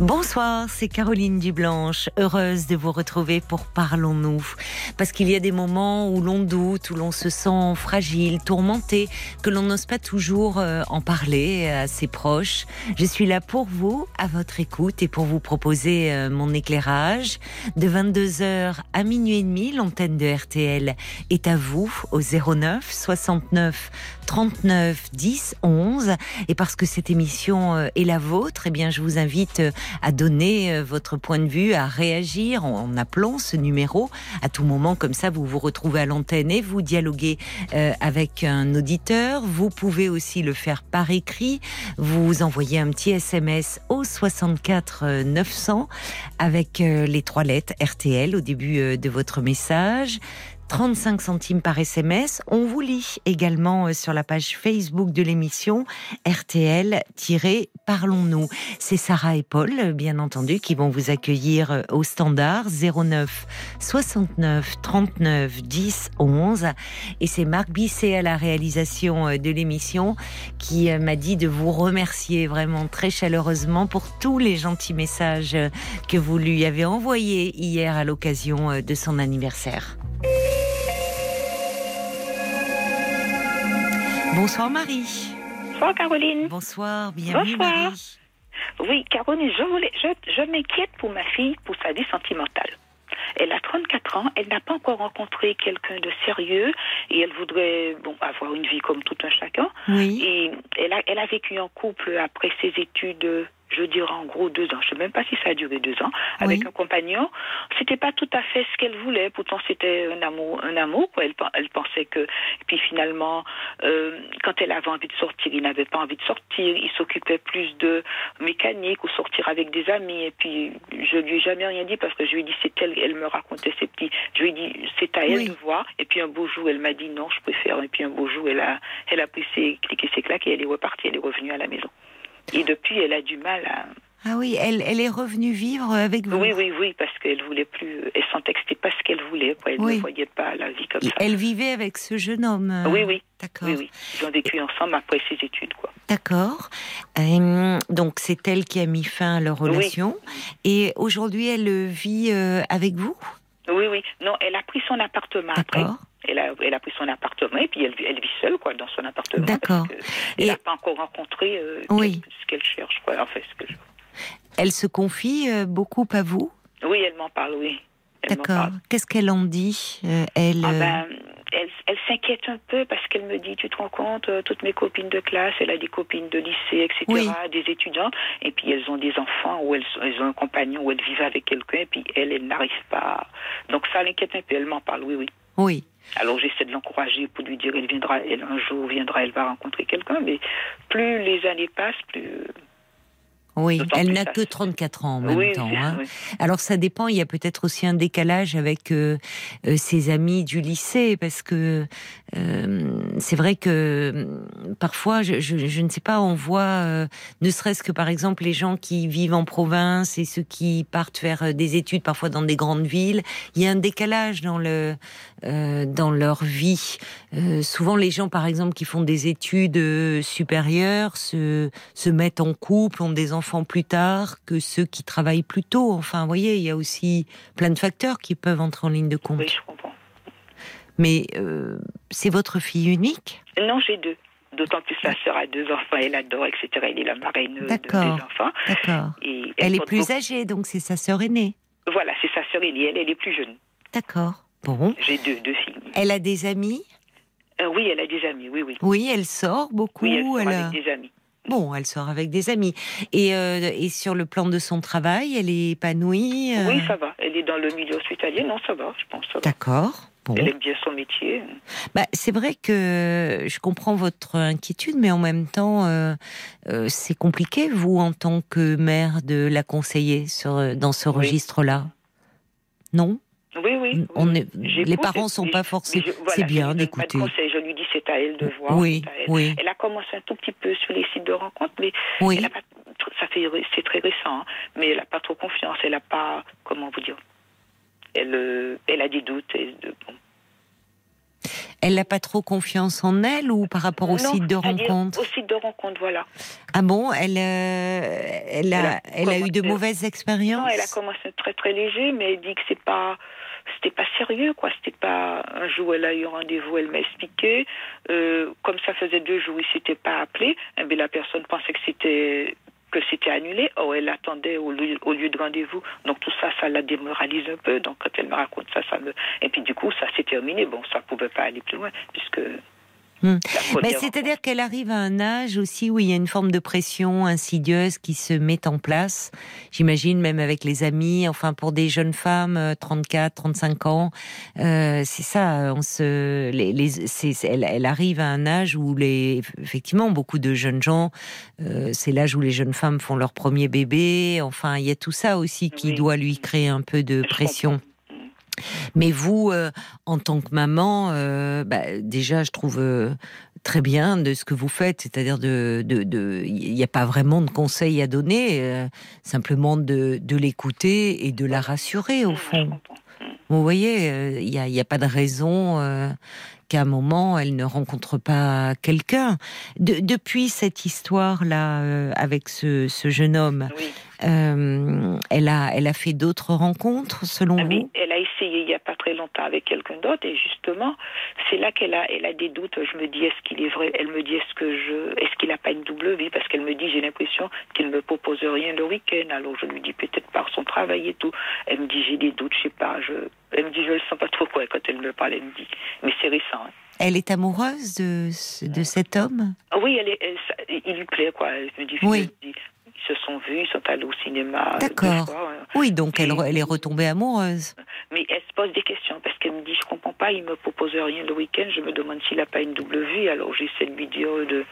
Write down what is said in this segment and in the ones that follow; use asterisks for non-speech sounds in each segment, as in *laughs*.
Bonsoir, c'est Caroline Dublanche, heureuse de vous retrouver pour Parlons-nous. Parce qu'il y a des moments où l'on doute, où l'on se sent fragile, tourmenté, que l'on n'ose pas toujours euh, en parler à ses proches. Je suis là pour vous, à votre écoute et pour vous proposer euh, mon éclairage. De 22h à minuit et demi, l'antenne de RTL est à vous au 09 69 39 10 11. Et parce que cette émission euh, est la vôtre, eh bien, je vous invite à donner euh, votre point de vue, à réagir en appelant ce numéro. À tout moment, comme ça, vous vous retrouvez à l'antenne et vous dialoguez euh, avec un auditeur. Vous pouvez aussi le faire par écrit. Vous envoyez un petit SMS au 64 900 avec les trois lettres RTL au début de votre message. 35 centimes par SMS. On vous lit également euh, sur la page Facebook de l'émission RTL-Parlons-nous. C'est Sarah et Paul, euh, bien entendu, qui vont vous accueillir euh, au standard 09 69 39 10 11. Et c'est Marc Bisset à la réalisation de l'émission qui m'a dit de vous remercier vraiment très chaleureusement pour tous les gentils messages que vous lui avez envoyés hier à l'occasion de son anniversaire. Bonsoir Marie. Bonsoir Caroline. Bonsoir, bienvenue Bonsoir. Marie. Oui, Caroline, je, voulais, je, je m'inquiète pour ma fille, pour sa vie sentimentale. Elle a 34 ans, elle n'a pas encore rencontré quelqu'un de sérieux et elle voudrait bon, avoir une vie comme tout un chacun. Oui. Et elle a, elle a vécu en couple après ses études je dirais en gros deux ans. Je ne sais même pas si ça a duré deux ans avec Oui. un compagnon. C'était pas tout à fait ce qu'elle voulait. Pourtant, c'était un amour, un amour. Quoi. Elle, pen- elle pensait que. Et puis finalement, euh, quand elle avait envie de sortir, il n'avait pas envie de sortir. Il s'occupait plus de mécanique ou sortir avec des amis. Et puis, je lui ai jamais rien dit parce que je lui ai dit c'est elle. Elle me racontait ses petits. Je lui ai dit c'est à elle Oui. de voir. Et puis un beau jour, elle m'a dit non, je préfère. Et puis un beau jour, elle a, elle a pris ses clics et ses claques et elle est repartie. Elle est revenue à la maison. Et depuis, elle a du mal à. Ah oui, elle, elle est revenue vivre avec vous. Oui, oui, oui, parce qu'elle voulait plus. Elle sentait que c'était pas ce qu'elle voulait. Quoi. Elle Oui. ne voyait pas la vie comme Et ça. Elle vivait avec ce jeune homme. euh, Oui, oui. D'accord. Oui, oui. Ils ont vécu ensemble après ses études, quoi. D'accord. Euh, donc c'est elle qui a mis fin à leur Oui. relation. Et aujourd'hui, elle vit euh, avec vous? Oui, oui. Non, elle a pris son appartement après. Elle a, elle a pris son appartement et puis elle, vit- elle vit seule, quoi, dans son appartement. D'accord. Elle Et- n'a pas encore rencontré euh, Oui. ce qu'elle cherche, quoi. En fait, ce que je... Elle se confie euh, beaucoup à vous? Oui, elle m'en parle, oui. D'accord. Qu'est-ce qu'elle en dit euh, Elle. Ah ben, elle, elle s'inquiète un peu parce qu'elle me dit, tu te rends compte, toutes mes copines de classe, elle a des copines de lycée, etc., Oui. des étudiants, et puis elles ont des enfants ou elles, elles ont un compagnon ou elles vivent avec quelqu'un, et puis elle, elle n'arrive pas. Donc ça l'inquiète un peu, elle m'en parle, oui, oui. Oui. Alors j'essaie de l'encourager pour lui dire, elle viendra, elle un jour viendra, elle va rencontrer quelqu'un, mais plus les années passent, plus... Oui, elle n'a que 34 ans en même oui, temps. hein. oui. Alors ça dépend, il y a peut-être aussi un décalage avec euh, euh, ses amis du lycée, parce que euh, c'est vrai que euh, parfois, je, je- je ne sais pas, on voit, euh, ne serait-ce que par exemple les gens qui vivent en province et ceux qui partent faire euh, des études parfois dans des grandes villes, il y a un décalage dans le euh, dans leur vie. Euh, souvent, les gens, par exemple, qui font des études supérieures se se mettent en couple, ont des enfants plus tard que ceux qui travaillent plus tôt. Enfin, vous voyez, il y a aussi plein de facteurs qui peuvent entrer en ligne de compte. Oui, je comprends. Mais euh, c'est votre fille unique? Non, j'ai deux. D'autant plus la sœur a deux enfants, elle adore, etc. Elle est la marraine de- des enfants. D'accord. Elle est plus beaucoup- âgée, donc c'est sa sœur aînée. Voilà, c'est sa sœur Elie, elle, elle est plus jeune. D'accord. Bon. J'ai deux, deux filles. Elle a des amis? Euh, oui, elle a des amis, oui, oui. Oui, elle sort beaucoup. Oui, elle sort elle avec des amis. Bon, elle sort avec des amis. Et, euh, et sur le plan de son travail, elle est épanouie euh, Oui, ça va. Elle est dans le milieu hospitalier, non, ça va, je pense. D'accord. Bon. Elle aime bien son métier. Bah, c'est vrai que je comprends votre inquiétude, mais en même temps, euh, euh, c'est compliqué, vous, en tant que mère, de la conseiller sur, dans ce Oui. registre-là. Non? Oui, oui. On est- Les parents sont mais- pas forcés. je- voilà, c'est bien d'écouter. Je lui dis c'est à elle de voir. Oui, elle. oui, Elle a commencé un tout petit peu sur les sites de rencontres, mais oui. elle a pas- ça fait c'est très récent, hein. mais elle n'a pas trop confiance. Elle n'a pas, comment vous dire, elle, euh, elle a des doutes. Et de, bon. Elle n'a pas trop confiance en elle ou par rapport au site de rencontre Au site de rencontre, voilà. Ah bon Elle, euh, elle a, elle a, eu de mauvaises expériences Non, elle a commencé très très léger, mais elle dit que c'est pas c'était pas sérieux, quoi. C'était pas un jour elle a eu rendez-vous, elle m'a expliqué. Euh, comme ça faisait deux jours, il s'était pas appelé. Eh bien, la personne pensait que c'était que c'était annulé. Or, elle attendait au lieu, au lieu de rendez-vous. Donc tout ça, ça la démoralise un peu. Donc quand elle me raconte ça, ça me et puis du coup, ça s'est terminé. Bon, ça pouvait pas aller plus loin puisque Hmm. C'est-à-dire qu'elle arrive à un âge aussi où il y a une forme de pression insidieuse qui se met en place. J'imagine même avec les amis, enfin pour des jeunes femmes, 34, euh, 35 ans, euh, c'est ça. On se, les, les elle, elle, arrive à un âge où les, effectivement, beaucoup de jeunes gens, euh, c'est l'âge où les jeunes femmes font leur premier bébé. Enfin, il y a tout ça aussi qui doit lui créer un peu de pression. Mais vous, euh, en tant que maman, euh, bah, déjà, je trouve euh, très bien de ce que vous faites, c'est-à-dire de, il n'y a pas vraiment de conseils à donner, simplement de, l'écouter et de la rassurer au fond. Vous voyez, il n'y a, pas de raison qu'à un moment elle ne rencontre pas quelqu'un. depuis cette histoire-là avec ce, jeune homme. Euh, elle, a, elle a fait d'autres rencontres, selon ah vous? Elle a il n'y a pas très longtemps avec quelqu'un d'autre, et justement, c'est là qu'elle a, elle a des doutes. Je me dis, est-ce qu'il est vrai? Elle me dit, est-ce que je, est-ce qu'il n'a pas une double vie? Parce qu'elle me dit, j'ai l'impression qu'il ne me propose rien le week-end. Alors je lui dis, peut-être par son travail et tout. Elle me dit, j'ai des doutes, je sais pas. Je... Elle me dit, je le sens pas trop quoi quand elle me parle. Elle me dit, mais c'est récent. Hein. Elle est amoureuse de, de cet homme? Oui, elle est, il lui plaît, quoi. Elle me dit, oui se sont vus, ils sont allés au cinéma. D'accord. Oui, donc elle, elle, est retombée amoureuse. Mais elle se pose des questions parce qu'elle me dit Je comprends pas, il me propose rien le week-end, je me demande s'il n'a pas une double vie. Alors j'essaie de lui dire de.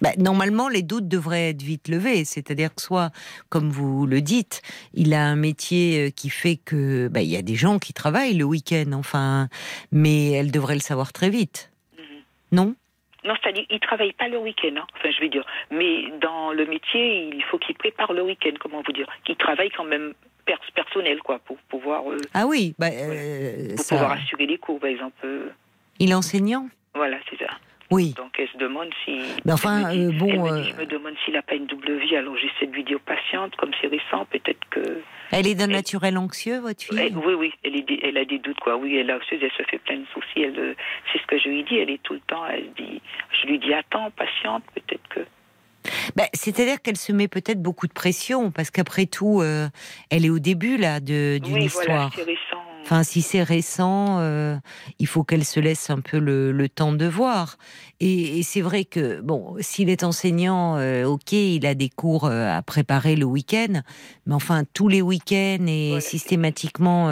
Bah, normalement, les doutes devraient être vite levés. C'est-à-dire que soit, comme vous le dites, il a un métier euh, qui fait que bah, il y a des gens qui travaillent le week-end, enfin, mais elle devrait le savoir très vite. Mhm. Non? Non, c'est-à-dire, il travaille pas le week-end, hein. enfin, je vais dire. Mais dans le métier, il faut qu'il prépare le week-end, comment vous dire. Qu'il travaille quand même personnel, quoi, pour pouvoir. Euh, ah oui, bah, euh, pour pouvoir assurer les cours, par exemple. Il est enseignant? Voilà, c'est ça. Oui. Donc elle se demande si. Mais enfin, euh, bon. je me demande s'il n'a pas une double vie. Alors j'essaie de lui dire patiente, comme c'est récent, peut-être que. Elle est d'un naturel anxieux, votre fille Oui, oui. Elle, est, elle a des doutes, quoi. Oui, elle est anxieuse, elle se fait plein de soucis. Elle, c'est ce que je lui dis. Elle est tout le temps. Elle dit, je lui dis attends, patiente, peut-être que. Ben, c'est-à-dire qu'elle se met peut-être beaucoup de pression parce qu'après tout, euh, elle est au début là de d'une oui, histoire. Voilà, récent. Enfin, si c'est récent, euh, il faut qu'elle se laisse un peu le, temps de voir. Et, c'est vrai que, bon, s'il est enseignant, euh, ok, il a des cours euh, à préparer le week-end, mais enfin, tous les week-ends et systématiquement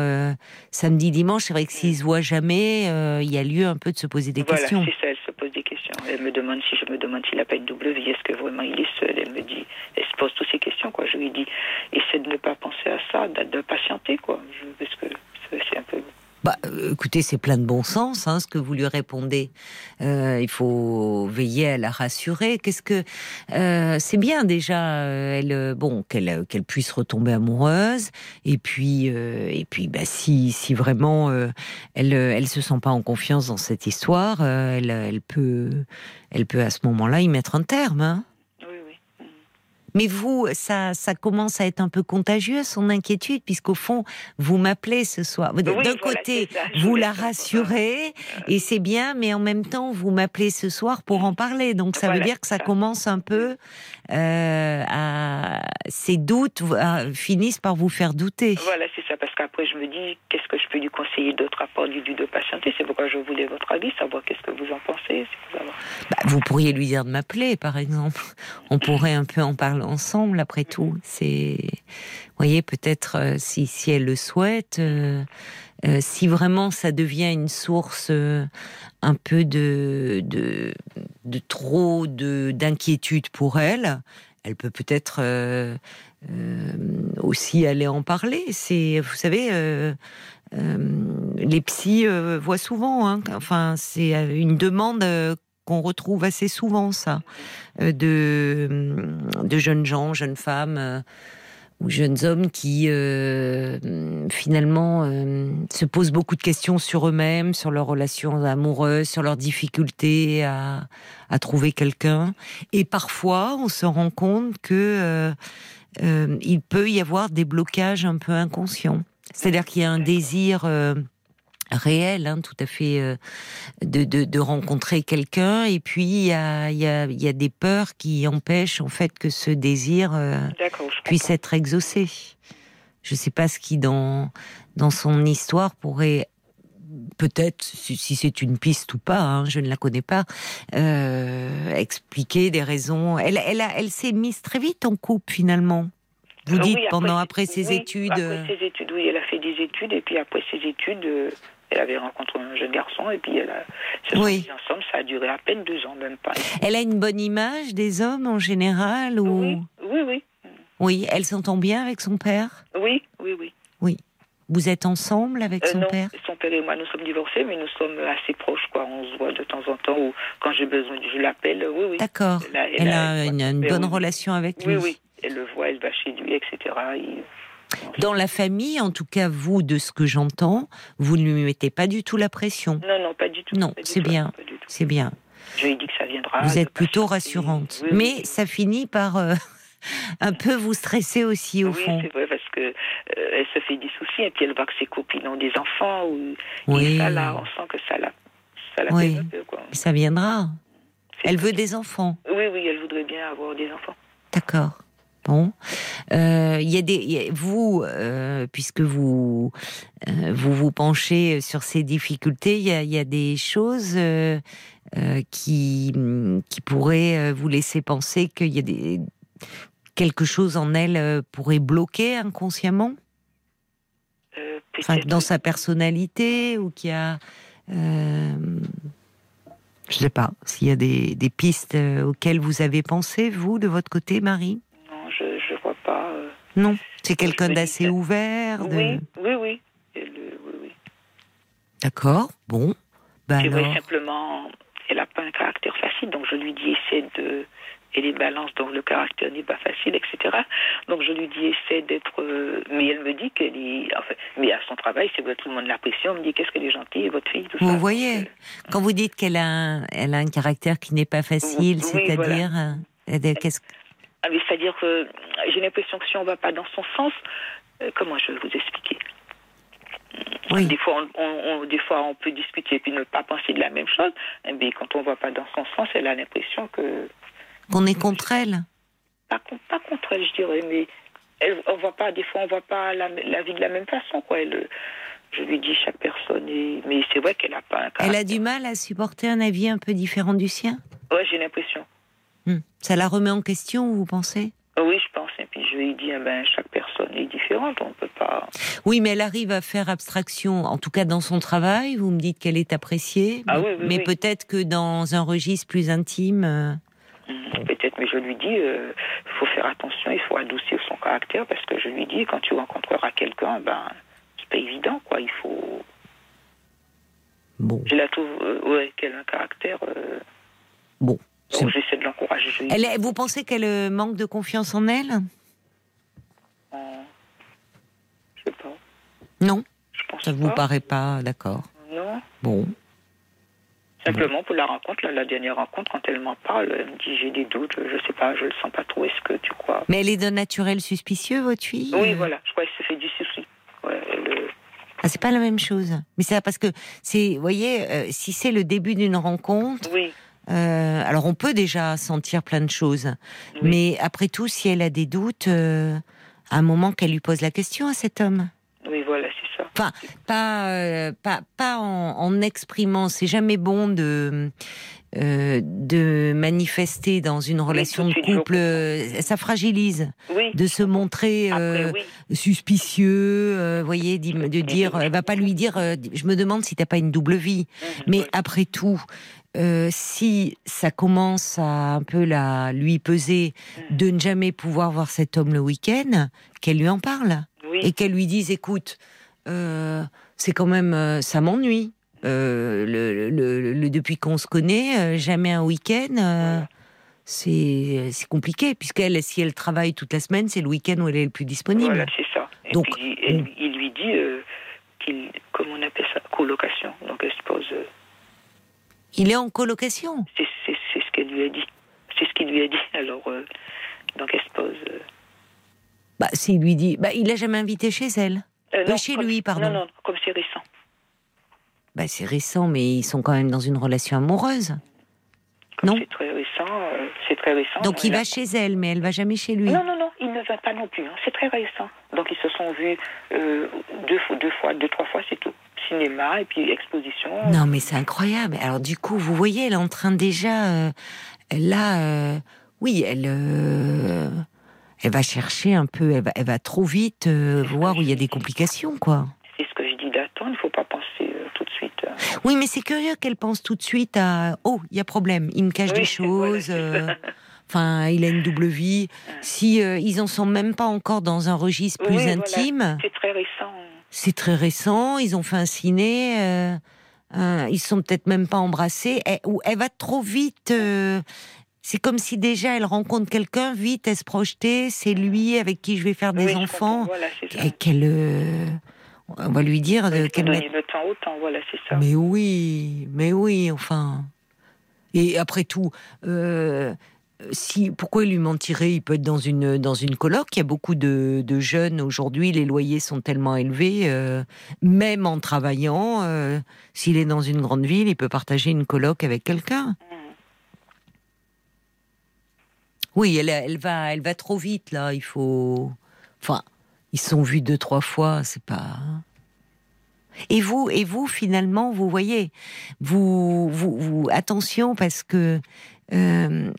samedi, dimanche, c'est vrai que s'il se voit jamais, il y a lieu un peu de se poser des questions. c'est ça, elle se pose des questions. Elle me demande si je me demande s'il n'a pas une double vie, est-ce que vraiment il est seul? Elle me dit, elle se pose toutes ces questions, quoi. Je lui dis, essaie de ne pas penser à ça, de, patienter, quoi. parce que bah, euh, écoutez, c'est plein de bon sens, hein, ce que vous lui répondez. Euh, il faut veiller à la rassurer. Qu'est-ce que euh, c'est bien déjà, elle, bon, qu'elle qu'elle puisse retomber amoureuse. Et puis, et puis, bah, si si vraiment elle elle se sent pas en confiance dans cette histoire, elle elle peut elle peut à ce moment-là y mettre un terme. Hein. Mais vous, ça, ça commence à être un peu contagieux, son inquiétude, puisqu'au fond, vous m'appelez ce soir. D'un côté, vous la rassurez, et c'est bien, mais en même temps, vous m'appelez ce soir pour en parler. Donc ça veut dire que ça commence un peu euh, à... Ces doutes finissent par vous faire douter. Voilà, c'est ça, parce qu'après, je me dis, qu'est-ce que je peux lui conseiller d'autre à part du de patienter? C'est pourquoi je voulais votre avis, savoir qu'est-ce que vous en pensez. Bah, vous pourriez lui dire de m'appeler, par exemple. On pourrait un peu en parler ensemble, après tout. C'est, voyez, peut-être euh, si, si elle le souhaite, euh, euh, si vraiment ça devient une source un peu de, de, de trop de d'inquiétude pour elle, elle peut peut-être aussi aller en parler. C'est, vous savez. les psys voient souvent, hein, enfin, c'est une demande qu'on retrouve assez souvent, ça, euh, de, de jeunes gens, jeunes femmes euh, ou jeunes hommes qui euh, finalement se posent beaucoup de questions sur eux-mêmes, sur leurs relations amoureuses, sur leurs difficultés à, à trouver quelqu'un. Et parfois, on se rend compte que il peut y avoir des blocages un peu inconscients. C'est-à-dire qu'il y a un désir réel, hein, tout à fait, euh, de, de, de, rencontrer quelqu'un. Et puis, il y a, y, a, y a, des peurs qui empêchent, en fait, que ce désir euh, puisse être exaucé. Je ne sais pas ce qui, dans, dans son histoire, pourrait peut-être, si, c'est une piste ou pas, hein, je ne la connais pas, euh, expliquer des raisons. Elle, elle, elle s'est mise très vite en couple, finalement. Vous dites pendant après ses études. Après ses études, oui, elle a fait des études et puis après ses études, elle avait rencontré un jeune garçon et puis elle a, oui. ensemble. Ça a duré à peine deux ans, même pas. Elle a une bonne image des hommes en général ou... Oui, oui, oui. Oui, elle s'entend bien avec son père? Oui, oui, oui. Oui. Vous êtes ensemble avec son euh, non, père? Son père et moi, nous sommes divorcés, mais nous sommes assez proches, quoi. On se voit de temps en temps, ou quand j'ai besoin, je l'appelle, oui, oui. D'accord. Elle, a, une, bonne relation avec lui? Oui, oui. Elle le voit, elle va chez lui, etc. Dans la famille, en tout cas, vous, de ce que j'entends, vous ne lui mettez pas du tout la pression. Non, non, pas du tout. Non, c'est bien. C'est bien. Je lui ai dit que ça viendra. Vous êtes plutôt rassurante. Mais ça finit par euh, *laughs* un peu vous stresser aussi, au fond. Oui, c'est vrai, parce que euh, elle se fait des soucis, et puis elle voit que ses copines ont des enfants, ou, oui. et ça, là, on sent que ça la, ça la oui. un peu, quoi. Ça viendra. Elle veut des enfants. Oui, oui, elle voudrait bien avoir des enfants. D'accord. Bon, euh, il y a des vous euh, puisque vous euh, vous vous penchez sur ces difficultés, il y a, y a, des choses euh, euh, qui qui pourraient vous laisser penser qu'il y a des quelque chose en elle pourrait bloquer inconsciemment, enfin, dans sa personnalité ou qu'il y a je sais pas s'il y a des, des pistes auxquelles vous avez pensé vous de votre côté, Marie? Non, c'est quelqu'un d'assez ouvert. Oui, oui, oui. oui, oui. D'accord, bon. Ben alors... simplement, elle n'a pas un caractère facile, donc je lui dis essaie de. Elle est balance, donc le caractère n'est pas facile, etc. Donc je lui dis essaie d'être. Euh, mais elle me dit qu'elle est. Enfin, mais à son travail, c'est vrai, tout le monde l'apprécie. On me dit qu'est-ce qu'elle est gentille, votre fille, tout vous ça. Vous voyez, quand vous dites qu'elle a, un, elle a un caractère qui n'est pas facile, c'est-à-dire. Euh, qu'est-ce c'est-à-dire que j'ai l'impression que si on ne va pas dans son sens, euh, comment je vais vous expliquer oui. Des fois, on, des fois, on peut discuter et puis ne pas penser de la même chose. Mais eh quand on ne va pas dans son sens, elle a l'impression que. Qu'on est contre elle pas, pas, contre elle, je dirais, mais elle, on voit pas, des fois, on ne voit pas la, vie de la même façon. Quoi. Elle, je lui dis chaque personne, est... mais c'est vrai qu'elle n'a pas un caractère. Elle a du mal à supporter un avis un peu différent du sien? Oui, j'ai l'impression. Hmm. Ça la remet en question, vous pensez? Oui, je pense. Et puis je lui ai dit, ben, chaque personne est différente, on ne peut pas. Oui, mais elle arrive à faire abstraction, en tout cas dans son travail. Vous me dites qu'elle est appréciée. Ah, oui, oui, mais peut-être que dans un registre plus intime. Euh, hmm, peut-être, mais je lui dis, il euh, faut faire attention, il faut adoucir son caractère, parce que je lui dis, quand tu rencontreras quelqu'un, ben, c'est pas évident, quoi. Il faut. Bon. Je la trouve, euh, ouais, qu'elle a un caractère. Bon. Donc j'essaie de l'encourager. Elle, vous pensez qu'elle euh, manque de confiance en elle? Euh, Je sais pas. Non je pense Ça ne vous paraît pas d'accord Non. Bon. Simplement pour la rencontre, la dernière rencontre, quand elle m'en parle, elle me dit j'ai des doutes, je sais pas, je le sens pas trop, est-ce que tu crois Mais elle est d'un naturel suspicieux, votre fille? Oui, voilà, je crois qu'elle se fait du souci. Ouais, elle... Ah, c'est pas la même chose. Mais c'est parce que c'est, vous voyez, euh, si c'est le début d'une rencontre, oui. Euh, alors on peut déjà sentir plein de choses, mais après tout, si elle a des doutes, euh, à un moment qu'elle lui pose la question à cet homme. Oui, voilà, c'est ça. Enfin, pas, euh, pas, pas en, en exprimant. C'est jamais bon de euh, de manifester dans une relation de couple, ça fragilise. De se montrer euh, suspicieux, euh, voyez, de dire, elle va pas lui dire, je me demande si t'as pas une double vie. Mhm. Mais après tout, euh, si ça commence à un peu la lui peser mm. de ne jamais pouvoir voir cet homme le week-end, qu'elle lui en parle et qu'elle lui dise écoute, euh, c'est quand même euh, ça m'ennuie. euh, le, le- le- depuis qu'on se connaît, jamais un week-end. c'est compliqué, puisqu'elle, si elle travaille toute la semaine, c'est le week-end où elle est le plus disponible. Voilà, c'est ça. Et Donc, puis, elle- il lui dit euh, qu'il, comment on appelle ça, colocation. Donc, elle se pose. euh, Il est en colocation. c'est, ce qu'elle lui a dit. C'est ce qu'il lui a dit. *laughs* Alors, euh, donc, elle se pose. euh, Bah, s'il lui dit, bah, il l'a jamais invité chez elle. euh, Euh, chez comme- lui, pardon. Non, non, comme c'est récent. Bah, c'est récent, mais ils sont quand même dans une relation amoureuse. Comme Non. C'est très récent. c'est très récent. Donc il va chez elle, mais elle va jamais chez lui. Non, non, non, il ne va pas non plus. hein. C'est très récent. Donc ils se sont vus deux, deux fois, deux, trois fois, c'est tout. Cinéma et puis exposition. Non, mais c'est incroyable. Alors du coup, vous voyez, elle est en train déjà, euh, là, euh, oui, elle, euh, elle va chercher un peu, elle va, elle va trop vite euh, voir où il y a des complications, quoi. C'est ce que je dis d'attendre. Il ne faut pas penser tout de suite. Oui, mais c'est curieux qu'elle pense tout de suite à, oh, il y a problème, il me cache Oui, des *laughs* choses. Enfin, il a une double vie. Si ils en sont même pas encore dans un registre plus Oui, voilà. intime, C'est très récent. C'est très récent. Ils ont fait un ciné. euh, un- ils sont peut-être même pas embrassés. Elle, ou elle va trop vite. euh, c'est comme si déjà elle rencontre quelqu'un, vite elle se projetait. C'est lui avec qui je vais faire des Oui, enfants. Voilà. Et qu'elle, euh, on va lui dire faut qu'elle mette le temps au temps. Voilà, c'est ça. mais oui, mais oui, enfin. Et après tout, euh, si, pourquoi il lui mentirait? Il peut être dans une, dans une. Il y a beaucoup de, de jeunes aujourd'hui, les loyers sont tellement élevés, euh, même en travaillant, euh, s'il est dans une grande ville, il peut partager une coloc avec quelqu'un. Oui, elle, elle, va, elle va trop vite, là. Il faut. Enfin, ils sont vus deux, trois fois, c'est pas. Et vous, et vous, finalement, vous voyez, vous, vous- attention parce que euh,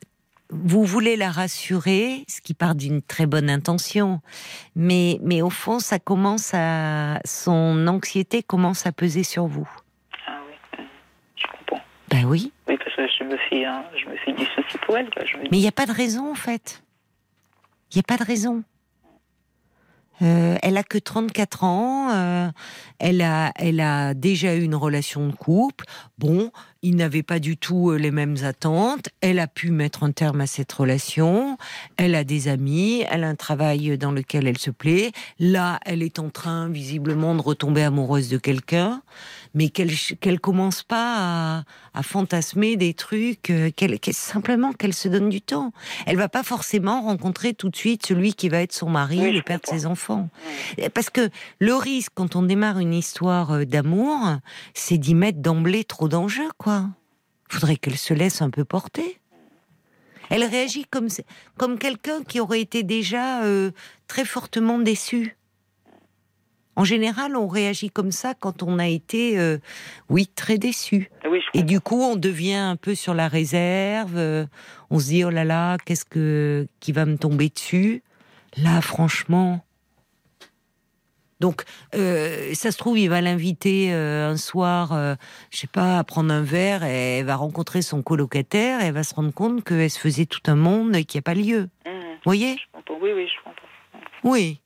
vous voulez la rassurer, ce qui part d'une très bonne intention, mais, mais au fond, ça commence à, son anxiété commence à peser sur vous. Ah oui, mm. je comprends. Ben oui, Oui, parce que je me fais, hein, je me fais du souci pour elle. quoi. Je me dis, mais il n'y a pas de raison en fait. Il n'y a pas de raison. Euh, elle a que 34 ans, euh, elle, a, elle a déjà eu une relation de couple. Bon, il n'avait pas du tout euh, les mêmes attentes. Elle a pu mettre un terme à cette relation. Elle a des amis, elle a un travail dans lequel elle se plaît. Là, elle est en train visiblement de retomber amoureuse de quelqu'un, mais qu'elle qu'elle commence pas à, à fantasmer des trucs, euh, qu'elle simplement qu'elle se donne du temps. Elle va pas forcément rencontrer tout de suite celui qui va être son mari, Oui, le père de ses enfants. Parce que le risque quand on démarre une histoire euh, d'amour, c'est d'y mettre d'emblée trop d'enjeux, quoi. Faudrait qu'elle se laisse un peu porter. Elle réagit comme, comme quelqu'un qui aurait été déjà euh, très fortement déçu. En général, on réagit comme ça quand on a été, euh, oui, très déçu. oui, je Et du coup, on devient un peu sur la réserve. euh, on se dit, oh là là, qu'est-ce que qui va me tomber dessus? Là, franchement. Donc, euh, ça se trouve, il va l'inviter un soir, je sais pas, à prendre un verre. Et elle va rencontrer son colocataire et elle va se rendre compte qu'elle se faisait tout un monde qui n'a pas lieu. Vous voyez? Je comprends. Oui, oui, je comprends. Oui.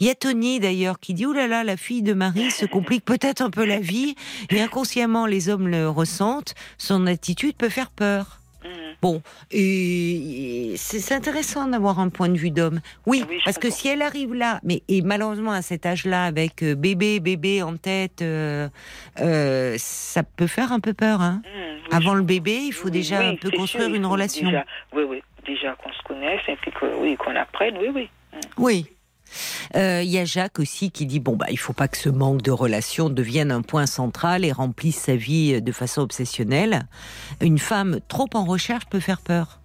Il y a Tony d'ailleurs qui dit, oh là là, la fille de Marie se complique peut-être un peu la vie et inconsciemment les hommes le ressentent. Son attitude peut faire peur. Mm. Bon, et c'est intéressant d'avoir un point de vue d'homme. Oui, parce que si elle arrive là, mais et malheureusement à cet âge-là, avec euh, bébé, bébé en tête, euh, euh, ça peut faire un peu peur. Hein. Mm, oui, Avant le bébé, il faut oui, déjà un peu construire sûr, une relation. Déjà, oui, oui. Déjà qu'on se connaisse et puis que, oui, qu'on apprenne, oui, oui. Oui. Euh, Il y a Jacques aussi qui dit bon bah il faut pas que ce manque de relation devienne un point central et remplisse sa vie de façon obsessionnelle. Une femme trop en recherche peut faire peur.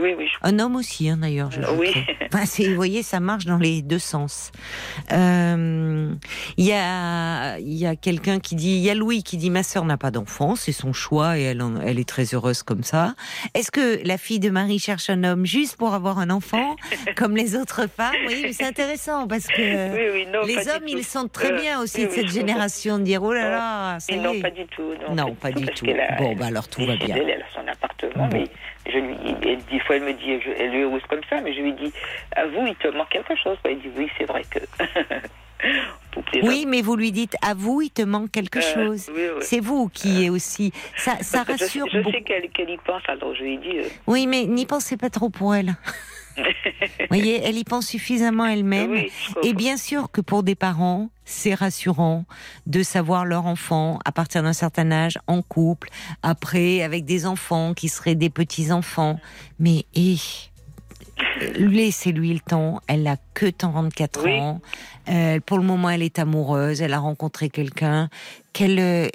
Oui, oui, je- Un homme aussi, hein, d'ailleurs. je Oui. *laughs* Enfin, vous voyez, ça marche dans les deux sens. Euh, Il y a, il y a quelqu'un qui dit, il y a Louis qui dit, ma sœur n'a pas d'enfant, c'est son choix et elle, en- elle est très heureuse comme ça. Est-ce que la fille de Marie cherche un homme juste pour avoir un enfant, *laughs* comme les autres femmes? Oui, c'est intéressant parce que oui, oui, non, pas les hommes, ils sentent très Euh, bien aussi de cette génération de dire, oh là là, ça y non, est. pas du tout. Non, pas du tout. Bon, bah alors tout va bien. Elle, elle a son appartement, Bon. mais je lui, elle, des fois elle me dit, je- elle est heureuse comme ça, mais je lui dis, à vous, il te manque quelque chose. Elle dit, oui, c'est vrai que *laughs* Oui, mais vous lui dites, à vous, il te manque quelque Euh, chose. oui, oui. C'est vous qui est aussi. Ça, rassure Je, je beaucoup. sais qu'elle y pense, alors je lui dit. euh, Oui, mais n'y pensez pas trop pour elle. *laughs* Vous voyez, elle y pense suffisamment elle-même. oui. Et bien sûr que pour des parents, c'est rassurant de savoir leur enfant à partir d'un certain âge en couple, après avec des enfants qui seraient des petits-enfants. Mais et, laissez-lui le temps, elle n'a que 34 Oui. ans. Euh, pour le moment, elle est amoureuse, elle a rencontré quelqu'un. Qu'elle euh,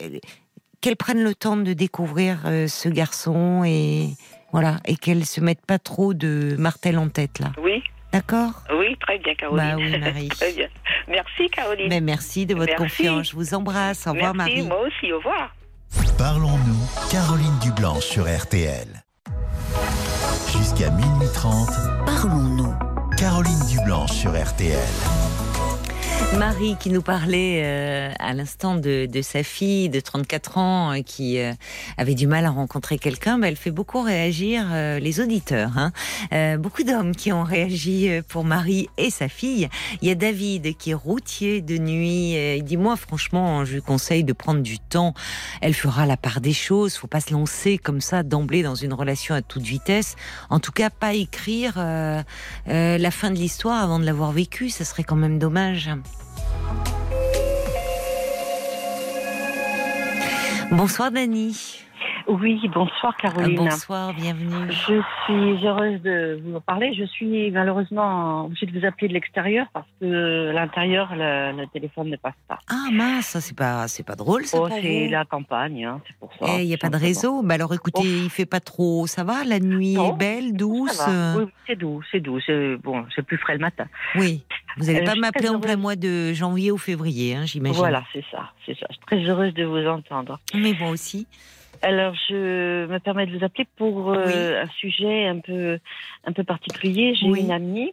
qu'elle prenne le temps de découvrir euh, ce garçon et voilà et qu'elle se mette pas trop de martel en tête là. Oui, D'accord oui, très bien, Caroline. Bah oui, *laughs* Marie. très bien. Merci, Caroline. Mais merci de votre Merci. confiance. Je vous embrasse. Au revoir, Merci, Marie. moi aussi, au revoir. Parlons-nous, Caroline Dublanche sur RTL. Jusqu'à minuit 30, Parlons-nous. Caroline Dublanche sur RTL. Marie qui nous parlait euh, à l'instant de, de sa fille de 34 ans euh, qui euh, avait du mal à rencontrer quelqu'un, ben, elle fait beaucoup réagir euh, les auditeurs. Hein. Euh, beaucoup d'hommes qui ont réagi pour Marie et sa fille. Il y a David qui est routier de nuit. il dit moi franchement je lui conseille de prendre du temps. Elle fera la part des choses. Faut pas se lancer comme ça d'emblée dans une relation à toute vitesse. En tout cas pas écrire la fin de l'histoire avant de l'avoir vécue. Ça serait quand même dommage. Bonsoir Dani. Oui, bonsoir Caroline. Bonsoir, bienvenue. Je suis heureuse de vous en parler. Je suis malheureusement obligée de vous appeler de l'extérieur parce que l'intérieur, le, le téléphone ne passe pas. Ah mince, ça, c'est pas c'est pas drôle ça Oh, c'est la campagne, hein, c'est pour ça. Eh, il y a pas de réseau. Bah alors écoutez, il fait pas trop. Ça va, la nuit Non, est belle, douce? Euh, Oui, c'est doux, c'est doux. C'est bon, c'est plus frais le matin. Oui. Vous n'allez Euh, pas m'appeler en plein mois de janvier ou février, hein, j'imagine. Voilà, c'est ça, c'est ça. Je suis très heureuse de vous entendre. Mais moi aussi. Alors, je me permets de vous appeler pour euh, un sujet un peu, un peu particulier. J'ai Oui. une amie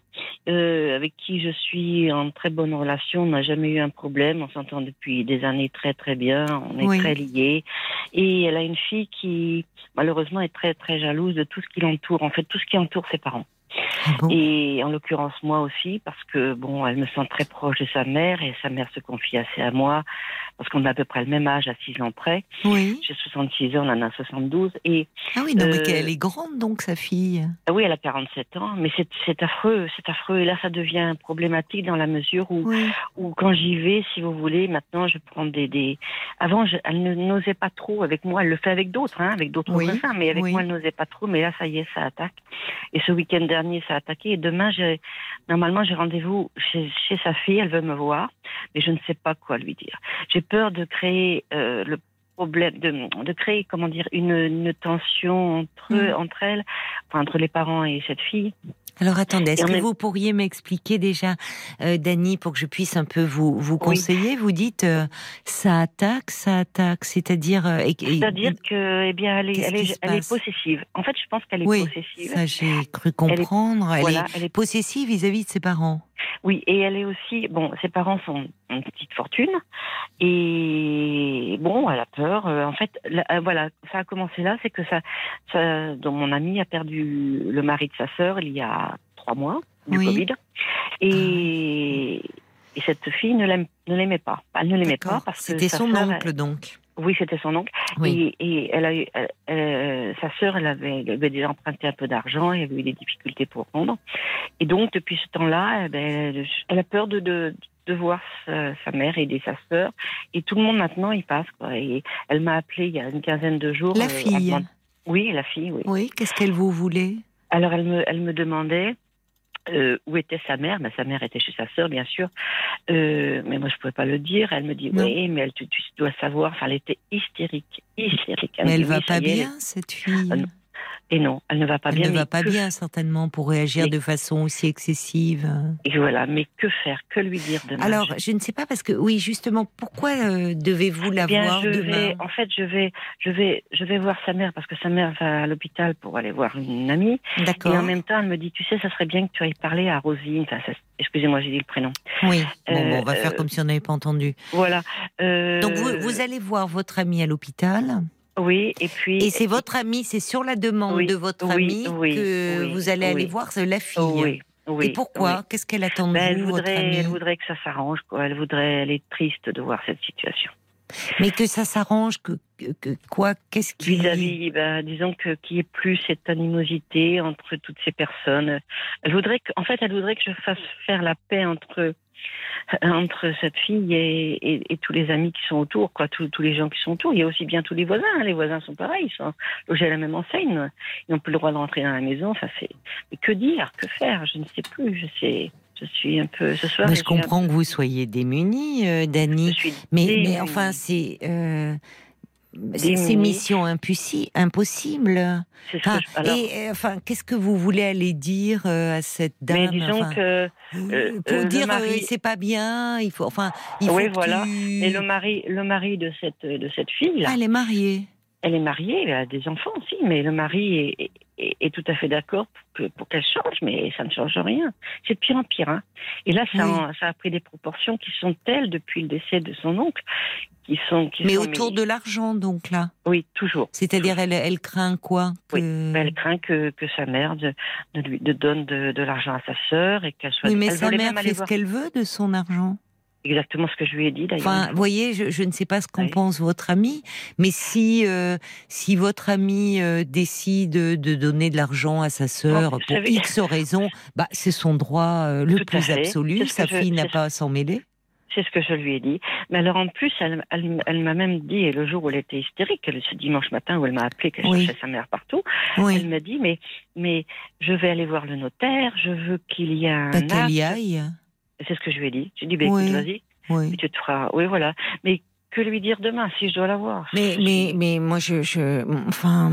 euh, avec qui je suis en très bonne relation. On n'a jamais eu un problème. On s'entend depuis des années très très bien. On est Oui. très liés. Et elle a une fille qui, malheureusement, est très très jalouse de tout ce qui l'entoure. En fait, tout ce qui entoure ses parents. Ah bon? Et en l'occurrence moi aussi, parce que bon, elle me sent très proche de sa mère et sa mère se confie assez à moi, parce qu'on a à peu près le même âge, à 6 ans près. Oui. J'ai 66 ans, elle en a 72. Et Ah oui, non, mais Euh, qu'elle est grande donc sa fille. ah oui, elle a 47 ans, mais c'est c'est affreux, c'est affreux. Et là, ça devient problématique dans la mesure où, Oui. où quand j'y vais, si vous voulez, maintenant, je prends des... des... Avant, je- elle n'osait pas trop avec moi. Elle le fait avec d'autres, hein, avec d'autres Oui, mais avec oui. moi, elle n'osait pas trop. Mais là, ça y est, ça attaque. Et ce week-end dernier, a attaqué. Et demain, j'ai normalement, j'ai rendez-vous chez, chez sa fille. Elle veut me voir, mais je ne sais pas quoi lui dire. J'ai peur de créer euh, le problème, de, de créer, comment dire, une, une tension entre, eux, Mm. entre elles, enfin, entre les parents et cette fille. Alors attendez, est-ce que vous pourriez m'expliquer déjà, euh, Dani, pour que je puisse un peu vous, vous Oui. conseiller? Vous dites euh, ça attaque, ça attaque, c'est-à-dire. euh, C'est-à-dire que, eh bien, elle est, elle elle possessive. En fait, je pense qu'elle est Oui, possessive. ça j'ai cru comprendre. Elle, voilà, est elle est possessive vis-à-vis de ses parents. Oui, et elle est aussi. Bon, ses parents sont une petite fortune, et bon, elle a peur. Euh, En fait, là, euh, voilà, ça a commencé là, c'est que ça, ça, donc mon ami a perdu le mari de sa sœur il y a trois mois du Oui. Covid, et, et cette fille ne l'aimait pas. Elle ne l'aimait pas parce que C'était son oncle donc. Oui, c'était son oncle. Oui. Et, et elle a eu, elle- elle- sa sœur, elle avait, elle avait déjà emprunté un peu d'argent, et elle avait eu des difficultés pour rendre. Et donc, depuis ce temps-là, eh ben, elle, a peur de, de, de voir sa, sa mère aider sa sœur. Et tout le monde maintenant, il passe. Quoi. Et elle m'a appelé il y a une quinzaine de jours. La euh, fille. Oui, la fille, oui. Oui, qu'est-ce qu'elle vous voulait? Alors, elle me, elle me demandait euh, où était sa mère? Ben, sa mère était chez sa sœur, bien sûr. Euh, mais moi, je ne pouvais pas le dire. Elle me dit, Non. oui, mais elle, tu, tu dois savoir. Enfin, elle était hystérique. Hystérique. Elle Mais elle dit, va pas est, bien, cette fille? Et non, elle ne va pas elle bien. ne mais va pas que- bien, certainement, pour réagir Mais- de façon aussi excessive. Et voilà, mais que faire? Que lui dire demain? Alors, je ne sais pas, parce que, oui, justement, pourquoi euh, devez-vous la Eh bien, voir je demain? vais, en fait, je vais, je vais, je vais voir sa mère parce que sa mère va à l'hôpital pour aller voir une amie. D'accord. Et en même temps, elle me dit, tu sais, ça serait bien que tu ailles parler à Rosine. Enfin, ça- excusez-moi, j'ai dit le prénom. Oui, bon, Euh, bon, on va faire euh, comme si on n'avait pas entendu. Voilà. Donc, vous, vous allez voir votre amie à l'hôpital. Oui, et puis. Et c'est votre amie, c'est sur la demande Oui, de votre amie oui, que oui, vous allez aller voir la fille. Oui. Oui, Et pourquoi. Qu'est-ce qu'elle attend de Ben, elle vous, votre voudrait, amie? elle voudrait que ça s'arrange. Quoi. Elle voudrait, elle est triste de voir cette situation. Mais que ça s'arrange, que, quoi Qu'est-ce qui Vis-à-vis, ben, disons que qu'il n'y ait plus cette animosité entre toutes ces personnes. Elle voudrait en fait, elle voudrait que je fasse faire la paix entre entre cette fille et, et- tous les amis qui sont autour, quoi, tous, tous les gens qui sont autour. Il y a aussi bien tous les voisins. hein. Les voisins sont pareils, ils sont logés à la même enseigne. Ils n'ont plus le droit de rentrer dans la maison. Enfin, c'est mais que dire, que faire? Je ne sais plus. Je sais, je suis un peu ce soir. Mais je comprends que vous soyez démunie, euh, Dani. je suis Mais, démunie. mais enfin, c'est. euh, c'est mission impossi- impossible. Ce Enfin, je- alors, et euh, enfin, qu'est-ce que vous voulez aller dire euh, à cette dame? mais disons enfin, que euh, pour dire mari- c'est pas bien, il faut enfin il Oui, voilà. tu- Et le mari, le mari de cette de cette fille, Ah, elle est mariée. elle est mariée, elle a des enfants aussi, mais le mari est, est, est tout à fait d'accord pour que- pour qu'elle change, mais ça ne change rien. C'est de pire en pire. Hein. Et là, ça, Oui. en- ça a pris des proportions qui sont telles depuis le décès de son oncle, qui sont qui Mais sont- autour de l'argent donc là. oui, toujours. C'est-à-dire elle elle craint quoi Oui, Elle craint que, que sa mère de, de lui de donne de, de l'argent à sa sœur et qu'elle soit. Oui, mais elle sa mère fait ce qu'elle veut de son argent. Exactement ce que je lui ai dit d'ailleurs. Enfin, vous voyez, je, je ne sais pas ce qu'en Oui. pense votre ami, mais si euh, si votre ami euh, décide de donner de l'argent à sa sœur Oh, pour savez- X raisons, bah c'est son droit euh, le Tout plus absolu. Sa je- fille n'a pas à s'en mêler. C'est ce que je lui ai dit. Mais alors en plus, elle, elle, elle m'a même dit, et le jour où elle était hystérique, ce dimanche matin où elle m'a appelé, qu'elle Oui. cherchait sa mère partout, elle m'a dit, mais, mais je vais aller voir le notaire, je veux qu'il y ait un pas qu'elle y aille. C'est ce que je lui ai dit. J'ai dit, ben, Oui. écoute, vas-y, Oui. et tu te feras. Oui, voilà. Mais que lui dire demain si je dois la voir Mais je, mais mais moi je je enfin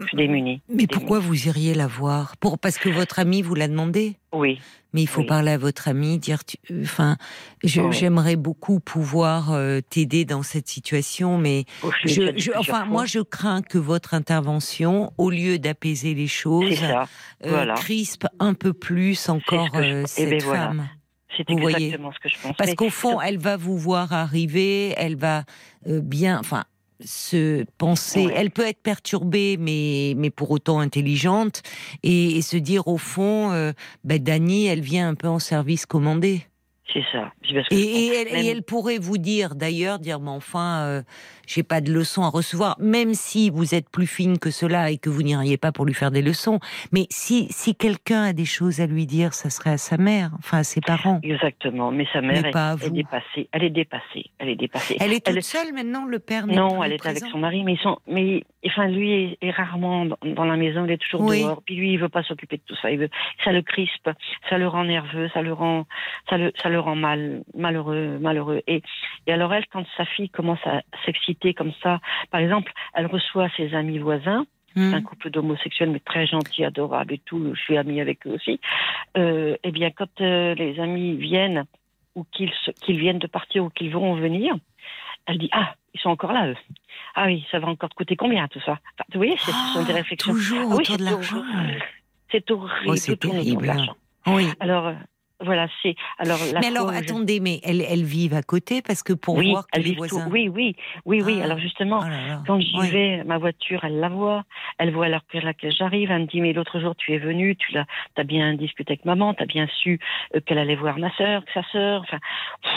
je suis démunie. mais pourquoi vous iriez la voir? Pour parce que votre ami vous l'a demandé. Oui. Mais il faut Oui. parler à votre ami, dire, tu- enfin, j'aimerais beaucoup pouvoir euh, t'aider dans cette situation, mais Oh, je je, enfin, fois. moi, je crains que votre intervention, au lieu d'apaiser les choses, euh, voilà. crispe un peu plus encore je- euh, eh cette ben voilà. C'est vous voyez. exactement ce que je pense. Parce qu'au fond, elle va vous voir arriver, elle va euh, bien, enfin, se penser. Ouais. Elle peut être perturbée, mais mais pour autant intelligente, et, et se dire au fond, euh, ben Dani, elle vient un peu en service commandé. C'est ça. Et, elle, et elle pourrait vous dire d'ailleurs, dire mais enfin, euh, j'ai pas de leçons à recevoir, même si vous êtes plus fine que cela et que vous n'iriez pas pour lui faire des leçons. Mais si si quelqu'un a des choses à lui dire, ça serait à sa mère, enfin à ses parents. Exactement. Mais sa mère Mais est, pas à est dépassée. Elle est dépassée. Elle est dépassée. Elle est toute Elle- seule maintenant, le père n'est Non, elle est avec son mari, mais ils sont, mais enfin lui est, est rarement dans, la maison, il est toujours Oui. dehors. Puis lui, il veut pas s'occuper de tout ça. Il veut, ça le crispe, ça le rend nerveux, ça le rend, ça le, ça le rend mal, malheureux, malheureux. Et, et alors elle, quand sa fille commence à s'exciter comme ça, par exemple, elle reçoit ses amis voisins. Hmm. Un couple d'homosexuels, mais très gentils, adorables et tout. Je suis amie avec eux aussi. Euh, eh bien, quand euh, les amis viennent ou qu'ils viennent de partir ou qu'ils vont venir, elle dit ah ils sont encore là eux. Ah oui, ça va encore te coûter combien tout ça? Enfin, Vous voyez, ce sont des Ah, réflexions. Toujours Ah oui, autour de c'est l'argent. horrible. C'est horrible. Oh, c'est terrible. Oui. Alors euh, voilà, c'est alors la Mais alors, attendez, mais elles, elles vivent à côté parce que pour oui, voir que les vivent tout- voisins. Oui, oui, oui, oui. Ah. Alors justement, Oh là là. Quand j'y Oui. vais, ma voiture, elle la voit. Elle voit à l'heure à laquelle j'arrive. Elle me dit, mais l'autre jour, tu es venu, tu as bien discuté avec maman, tu as bien su euh, qu'elle allait voir ma sœur, que sa sœur. Enfin, pff,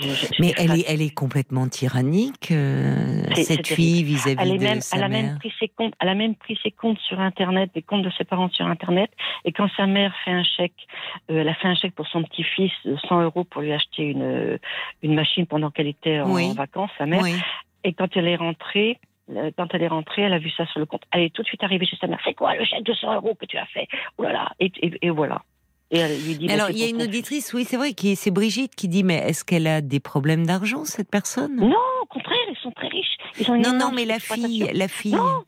je- je- Mais elle est, elle est complètement tyrannique, euh, cette fille vis-à-vis de même, sa elle a mère. même pris ses comptes, elle a même pris ses comptes sur Internet, des comptes de ses parents sur Internet. Et quand sa mère fait un chèque, euh, elle a fait un chèque pour son petit-fils de 100 euros pour lui acheter une, une machine pendant qu'elle était en, Oui. vacances, sa mère. Oui. Et quand elle est rentrée, euh, quand elle est rentrée, elle a vu ça sur le compte. Elle est tout de suite arrivée chez sa mère. C'est quoi le chèque de 100 euros que tu as fait? Oh là là Et, et- et voilà. Et elle lui dit. Mais bah, alors, il y a une auditrice, oui, c'est vrai, qui c'est Brigitte qui dit, mais est-ce qu'elle a des problèmes d'argent, cette personne? Non, au contraire, ils sont très riches. Ils ont une non, non, mais la exploitation. fille, la fille, Non,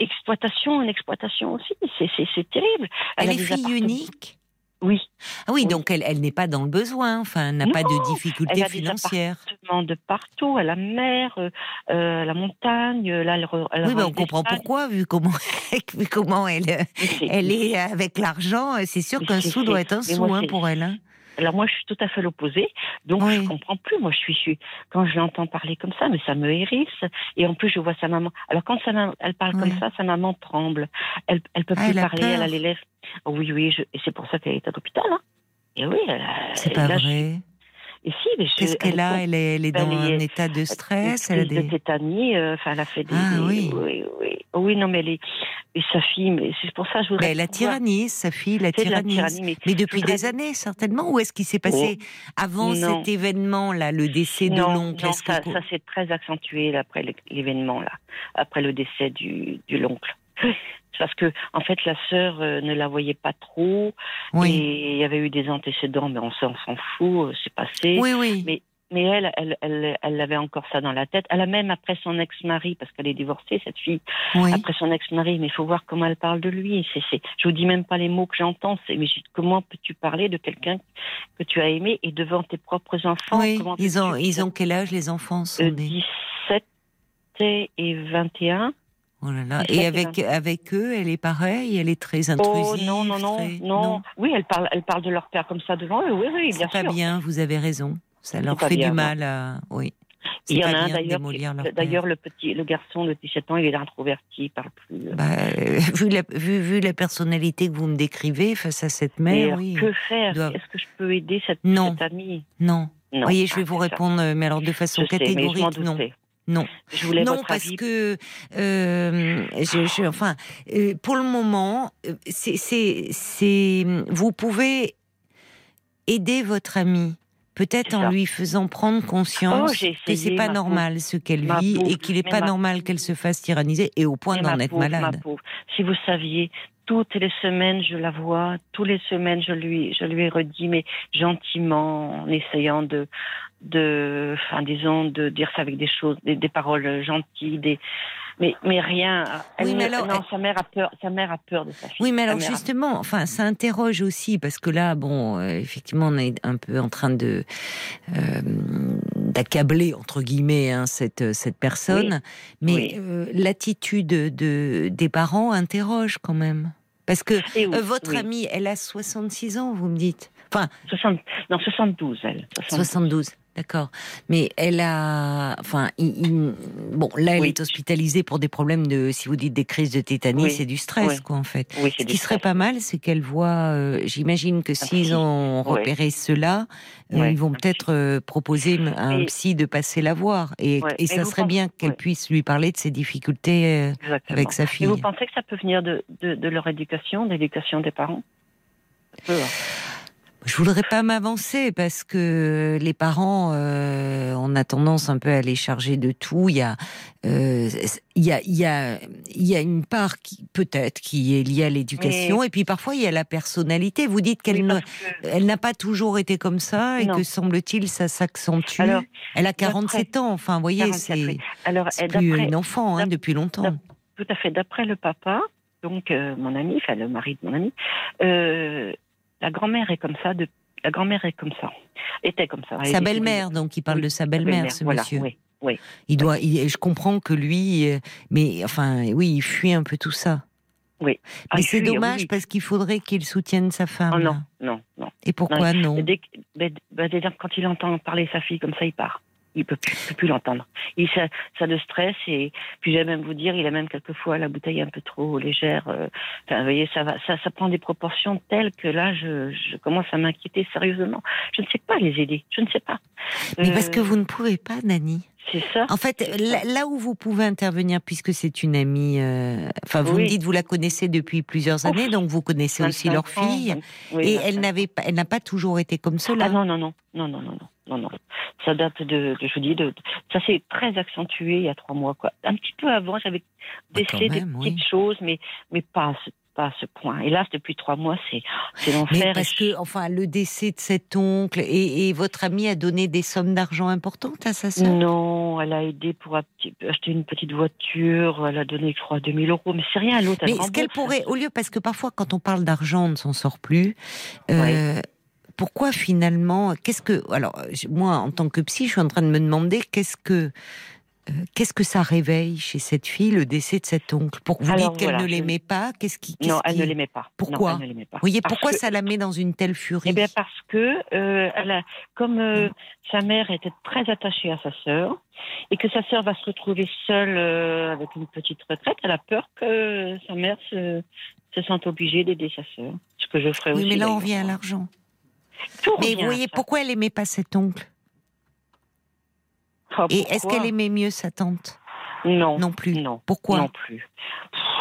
exploitation, une exploitation aussi. C'est, terrible. elle a est fille unique. Oui, Ah oui, Oui. donc elle, elle n'est pas dans le besoin, enfin, elle n'a pas de difficultés elle a financières. de partout, à la mer, euh, euh, à la montagne. Là, elle, re- elle Oui, mais on comprend pourquoi, vu comment, vu comment elle, est avec l'argent. C'est sûr qu'un sou doit être un sou hein, pour elle. hein. Alors moi, je suis tout à fait l'opposé, donc Oui. je comprends plus. Moi, je suis, je suis- quand je l'entends parler comme ça, mais ça me hérisse. Et en plus, je vois sa maman. Alors quand sa maman, elle parle Oui. comme ça, sa maman tremble. Elle, elle peut Ah, plus elle parler. Elle a les lèvres. Oui, oui. je- Et c'est pour ça qu'elle est à l'hôpital. Hein. Et oui, elle a. C'est pas là, je- vrai. Et si, mais je- Qu'est-ce qu'elle a? Elle est, elle est dans elle est- un état de stress. Elle a de des. tétanie, euh, elle a fait des. Ah, oui. oui, oui. Oh, oui, non, mais elle est. Et sa fille, mais c'est pour ça que je voudrais. Mais elle la tyrannise, sa fille la de tyrannie, mais Mais depuis voudrais- des années, certainement. Ou est-ce qu'il s'est passé avant Non. cet événement-là, le décès de l'oncle non, Est-ce que- ça, ça s'est très accentué après l'é- l'événement là, après le décès du, du l'oncle. Parce que en fait la sœur euh, ne la voyait pas trop Oui, et il y avait eu des antécédents, mais on s'en fout, euh, c'est passé. oui, oui. Mais mais elle, elle, elle, elle avait encore ça dans la tête. Elle a même après son ex-mari, parce qu'elle est divorcée cette fille, oui. après son ex-mari, mais il faut voir comment elle parle de lui. C'est, c'est, je vous dis même pas les mots que j'entends. C'est, mais je- comment peux-tu parler de quelqu'un que tu as aimé et devant tes propres enfants? Oui, ils ont, ils ont quel âge les enfants? Sont euh, des... 17 et 21. Oh là là. 17 Et avec, avec eux, elle est pareille, elle est très intrusive. Oh non, non, non, très- non. Oui, elle parle, elle parle de leur père comme ça devant eux. Oui, oui, bien C'est pas sûr. bien, vous avez raison. Ça leur fait bien, du non. mal à. Oui. Il y en a un d'ailleurs. D'ailleurs, le petit, le garçon de 17 ans, il est introverti, il parle plus. euh. Bah, euh, *laughs* vu, la, vu, vu la personnalité que vous me décrivez face à cette mère, oui. que faire? Est-ce que je peux aider cette, Non. cette amie? Non. Non. voyez, je vais Ah, vous ça. répondre, euh, mais alors de façon Je sais, mais je m'en catégorique, non. Non. Je voulais Non, votre parce avis. que, euh, je, je- enfin, euh, pour le moment, euh, c'est, vous pouvez aider votre amie. Peut-être en ça. lui faisant prendre conscience Oh, j'ai que c'est essayé, pas ma normal ce qu'elle vit pauvre. et qu'il n'est pas ma- normal qu'elle se fasse tyranniser et au point d'en être malade. Si vous saviez, toutes les semaines, je la vois, toutes les semaines, je lui, je lui redis, mais gentiment, en essayant de, de, enfin, disons, de dire ça avec des choses, des, des paroles gentilles, des, mais, mais rien. Elle Oui, mais ne- alors, non, elle- sa mère a peur, sa mère a peur de sa fille. Oui, mais alors a- justement, enfin, ça interroge aussi parce que là, bon, euh, effectivement, on est un peu en train de euh, d'accabler entre guillemets hein, cette cette personne, mais Oui. euh, l'attitude de des parents interroge quand même. Parce que oui, votre amie, elle a 66 ans, vous me dites. Enfin, 60 non, 72, elle. 72. 72. D'accord. Mais elle a, enfin, il- il- bon, là, elle Oui. est hospitalisée pour des problèmes de, si vous dites des crises de tétanie, Oui. c'est du stress, Oui. quoi, en fait. Oui, Ce qui serait pas mal, c'est qu'elle voit. euh, J'imagine que s'ils ont repéré cela, euh, ils vont peut-être euh, proposer à un psy de passer la voir. Et, et ça serait pensez- bien qu'elle puisse lui parler de ses difficultés avec sa Et fille. vous pensez que ça peut venir de, de, de leur éducation, de l'éducation des parents? Ça peut, hein. Je voudrais pas m'avancer parce que les parents, euh, on a tendance un peu à les charger de tout. Il y a, euh, il y a, il y a, il y a une part qui peut-être qui est liée à l'éducation et puis parfois il y a la personnalité. Vous dites qu'elle Oui, ne- parce que- elle n'a pas toujours été comme ça et Non. que semble-t-il ça s'accentue. Alors, elle a 47 ans. Enfin, vous voyez, 44, c'est. Alors, c'est et plus une enfant hein, depuis longtemps. Tout à fait. D'après le papa, donc euh, mon ami, enfin le mari de mon ami, euh, la grand-mère est comme ça. De, la grand-mère est comme ça. Était comme ça. Sa belle-mère, donc il parle Oui, de sa belle-mère, ce voilà, monsieur. Oui, oui. Il doit, il- je comprends que lui, euh, mais enfin, oui, il fuit un peu tout ça. Oui. Ah, Mais c'est dommage oui. parce qu'il faudrait qu'il soutienne sa femme. Oh, là. non, non, non. Et pourquoi non, Et Dès, que- ben, ben, quand il entend parler sa fille comme ça, il part. Il peut plus, peut plus l'entendre. Il ça, ça le stresse et puis je vais même vous dire, il a même quelquefois la bouteille un peu trop légère. euh, Enfin, vous voyez, ça va, ça, ça prend des proportions telles que là, je, je commence à m'inquiéter sérieusement. Je ne sais pas les aider. Je ne sais pas. Mais Euh, parce que vous ne pouvez pas, Nani. C'est ça. En fait, là, où vous pouvez intervenir, puisque c'est une amie, euh, enfin, vous oui. me dites, vous la connaissez depuis plusieurs années, donc vous connaissez aussi leur fille, oui, et elle n'avait pas, elle n'a pas toujours été comme ah cela. Ah non, non, non, non, non, non, non, non. Ça date de, je vous dis, de, ça s'est très accentué il y a trois mois, quoi. Un petit peu avant, j'avais décelé des petites oui. choses, mais, mais pas pas à ce point. Et là, depuis trois mois, c'est, l'enfer. parce que, enfin, le décès de cet oncle et, et votre amie a donné des sommes d'argent importantes à sa sœur? Non, elle a aidé pour acheter une petite voiture. Elle a donné, je crois, 2000 euros. Mais c'est rien, l'autre, Mais ce qu'elle pourrait, au lieu, parce que parfois quand on parle d'argent, on ne s'en sort plus. euh, Pourquoi finalement, qu'est-ce que, alors moi en tant que psy, je suis en train de me demander qu'est-ce que euh, qu'est-ce que ça réveille chez cette fille, le décès de cet oncle? Pour vous Alors, dites qu'elle voilà, ne je- l'aimait pas, qu'est-ce qui Non, elle qui- ne l'aimait pas. Pourquoi? Non, elle ne pas. Pourquoi que- ça la met dans une telle furie? Eh bien parce que euh, elle a, comme euh, sa mère était très attachée à sa sœur et que sa sœur va se retrouver seule avec une petite retraite, elle a peur que sa mère se, se sente obligée d'aider sa sœur. Ce que je ferai Oui, aussi. mais là, on vient à l'argent. Mais vous voyez, pourquoi elle aimait pas cet oncle? Et est-ce qu'elle aimait mieux sa tante Non. Non plus. Non. Pourquoi Non plus.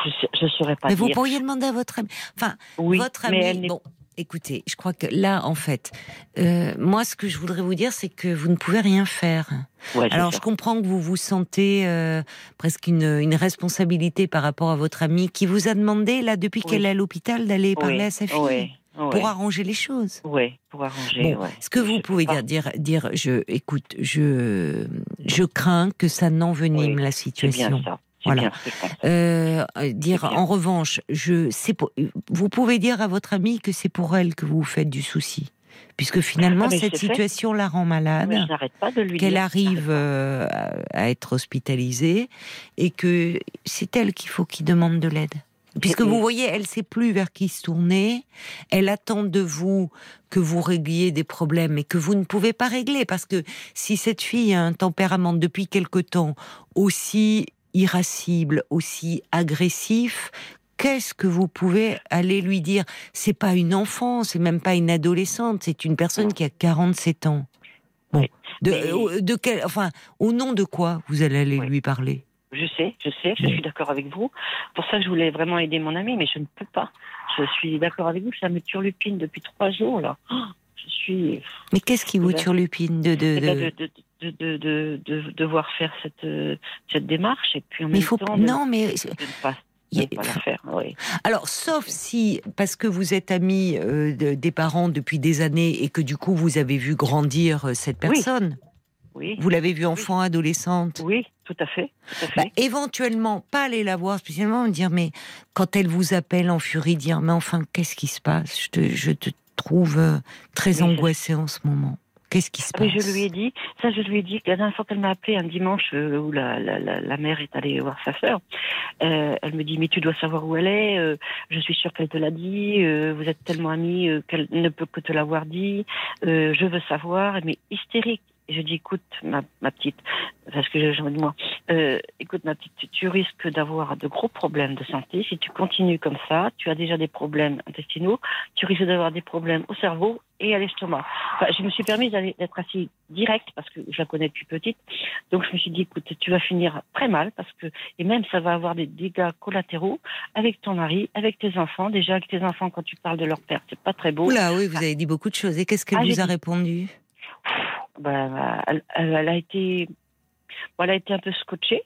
Je ne saurais pas Mais vous pourriez demander à votre ami. Enfin, oui, votre ami. Bon, écoutez, je crois que là, en fait, euh, moi, ce que je voudrais vous dire, c'est que vous ne pouvez rien faire. Ouais, Alors, ça. je comprends que vous vous sentez euh, presque une, une responsabilité par rapport à votre amie qui vous a demandé, là, depuis Oui. qu'elle est à l'hôpital, d'aller parler à sa fille ouais, pour arranger les choses. Ouais, pour arranger. Bon, ouais. ce que vous Je pouvez dire, dire, dire, je, écoute, je, je crains que ça n'envenime Oui, la C'est situation. bien ça. Voilà. Euh, dire en revanche, je, c'est pour- vous pouvez dire à votre amie que c'est pour elle que vous vous faites du souci, puisque finalement Ah, cette fait. situation la rend malade, Mais je n'arrête pas de lui qu'elle arrive euh, à, être hospitalisée et que c'est elle qu'il faut qui demande de l'aide. Puisque vous voyez, elle sait plus vers qui se tourner. Elle attend de vous que vous régliez des problèmes et que vous ne pouvez pas régler. Parce que si cette fille a un tempérament depuis quelque temps aussi irascible, aussi agressif, qu'est-ce que vous pouvez aller lui dire? C'est pas une enfant, c'est même pas une adolescente, c'est une personne qui a 47 ans. Bon, de, euh, de quel, enfin, au nom de quoi vous allez aller lui parler? Je sais, je sais, je suis d'accord avec vous. Pour ça, je voulais vraiment aider mon ami, mais je ne peux pas. Je suis d'accord avec vous, ça me turlupine depuis trois jours, là. Oh, Je suis. Mais qu'est-ce qui vous turlupine de, de, Eh ben, de- de, de, de, de, de- de devoir faire cette, euh, cette démarche et puis en Mais même faut temps de, non, mais pas, de il y ne a- pas la faire. Oui. alors sauf si parce que vous êtes ami euh, de- des parents depuis des années et que du coup vous avez vu grandir euh, cette Oui. personne, Oui, vous l'avez vue enfant, adolescente. oui, tout à fait. Tout à fait. Bah, éventuellement, pas aller la voir spécialement, me dire, mais quand elle vous appelle en furie, dire, mais enfin, qu'est-ce qui se passe? Je te, je te trouve euh, très angoissée en ce moment. Qu'est-ce qui se Ah, passe je lui ai dit, ça je lui ai dit, la dernière fois qu'elle m'a appelé un dimanche euh, où la, la, la, la mère est allée voir sa sœur, euh, elle me dit, mais tu dois savoir où elle est, euh, je suis sûre qu'elle te l'a dit, euh, vous êtes tellement amis qu'elle ne peut que te l'avoir dit, je veux savoir, mais hystérique. Et je dis, écoute, ma, ma petite, parce que j'ai envie de moi, euh, écoute, ma petite, tu, risques d'avoir de gros problèmes de santé. Si tu continues comme ça, tu as déjà des problèmes intestinaux, tu risques d'avoir des problèmes au cerveau et à l'estomac. Enfin, je me suis permise d'être assis direct parce que je la connais depuis petite. Donc, je me suis dit, écoute, tu vas finir très mal parce que, et même ça va avoir des dégâts collatéraux avec ton mari, avec tes enfants. Déjà, avec tes enfants, quand tu parles de leur père, c'est pas très beau. Oula, oui, vous avez dit beaucoup de choses. Et qu'est-ce qu'elle Ah, vous a répondu? Bah, elle, a été, bon, elle a été un peu scotchée.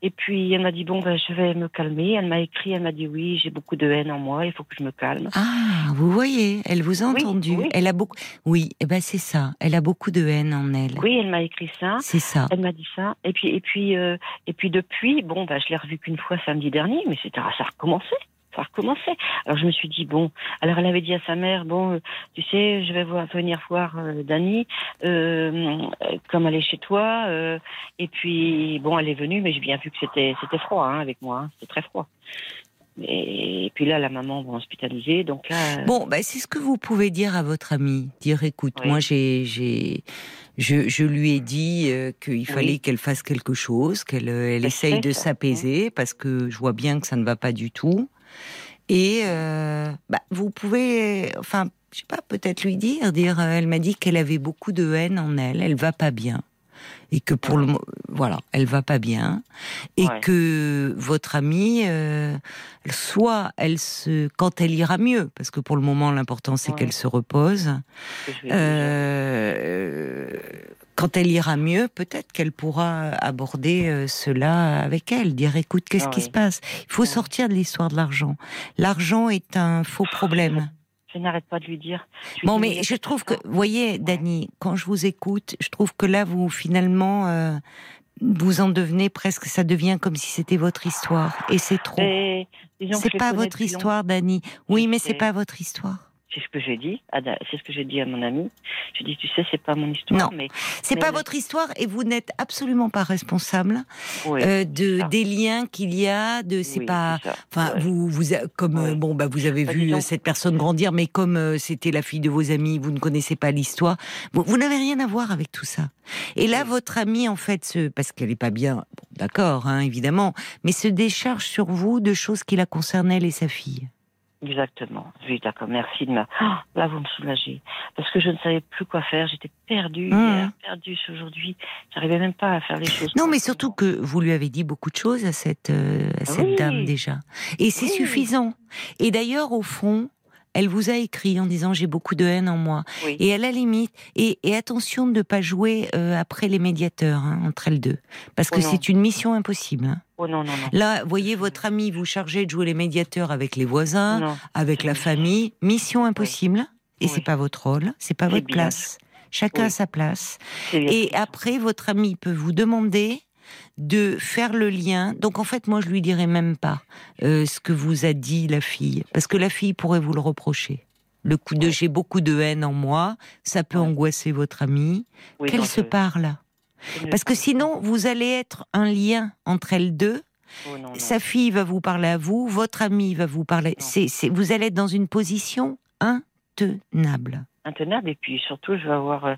Et puis elle m'a dit bon ben je vais me calmer. Elle m'a écrit, elle m'a dit oui j'ai beaucoup de haine en moi, il faut que je me calme. Ah, vous voyez, elle vous a Oui, entendu. oui. Elle a beaucoup. Oui, eh ben c'est ça. Elle a beaucoup de haine en elle. Oui elle m'a écrit ça. C'est ça. Elle m'a dit ça. Et puis et puis euh, et puis depuis bon ben je l'ai revue qu'une fois samedi dernier, mais c'était ça a recommencé. Ça. Alors je me suis dit bon. Alors elle avait dit à sa mère bon euh, tu sais je vais voir, venir voir euh, Dani euh, comme elle est chez toi. euh, et puis bon elle est venue mais j'ai bien vu que c'était c'était froid hein, avec moi. hein. C'était très froid. Et, puis là la maman va hospitaliser donc là. Bon, bah, c'est ce que vous pouvez dire à votre ami. Dire, écoute, Oui. moi, j'ai, j'ai, je, je lui ai dit euh, qu'il fallait qu'elle fasse quelque chose, qu'elle elle essaye de s'apaiser, parce que je vois bien que ça ne va pas du tout. Et euh, bah, vous pouvez, enfin, je sais pas, peut-être lui dire, dire, euh, elle m'a dit qu'elle avait beaucoup de haine en elle, elle va pas bien. Et que pour le mo- voilà, elle va pas bien, et Ouais. que votre amie, euh, soit elle se, quand elle ira mieux, parce que pour le moment l'important c'est Ouais. qu'elle se repose. Euh, quand elle ira mieux, peut-être qu'elle pourra aborder euh, cela avec elle, dire écoute, qu'est-ce Ah qui oui. se passe? Il faut sortir de l'histoire de l'argent. L'argent est un faux problème. Je n'arrête pas de lui dire. Je Bon, mais je trouve que, vous voyez, Dani, quand je vous écoute, je trouve que là, vous finalement, euh, vous en devenez presque, ça devient comme si c'était votre histoire, et c'est trop. C'est pas votre histoire, Dani. Oui, mais c'est pas votre histoire. C'est ce que j'ai dit. C'est ce que j'ai dit à mon ami. J'ai dit, tu sais, c'est pas mon histoire. Non, mais c'est pas votre histoire et vous n'êtes absolument pas responsable euh, de des liens qu'il y a. De c'est pas. Enfin, vous vous comme euh, bon bah vous avez vu cette personne grandir, mais comme euh, c'était la fille de vos amis, vous ne connaissez pas l'histoire. Vous, n'avez rien à voir avec tout ça. Et là, votre ami en fait, se, parce qu'elle est pas bien, d'accord, hein, évidemment, mais se décharge sur vous de choses qui la concernaient elle et sa fille. Exactement. Oui, d'accord. Merci de me. Ah, *gasps* là, vous me soulagez. Parce que je ne savais plus quoi faire. J'étais perdue mmh. hier, perdue aujourd'hui. J'arrivais même pas à faire les choses. Non, mais surtout que vous lui avez dit beaucoup de choses à cette, euh, à cette dame déjà. Et c'est suffisant. Et d'ailleurs, au fond, elle vous a écrit en disant j'ai beaucoup de haine en moi. Et à la limite, et, attention de ne pas jouer euh, après les médiateurs hein, entre elles deux, parce que oh c'est une mission impossible. Hein. Oh non, non, non. Là, voyez votre ami vous charger de jouer les médiateurs avec les voisins, avec la famille. Mission impossible. Et c'est pas votre rôle, c'est pas votre place. Chacun a sa place. Et après, votre ami peut vous demander de faire le lien. Donc en fait, moi, je lui dirais même pas euh, ce que vous a dit la fille, parce que la fille pourrait vous le reprocher. Le coup de j'ai beaucoup de haine en moi, ça peut angoisser votre amie. Qu'elle se parle. Parce que sinon, vous allez être un lien entre elles deux. Oh, Sa fille va vous parler à vous, votre ami va vous parler. C'est, vous allez être dans une position intenable. Intenable et puis surtout je vais avoir euh,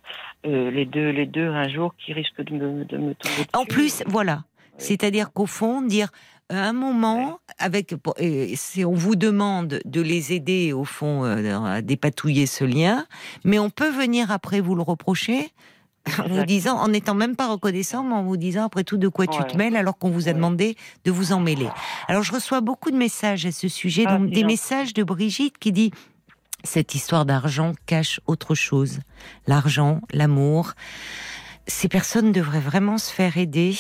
euh, les deux les deux un jour qui risquent de me, de me tomber En plus, voilà. C'est-à-dire qu'au fond, dire à un moment, avec, on vous demande de les aider au fond euh, à dépatouiller ce lien, mais on peut venir après vous le reprocher en vous disant, en n'étant même pas reconnaissant, mais en vous disant après tout de quoi tu te mêles alors qu'on vous a demandé de vous en mêler. Alors je reçois beaucoup de messages à ce sujet, ah, donc des messages de Brigitte qui dit cette histoire d'argent cache autre chose. L'argent, l'amour. Ces personnes devraient vraiment se faire aider.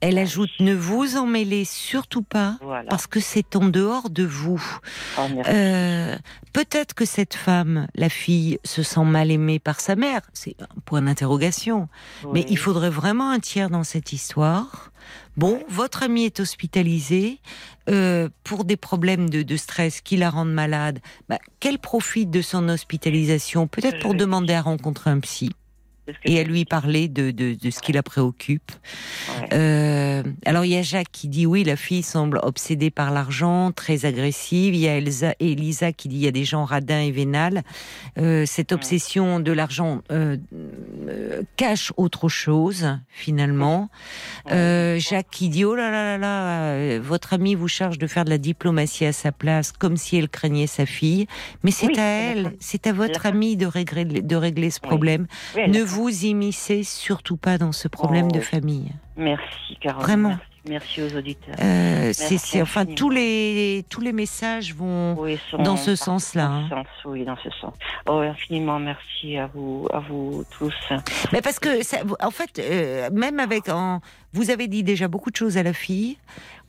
Elle ajoute ne vous en mêlez surtout pas parce que c'est en dehors de vous. Oh, euh, peut-être que cette femme, la fille, se sent mal aimée par sa mère. C'est un point d'interrogation. Mais il faudrait vraiment un tiers dans cette histoire. Bon, votre ami est hospitalisé euh, pour des problèmes de, stress qui la rendent malade. Bah, qu'elle profite de son hospitalisation, peut-être pour demander à rencontrer un psy et à lui parler de, de, de ce qui la préoccupe. Euh, alors il y a Jacques qui dit oui, la fille semble obsédée par l'argent, très agressive. Il y a Elsa Elisa qui dit il y a des gens radins et vénales. Euh, cette obsession de l'argent euh, euh cache autre chose finalement. Euh, Jacques qui dit oh là là là là, euh, votre ami vous charge de faire de la diplomatie à sa place, comme si elle craignait sa fille. Mais c'est à elle, c'est à votre ami de régler de régler ce problème. ne vous immiscez surtout pas dans ce problème de oh. famille. Merci, Caroline. Vraiment. Merci. aux auditeurs. Euh, c'est, enfin tous les tous les messages vont dans ce sens-là. Hein. oui, dans ce sens. Oh, infiniment merci à vous à vous tous. Mais parce que en fait, euh, même avec en, vous avez dit déjà beaucoup de choses à la fille.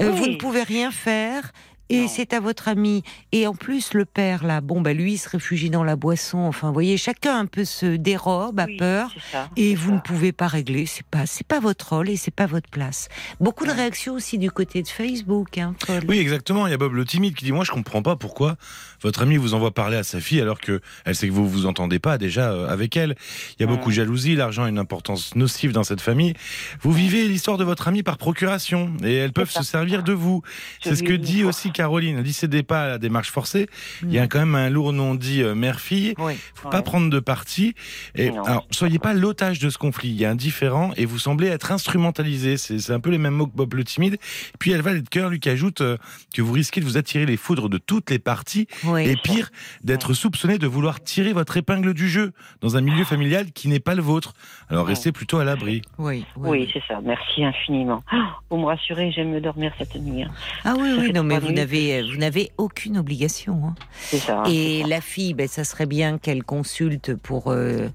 Euh, vous ne pouvez rien faire et c'est à votre ami. Et en plus, le père, là, bon, bah, lui, il se réfugie dans la boisson. Enfin, vous voyez, chacun un peu se dérobe, a peur. et vous ne pouvez pas régler. C'est pas, c'est pas votre rôle et c'est pas votre place. Beaucoup de réactions aussi du côté de Facebook, hein, Oui, exactement. Il y a Bob le timide qui dit, moi, je comprends pas pourquoi votre ami vous envoie parler à sa fille alors que elle sait que vous vous entendez pas déjà euh, avec elle. Il y a beaucoup de jalousie. L'argent a une importance nocive dans cette famille. Vous vivez l'histoire de votre ami par procuration et elles peuvent se servir de vous. C'est ce que dit aussi Caroline, ne cédez pas à la démarche forcée. Il y a quand même un lourd non-dit euh, mère-fille. Il faut pas prendre de parti. Et alors, soyez pas l'otage de ce conflit. Il y a un différent et vous semblez être instrumentalisé. C'est un peu les mêmes mots que Bob le timide. Puis elle va de cœur lui qui ajoute euh, que vous risquez de vous attirer les foudres de toutes les parties. Et pire, d'être soupçonné de vouloir tirer votre épingle du jeu dans un milieu familial qui n'est pas le vôtre. Alors restez plutôt à l'abri. Oui, oui, c'est ça. Merci infiniment. Pour me rassurer, j'aime me dormir cette nuit. Hein. Ah oui, oui, non, mais vous n'avez, vous n'avez aucune obligation. Hein. C'est ça. Et la fille, ben, ça serait bien qu'elle consulte pour euh,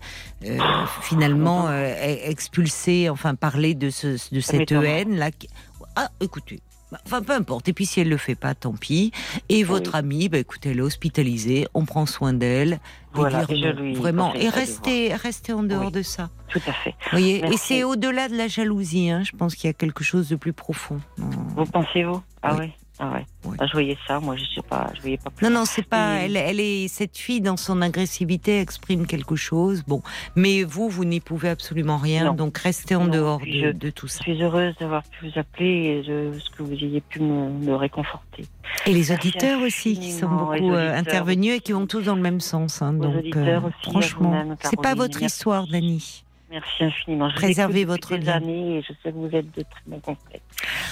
euh, finalement euh, expulser, enfin parler de, ce, de cette haine là. Ah, écoutez, Enfin, peu importe. Et puis, si elle le fait pas, tant pis. Et votre amie, bah, écoutez, elle est hospitalisée. On prend soin d'elle. Voilà, vraiment. Et restez, restez en dehors de ça. Tout à fait. Voyez. Et c'est au-delà de la jalousie. Hein. Je pense qu'il y a quelque chose de plus profond. Vous pensez-vous? Ah oui. Ah ouais. Oui. Ah, je voyais ça, moi je sais pas, je voyais pas plus. Non, non, c'est pas. Elle, elle est cette fille dans son agressivité exprime quelque chose. Bon, mais vous, vous n'y pouvez absolument rien. Non. Donc restez en Non, dehors de, je- de tout Je ça. suis heureuse d'avoir pu vous appeler et de ce que vous ayez pu me, me réconforter. Et les auditeurs aussi qui sont beaucoup euh, intervenus et qui vont tous dans le même sens. hein. Donc aussi, à franchement, c'est pas votre histoire, Dani. Merci infiniment. Je Préservez votre lien. années et je sais que vous êtes de très bons conseils.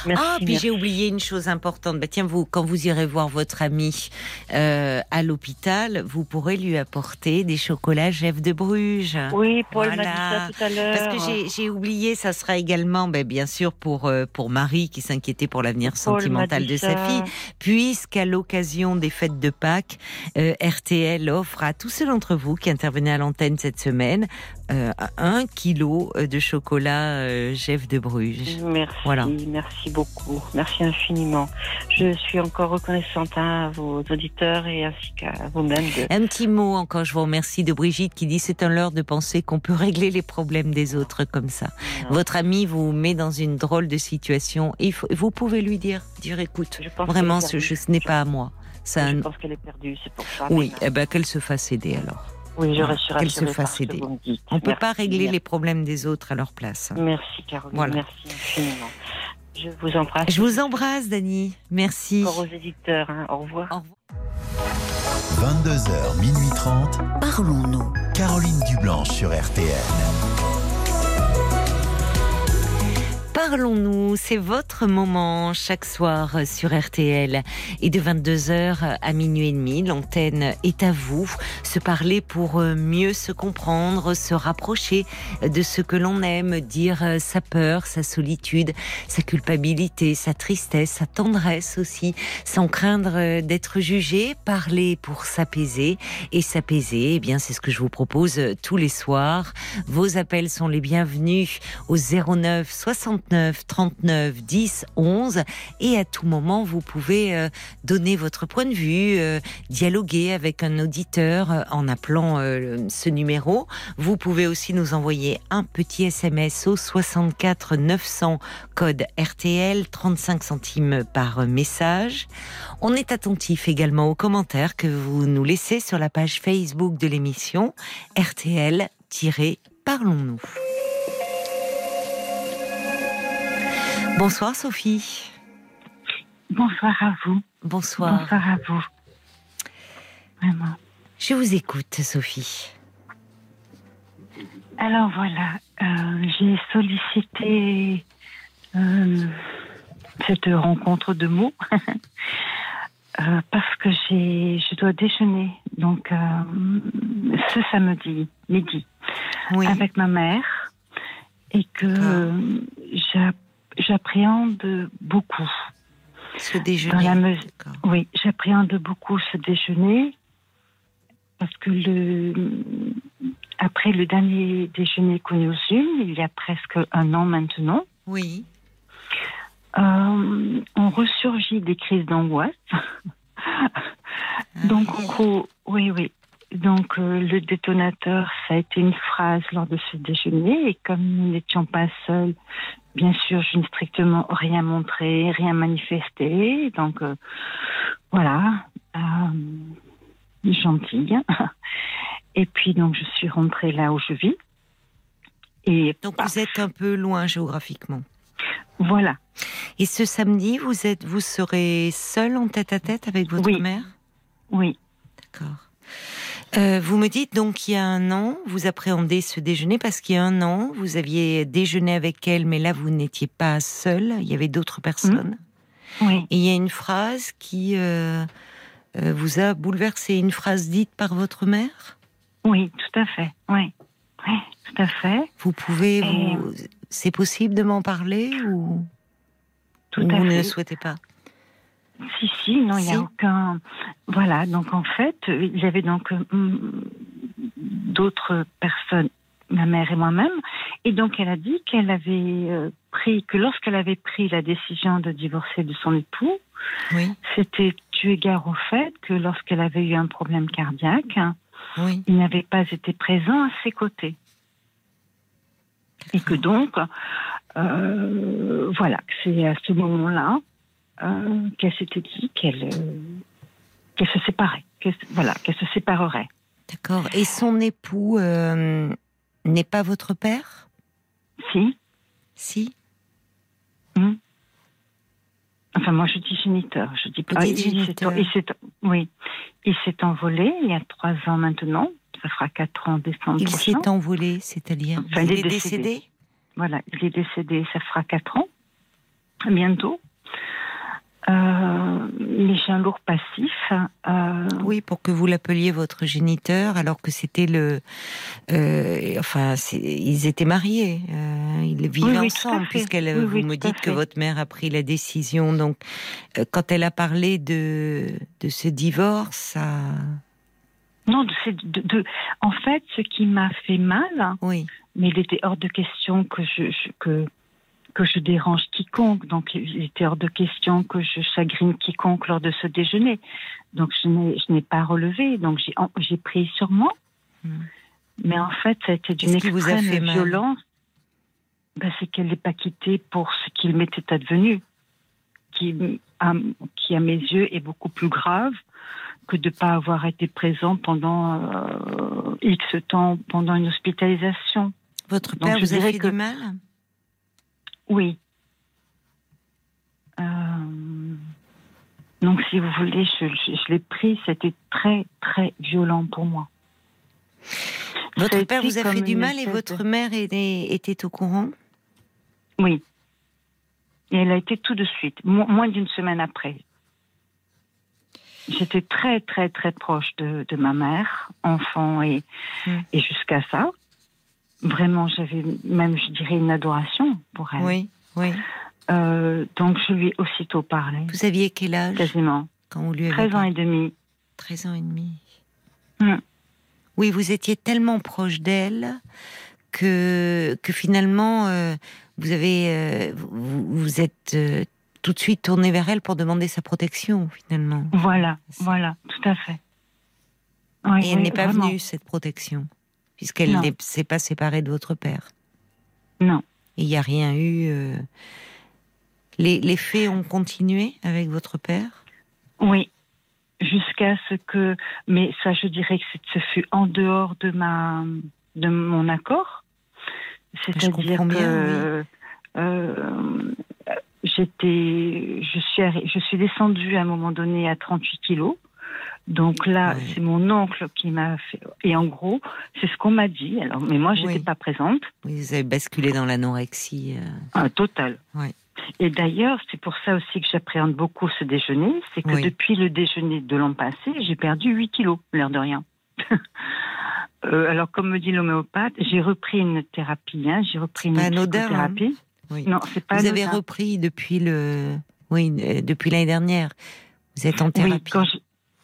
Merci. ah, puis j'ai oublié une chose importante. Bah, tiens, vous, quand vous irez voir votre ami euh, à l'hôpital, vous pourrez lui apporter des chocolats Jeff de Bruges. Oui, Paul m'a Voilà. dit ça tout à l'heure. Parce que j'ai- oublié, ça sera également, ben, bien sûr, pour, euh, pour Marie qui s'inquiétait pour l'avenir m'a sentimental de sa fille, puisqu'à l'occasion des fêtes de Pâques, euh, RTL offre à tous ceux d'entre vous qui intervenaient à l'antenne cette semaine un kilo de chocolat euh, Jeff de Bruges. Merci, Voilà. merci beaucoup, merci infiniment. Je suis encore reconnaissante hein, à vos auditeurs et ainsi qu'à vous-même. de- Un petit mot encore, je vous remercie de Brigitte qui dit c'est un leurre de penser qu'on peut régler les problèmes des autres comme ça. Non. Votre ami vous met dans une drôle de situation. Faut, vous pouvez lui dire, dire écoute, vraiment ce, n'est pas à moi. Ça, Je pense qu'elle est perdue, c'est pour ça. oui, eh ben qu'elle se fasse aider alors. Oui, je reste qu'elle se fasse aider. vous me dites. On ne peut pas régler merci. les problèmes des autres à leur place. Merci Caroline, Voilà. merci infiniment. Je vous embrasse. Je vous embrasse, Dani. Merci. Encore aux éditeurs, hein. au revoir. Au revoir. 22h, minuit 30. Parlons-nous. Caroline Dublanche sur RTL. Parlons-nous, c'est votre moment chaque soir sur RTL. Et de 22h à minuit et demi, l'antenne est à vous. Se parler pour euh, mieux se comprendre, se rapprocher de ce que l'on aime, dire euh, sa peur, sa solitude, sa culpabilité, sa tristesse, sa tendresse aussi, sans craindre euh, d'être jugé, parler pour s'apaiser. Et s'apaiser, eh bien, c'est ce que je vous propose euh, tous les soirs. Vos appels sont les bienvenus au 09 69 39 10 11 et à tout moment vous pouvez euh, donner votre point de vue, euh, dialoguer avec un auditeur euh, en appelant ce numéro. Vous pouvez aussi nous envoyer un petit SMS au 64 900 code RTL 35 centimes par message. On est attentif également aux commentaires que vous nous laissez sur la page Facebook de l'émission RTL-Parlons-nous. Bonsoir Sophie. Bonsoir à vous. Bonsoir. Bonsoir à vous. Vraiment. Je vous écoute Sophie. Alors voilà, euh, j'ai sollicité euh, cette rencontre de mots *laughs* euh, parce que j'ai, je dois déjeuner donc ce samedi midi Oui. avec ma mère et que euh, j'a- j'appréhende beaucoup. Ce Dans la déjeuner. Oui, j'appréhende beaucoup ce déjeuner parce que le après le dernier déjeuner qu'on nous eut, il y a presque un an maintenant, Oui. euh, on ressurgit des crises d'angoisse. Donc en gros, oui, oui. Donc euh, le détonateur, ça a été une phrase lors de ce déjeuner et comme nous n'étions pas seuls, bien sûr, je n'ai strictement rien montré, rien manifesté. Donc euh, voilà, euh, gentille. *laughs* Et puis donc je suis rentrée là où je vis. Et Donc vous êtes un peu loin géographiquement. voilà. Et ce samedi, vous êtes, vous serez seul en tête à tête avec votre Oui. mère? Oui, D'accord. Euh, vous me dites donc qu'il y a un an, vous appréhendez ce déjeuner parce qu'il y a un an, vous aviez déjeuné avec elle, mais là vous n'étiez pas seul, il y avait d'autres personnes. oui. Et il y a une phrase qui euh, euh, vous a bouleversé, une phrase dite par votre mère? Oui, tout à fait. Oui, oui tout à fait. Vous pouvez, Et- vous, c'est possible de m'en parler ou, Tout ou à vous ne le souhaitez pas? Si, si, non, il n'y a aucun. Voilà, donc en fait, il y avait donc euh, hum, d'autres personnes, ma mère et moi-même, et donc elle a dit qu'elle avait euh, pris, que lorsqu'elle avait pris la décision de divorcer de son époux, Oui, c'était eu égard au fait que lorsqu'elle avait eu un problème cardiaque, hein, oui. il n'avait pas été présent à ses côtés. Et que donc, euh, voilà, que c'est à ce moment-là euh, qu'elle s'était dit qu'elle euh, qu'elle se séparait, qu'elle, voilà, qu'elle se séparerait. D'accord. Et son époux euh, n'est pas votre père? Si. Si? Hmm. Enfin, moi, je dis géniteur. Je dis pas. Géniteur. il s'est- oui. Il s'est envolé il y a trois ans maintenant. Ça fera quatre ans en décembre Il s'est envolé, c'est-à-dire Enfin, il il est est décédé. décédé? Voilà, il est décédé, ça fera quatre ans, bientôt. Euh, mais j'ai un lourd passif. euh, Oui, pour que vous l'appeliez votre géniteur, alors que c'était le. euh, enfin, ils étaient mariés, euh, ils vivaient Oui, à ensemble, puisqu'elle. Oui, vous me à dites que votre mère a pris la décision. Donc, euh, quand elle a parlé de de ce divorce, ça. Non, de, c'est de- de- en fait, ce qui m'a fait mal, Oui, mais il était hors de question que je, je- que que je dérange quiconque. Donc, il était hors de question que je chagrine quiconque lors de ce déjeuner. Donc, je n'ai pas relevé. Donc, j'ai pris sur moi. Hmm. Mais en fait, ça a été d'une extrême fait violence. Ben, c'est qu'elle n'est pas quittée pour ce qu'il m'était advenu, qui, à, qui à mes yeux est beaucoup plus grave que de ne pas avoir été présent pendant euh, X temps, pendant une hospitalisation. votre père vous a fait que- du mal? Oui. Euh, donc, si vous voulez, je, je- je l'ai pris, c'était très, très violent pour moi. Votre père vous a fait du mal et votre mère était, était au courant? Oui. Et elle a été tout de suite, mo- moins d'une semaine après. J'étais très, très, très proche de, de ma mère, enfant et, Hmm. et jusqu'à ça. Vraiment, j'avais même, je dirais, une adoration pour elle. Oui, oui. Euh, donc, je lui ai aussitôt parlé, Vous aviez quel âge quasiment. quand vous lui avez 13 ans parlé et demi. 13 ans et demi. Oui, vous étiez tellement proche d'elle que, que finalement, euh, vous avez, euh, vous, vous êtes tout de suite tourné vers elle pour demander sa protection, finalement. Voilà, voilà, tout à fait. Oui, Et elle oui, n'est pas vraiment. venue, cette protection, puisqu'elle ne s'est pas séparée de votre père. Non. Il n'y a rien eu. euh, Les, les faits ont continué avec votre père? Oui, jusqu'à ce que, mais ça, je dirais que ce fut en dehors de ma, de mon accord. C'est-à-dire bien, que euh, j'étais, je suis, je suis descendue à un moment donné à 38 kilos. Donc là, c'est mon oncle qui m'a fait. Et en gros, c'est ce qu'on m'a dit. Alors, mais moi, j'étais Oui. pas présente. Oui, Vous avez basculé dans l'anorexie. euh, Un total. Ouais. Et d'ailleurs, c'est pour ça aussi que j'appréhende beaucoup ce déjeuner, c'est que Oui. depuis le déjeuner de l'an passé, j'ai perdu 8 kilos, l'air de rien. *laughs* Euh, alors, comme me dit l'homéopathe, j'ai repris une thérapie, hein, j'ai repris une pas anodin, psychothérapie. oui. Non, c'est pas Vous avez repris depuis le, oui, euh, depuis l'année dernière. Vous êtes en Oui, thérapie. quand je-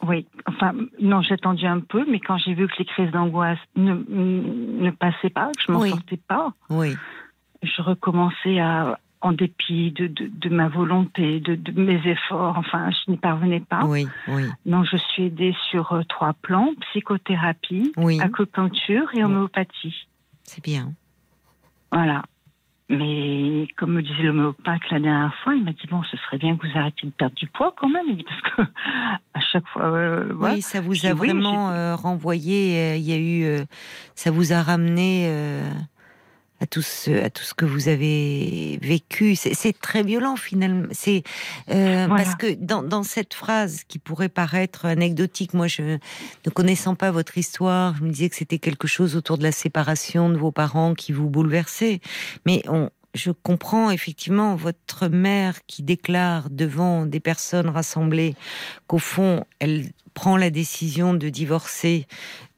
oui, enfin, non, j'ai attendu un peu, mais quand j'ai vu que les crises d'angoisse ne, ne passaient pas, que je m'en Oui. sortais pas, Oui, je recommençais à, en dépit de, de, de ma volonté, de, de mes efforts, enfin, je n'y parvenais pas. oui, oui, Donc, je suis aidée sur euh, trois plans psychothérapie, oui. acupuncture et homéopathie. C'est bien. Voilà. Mais comme me disait l'homéopathe la dernière fois, il m'a dit bon, ce serait bien que vous arrêtiez de perdre du poids quand même, parce que *laughs* à chaque fois, euh. Oui, ça vous a oui, vraiment euh, renvoyé. euh, Il y a eu, euh, ça vous a ramené euh, à tout ce, à tout ce que vous avez vécu. C'est très violent finalement. C'est euh, Voilà. parce que dans, dans cette phrase qui pourrait paraître anecdotique, moi, je ne connaissant pas votre histoire, je me disais que c'était quelque chose autour de la séparation de vos parents qui vous bouleversait. Mais on, je comprends effectivement votre mère qui déclare devant des personnes rassemblées qu'au fond, elle prend la décision de divorcer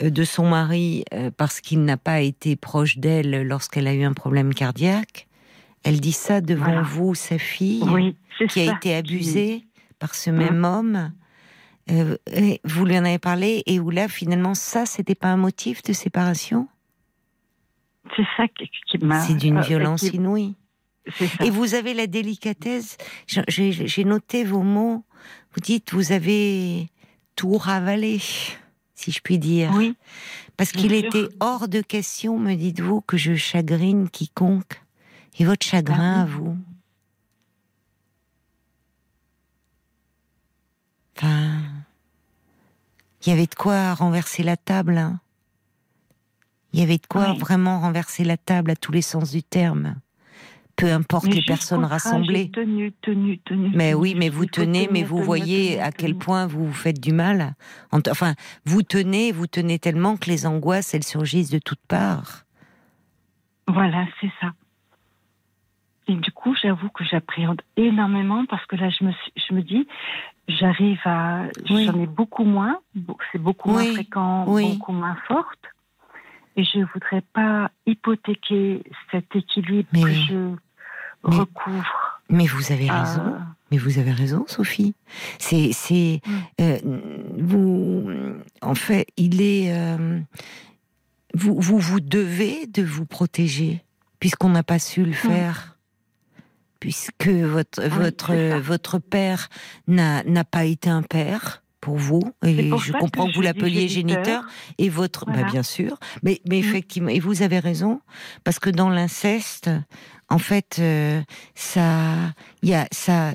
euh, de son mari euh, parce qu'il n'a pas été proche d'elle lorsqu'elle a eu un problème cardiaque. Elle dit ça devant Voilà. vous, sa fille, Oui, qui a été abusée par ce même homme. Euh, vous lui en avez parlé et où là, finalement, ça, c'était pas un motif de séparation? C'est ça qui, qui m'a. C'est d'une violence qui- inouïe. Et vous avez la délicatesse. j'ai- noté vos mots. Vous dites, vous avez tout ravalé, si je puis dire. Oui, Parce qu'il était hors de question, me dites-vous, que je chagrine quiconque. Et votre chagrin Ah à vous Enfin, il y avait de quoi renverser la table. Hein. Il y avait de quoi vraiment renverser la table à tous les sens du terme. Peu importe les personnes rassemblées. Tenu, tenu, tenu, mais oui, mais vous tenez, mais vous voyez à quel point vous vous faites du mal. Enfin, vous tenez, vous tenez tellement que les angoisses, elles surgissent de toutes parts. Voilà, c'est ça. Et du coup, j'avoue que j'appréhende énormément parce que là, je me, je me dis, j'arrive à. J'en ai beaucoup moins, c'est beaucoup moins fréquent, beaucoup moins forte. Et je ne voudrais pas hypothéquer cet équilibre que je recouvre. Mais vous avez raison. Mais vous avez raison, Sophie. C'est, c'est, mm. euh, vous, en fait, il est, euh, vous, vous, vous devez de vous protéger puisqu'on n'a pas su le mm. faire puisque votre, votre, votre père n'a pas été un père pour vous, et je comprends que, vous l'appeliez géniteur, et votre, bah, bien sûr, mais, mais mm. effectivement, et vous avez raison, parce que dans l'inceste, en fait, euh, ça, y a, ça,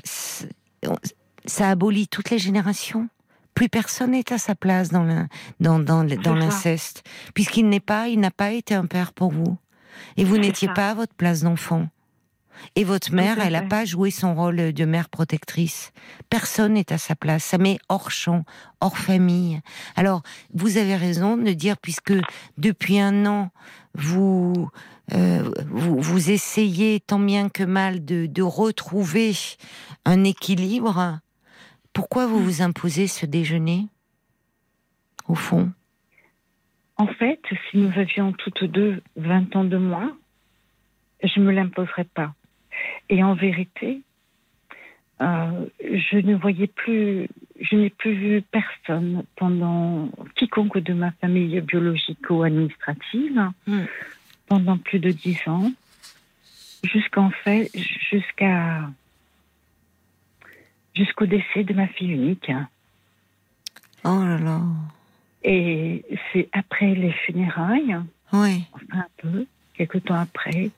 ça abolit toutes les générations. Plus personne n'est à sa place dans dans, dans, dans l'inceste, puisqu'il n'est pas, il n'a pas été un père pour vous, et vous n'étiez pas à votre place d'enfant. Et votre mère, elle n'a pas joué son rôle de mère protectrice. Personne n'est à sa place. Ça met hors champ, hors famille. Alors, vous avez raison de dire, puisque depuis un an, vous, euh, vous, essayez tant bien que mal de, de retrouver un équilibre, pourquoi vous vous imposez ce déjeuner, au fond? En fait, si nous avions toutes deux 20 ans de moins, je ne me l'imposerais pas. Et en vérité, euh, je ne voyais plus, je n'ai plus vu personne pendant quiconque de ma famille biologico-administrative hmm. pendant plus de dix ans, jusqu'en fait, jusqu'à jusqu'au décès de ma fille unique. Oh là là. Et c'est après les funérailles, oui. enfin un peu, quelques temps après,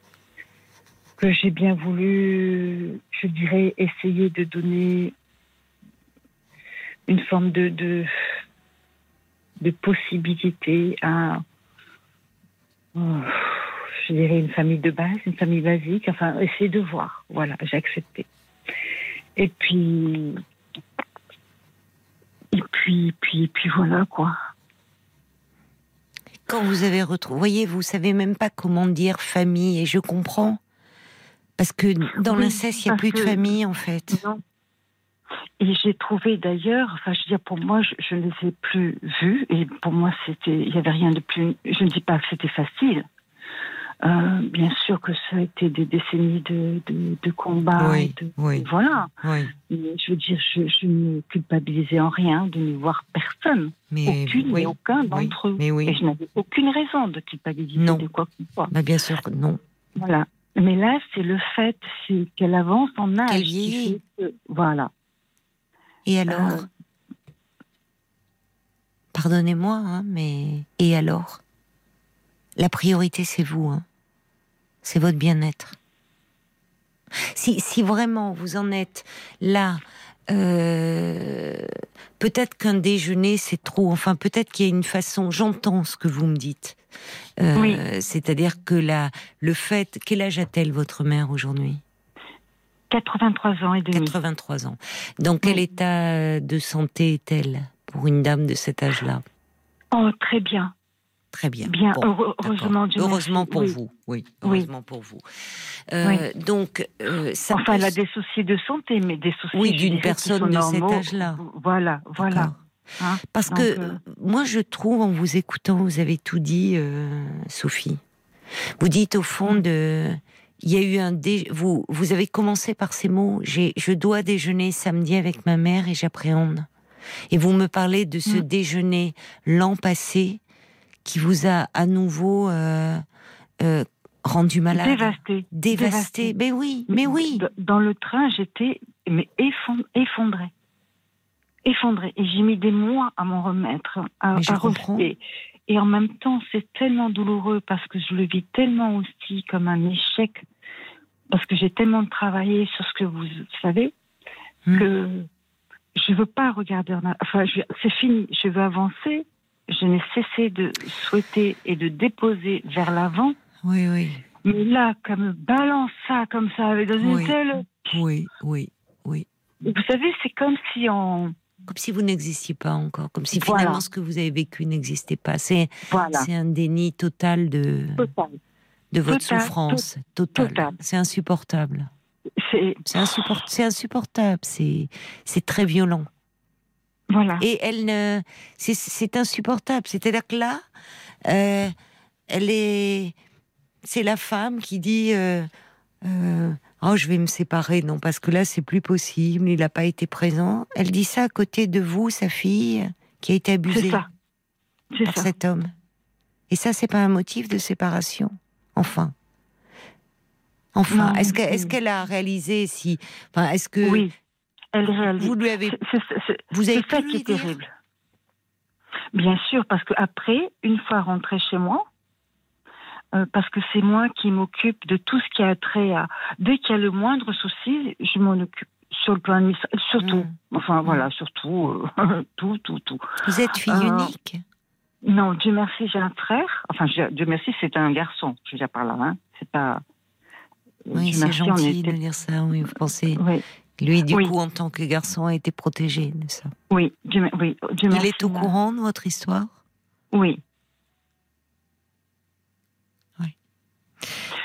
j'ai bien voulu, je dirais, essayer de donner une forme de, de, possibilité à, oh, je dirais, une famille de base, une famille basique, enfin, essayer de voir. Voilà, j'ai accepté. Et puis, et puis, puis, puis voilà, quoi. Quand vous avez retrouvé, voyez, vous savez même pas comment dire famille, et je comprends. Parce que dans l'inceste, il n'y a plus de famille, en fait. Non. Et j'ai trouvé d'ailleurs, enfin, je veux dire, pour moi, je, ne les ai plus vus. Et pour moi, c'était, il n'y avait rien de plus. Je ne dis pas que c'était facile. Euh, bien sûr que ça a été des décennies de, de, combats. Oui, oui. Voilà. Oui. je veux dire, je, ne culpabilisais en rien de ne voir personne. Mais, aucune et aucun d'entre eux. Mais oui. Et je n'avais aucune raison de culpabiliser de quoi que ce soit. Bah bien sûr que non. Voilà. Mais là, c'est le fait qu'elle avance en âge. voilà. Et alors euh, Pardonnez-moi, hein, mais et alors? La priorité, c'est vous. Hein. C'est votre bien-être. Si, si vraiment vous en êtes là euh, peut-être qu'un déjeuner c'est trop. Enfin, peut-être qu'il y a une façon. J'entends ce que vous me dites. Euh, c'est-à-dire que la, le fait. Quel âge a-t-elle votre mère aujourd'hui? 83 ans et demi. 83 ans. Dans quel état de santé est-elle pour une dame de cet âge-là? Oh, très bien. Très bien. Bien, heureusement, heureusement pour vous. Oui, heureusement pour vous. Euh, donc, euh, ça enfin, elle a des soucis de santé, mais des soucis. Oui, d'une personne de cet âge-là. Voilà, voilà. Hein Parce que euh, moi, je trouve, en vous écoutant, vous avez tout dit, Sophie. Vous dites au fond de, il y a eu un dé... vous vous avez commencé par ces mots. J'ai, je dois déjeuner samedi avec ma mère et j'appréhende. Et vous me parlez de ce mm. déjeuner l'an passé qui vous a à nouveau euh, euh, rendu malade Dévasté. Dévasté. Mais oui, mais oui. Dans le train, j'étais mais effondrée. Effondrée. Et j'ai mis des mois à m'en remettre, à, mais Et en même temps, c'est tellement douloureux parce que je le vis tellement aussi comme un échec, parce que j'ai tellement travaillé sur ce que vous savez, hmm. que je veux pas regarder en Enfin, c'est fini. Je veux avancer. Je n'ai cessé de souhaiter et de déposer vers l'avant. Oui, oui. Mais là, comme balance ça comme ça avec dans une telle. Oui, oui, oui. Vous savez, c'est comme si on. Comme si vous n'existiez pas encore, comme si Voilà. finalement ce que vous avez vécu n'existait pas. C'est Voilà. un déni total de, Total. de votre Total, souffrance. Total. total. C'est insupportable. C'est insupportable. C'est insupportable. C'est c'est très violent. voilà. Et elle ne, c'est- c'est insupportable. C'est-à-dire que là, euh, elle est, c'est la femme qui dit, euh, euh, oh, je vais me séparer, non, parce que là, c'est plus possible. Il n'a pas été présent. Elle dit ça à côté de vous, sa fille, qui a été abusée ça. Par ça. cet homme. Et ça, c'est pas un motif de séparation. Enfin. Enfin, est-ce que- c'est- est-ce qu'elle a réalisé si, enfin, est-ce que Oui. Elle réalise. vous lui avez, C'est- c'est- c'est- vous avez ça qui est terrible. Bien sûr, parce que après, une fois rentrée chez moi, euh, parce que c'est moi qui m'occupe de tout ce qui a trait à. Dès qu'il y a le moindre souci, je m'en occupe. Sur le plan administratif, surtout. Mm. Enfin, voilà, surtout. euh, *laughs* tout, tout, tout. Vous êtes fille Euh, unique Non, Dieu merci, j'ai un frère. Enfin, Dieu merci, c'est un garçon. Je veux dire par là, hein. C'est pas. Oui, c'est gentil était- de dire ça. Oui, vous pensez. Oui, Lui, du Oui. coup, en tant que garçon, a été protégé de ça. oui, Dieu, oui, Dieu Il merci. est au là. courant de votre histoire? Oui.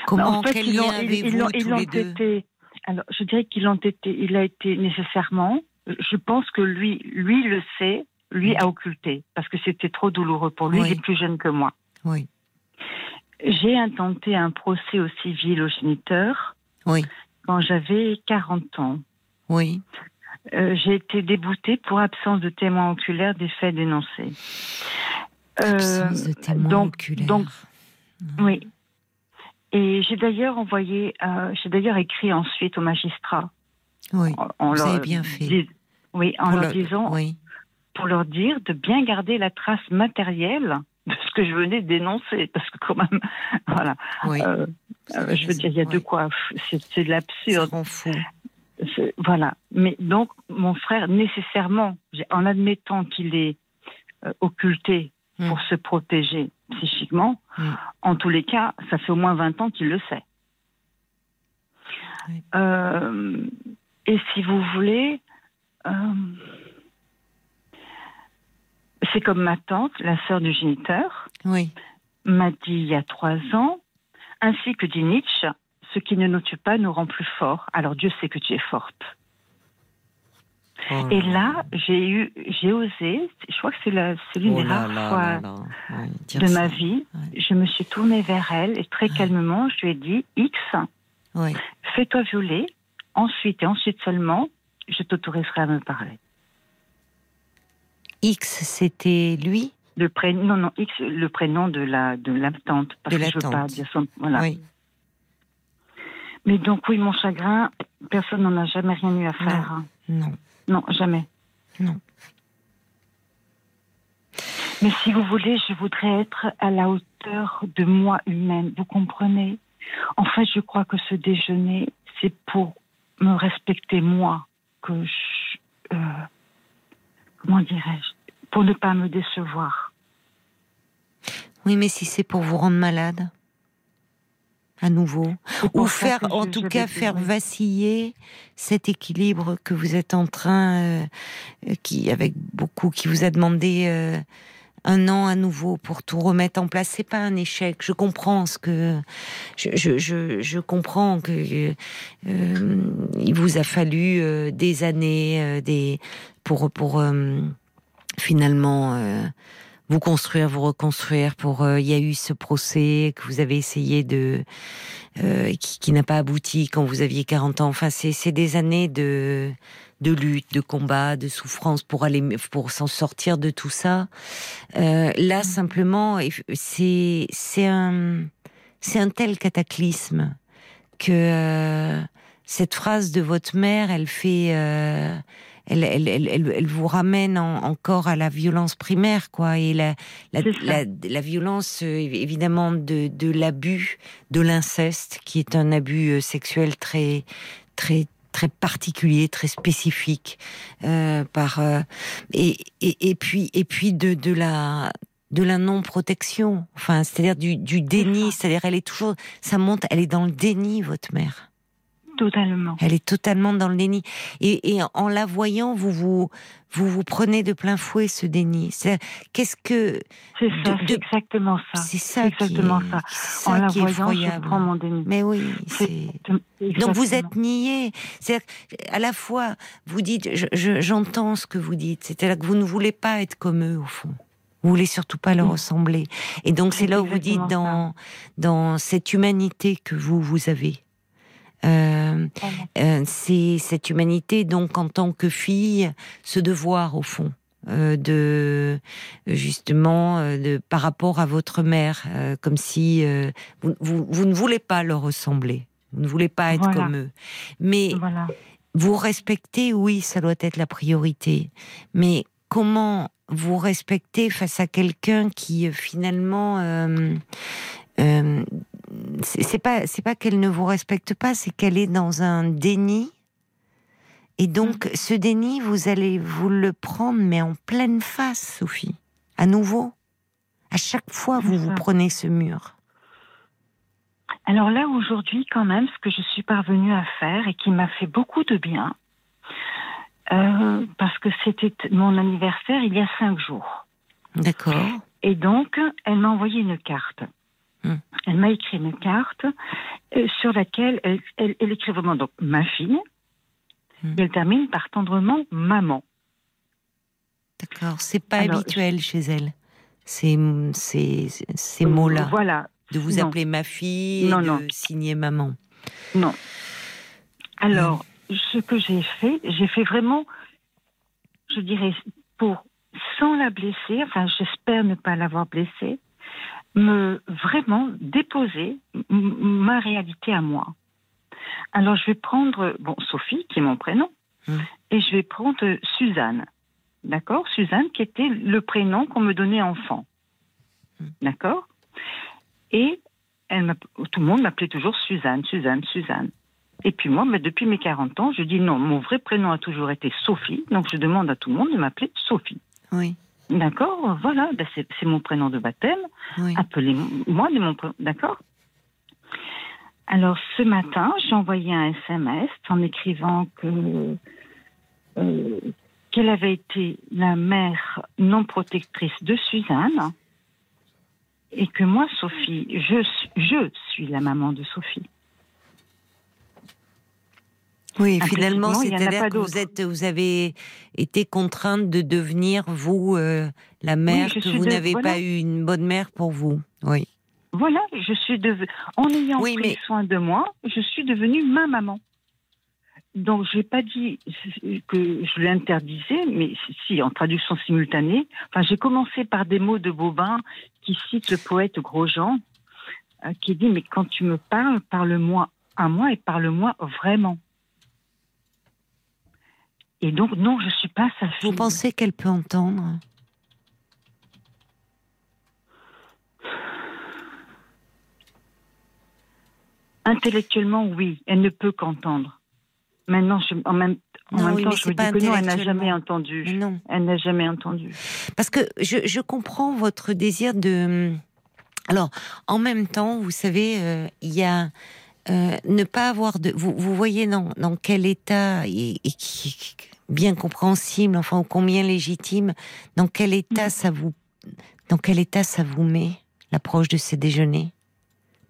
Comment, En fait, quel ils lien avez-vous tous ils l'ont les deux été. Alors, je dirais qu'il. Il a été nécessairement. Je pense que lui, lui le sait. Lui a occulté parce que c'était trop douloureux pour lui. Oui. Il est plus jeune que moi. Oui, J'ai intenté un procès au civil au géniteur oui, quand j'avais 40 ans. oui. Euh, j'ai été déboutée pour absence de témoin oculaire des faits dénoncés. Euh, Absence de témoin donc- oculaire. donc, Oui. Et j'ai d'ailleurs envoyé, euh, j'ai d'ailleurs écrit ensuite au magistrat. oui. en- en Vous leur avez bien fait. dis- oui, en Pour leur le- disant, Oui, pour leur dire de bien garder la trace matérielle de ce que je venais de dénoncer, parce que quand même, *laughs* voilà. oui. euh, euh, je veux dire, il y a de quoi. C'est de l'absurde. Voilà. Mais donc, mon frère, nécessairement, en admettant qu'il est occulté Mm. pour se protéger psychiquement, Mm. en tous les cas, ça fait au moins 20 ans qu'il le sait. Oui. Euh, et si vous voulez, euh, c'est comme ma tante, la sœur du géniteur, Oui, m'a dit il y a trois ans, ainsi que dit Nietzsche, ce qui ne nous tue pas nous rend plus forts. Alors Dieu sait que tu es forte. Oh Et là, j'ai eu, j'ai osé, je crois que c'est la- c'est l'une Oh des rares là fois là là. Oui, dire de ça. ma vie, je me suis tournée vers elle et très calmement, je lui ai dit, X, fais-toi violer, ensuite et ensuite seulement, je t'autoriserai à me parler. X, c'était lui? Le prénom, non, non, X, le prénom de la, de la tante, parce De que je veux pas dire son, voilà. Mais donc, oui, mon chagrin, personne n'en a jamais rien eu à faire. Non. Non, jamais. Non. Mais si vous voulez, je voudrais être à la hauteur de moi humaine. Vous comprenez? En fait, je crois que ce déjeuner, c'est pour me respecter moi, que je, euh, comment dirais-je, pour ne pas me décevoir. Oui, mais si c'est pour vous rendre malade, à nouveau, ou faire, en tout cas, faire vaciller cet équilibre que vous êtes en train, euh, euh, qui, avec beaucoup, qui vous a demandé euh, un an à nouveau pour tout remettre en place. C'est pas un échec. Je comprends ce que, je, je, je, je comprends que euh, il vous a fallu euh, des années, euh, des pour pour euh, finalement. Vous construire, vous reconstruire. Pour euh, il y a eu ce procès que vous avez essayé de euh, qui, qui n'a pas abouti quand vous aviez 40 ans. Enfin, c'est c'est des années de de lutte, de combat, de souffrance pour aller pour s'en sortir de tout ça. Euh, là, simplement, c'est c'est un c'est un tel cataclysme que euh, cette phrase de votre mère, elle fait euh, elle, elle, elle, elle, vous ramène en- encore à la violence primaire, quoi, et la, la, la, la violence, euh, évidemment, de, de l'abus, de l'inceste, qui est un abus euh, sexuel très, très, très particulier, très spécifique, euh, par euh, et, et, et, puis et puis de, de la de la non protection, enfin c'est-à-dire du, du déni, c'est-à-dire elle est toujours, ça monte, elle est dans le déni votre mère. Totalement. Elle est totalement dans le déni. Et, et en la voyant, vous vous, vous vous prenez de plein fouet ce déni. Qu'est-ce que c'est ça, c'est exactement ça. C'est ça, exactement ça. ça. En la qui est voyant, je prends mon déni. Mais oui, c'est. Donc vous êtes nié. C'est à la fois vous dites, je- je- j'entends ce que vous dites. C'est-à-dire que vous ne voulez pas être comme eux au fond. Vous voulez surtout pas leur ressembler. Et donc c'est là où vous dites dans dans cette humanité que vous vous avez. Euh, euh, c'est cette humanité, donc en tant que fille, ce devoir au fond euh, de justement euh, de par rapport à votre mère, euh, comme si euh, vous, vous, vous ne voulez pas leur ressembler, vous ne voulez pas être Voilà. comme eux, mais Voilà. vous respectez, oui, ça doit être la priorité, mais comment vous respectez face à quelqu'un qui finalement euh, euh, c'est pas c'est pas qu'elle ne vous respecte pas, c'est qu'elle est dans un déni. Et donc Mm. ce déni, vous allez vous le prendre mais en pleine face, Sophie. À nouveau. À chaque fois, vous vous prenez ce mur. Alors là, aujourd'hui, quand même, ce que je suis parvenue à faire et qui m'a fait beaucoup de bien, euh, parce que c'était mon anniversaire il y a cinq jours. D'accord. Et donc, elle m'a envoyé une carte. Hmm. Elle m'a écrit une carte euh, sur laquelle elle, elle, elle écrit vraiment donc ma fille. Et elle termine par tendrement maman. D'accord. C'est pas Alors, habituel chez elle. Ces, ces, ces Euh, mots-là. Voilà. De vous Non. appeler ma fille et Non, de non. signer maman. Non. Alors, ce que j'ai fait, j'ai fait vraiment, je dirais, pour, sans la blesser, enfin, j'espère ne pas l'avoir blessée, me vraiment déposer ma réalité à moi. Alors, je vais prendre, bon, Sophie, qui est mon prénom, Mm. et je vais prendre Suzanne. D'accord? Suzanne, qui était le prénom qu'on me donnait enfant. Mm. D'accord? Et elle tout le monde m'appelait toujours Suzanne, Suzanne, Suzanne. Et puis moi, mais depuis mes 40 ans, je dis non, mon vrai prénom a toujours été Sophie, donc je demande à tout le monde de m'appeler Sophie. Oui. D'accord Voilà, ben c'est mon prénom de baptême. Oui. Appelez-moi de mon prénom. D'accord Alors ce matin, j'ai envoyé un SMS en écrivant que euh, qu'elle avait été la mère non protectrice de Suzanne et que moi, Sophie, je suis la maman de Sophie. Oui, finalement, c'est-à-dire que vous êtes, vous avez été contrainte de devenir vous euh, la mère je que vous de- n'avez voilà. pas eu une bonne mère pour vous. Oui. Voilà, je suis devenue, en ayant Oui, pris mais- soin de moi, je suis devenue ma maman. Donc, j'ai pas dit que je l'interdisais, mais si, en traduction simultanée. Enfin, j'ai commencé par des mots de Bobin qui cite le poète Grosjean, euh, qui dit Mais quand tu me parles, parle-moi à moi et parle-moi vraiment. Et donc, non, je suis pas sa fille. Vous pensez qu'elle peut entendre? Intellectuellement, oui, elle ne peut qu'entendre. Maintenant, je- en même, en Non, même oui, temps, je pas dis que non, elle n'a jamais entendu. Mais non. Elle n'a jamais entendu. Parce que je, je comprends votre désir de. Alors, en même temps, vous savez, euh, il y a euh, ne pas avoir de. Vous, vous voyez dans, dans quel état et, et bien compréhensible, enfin, ou combien légitime, dans quel état Mm. ça vous, dans quel état ça vous met l'approche de ces déjeuners?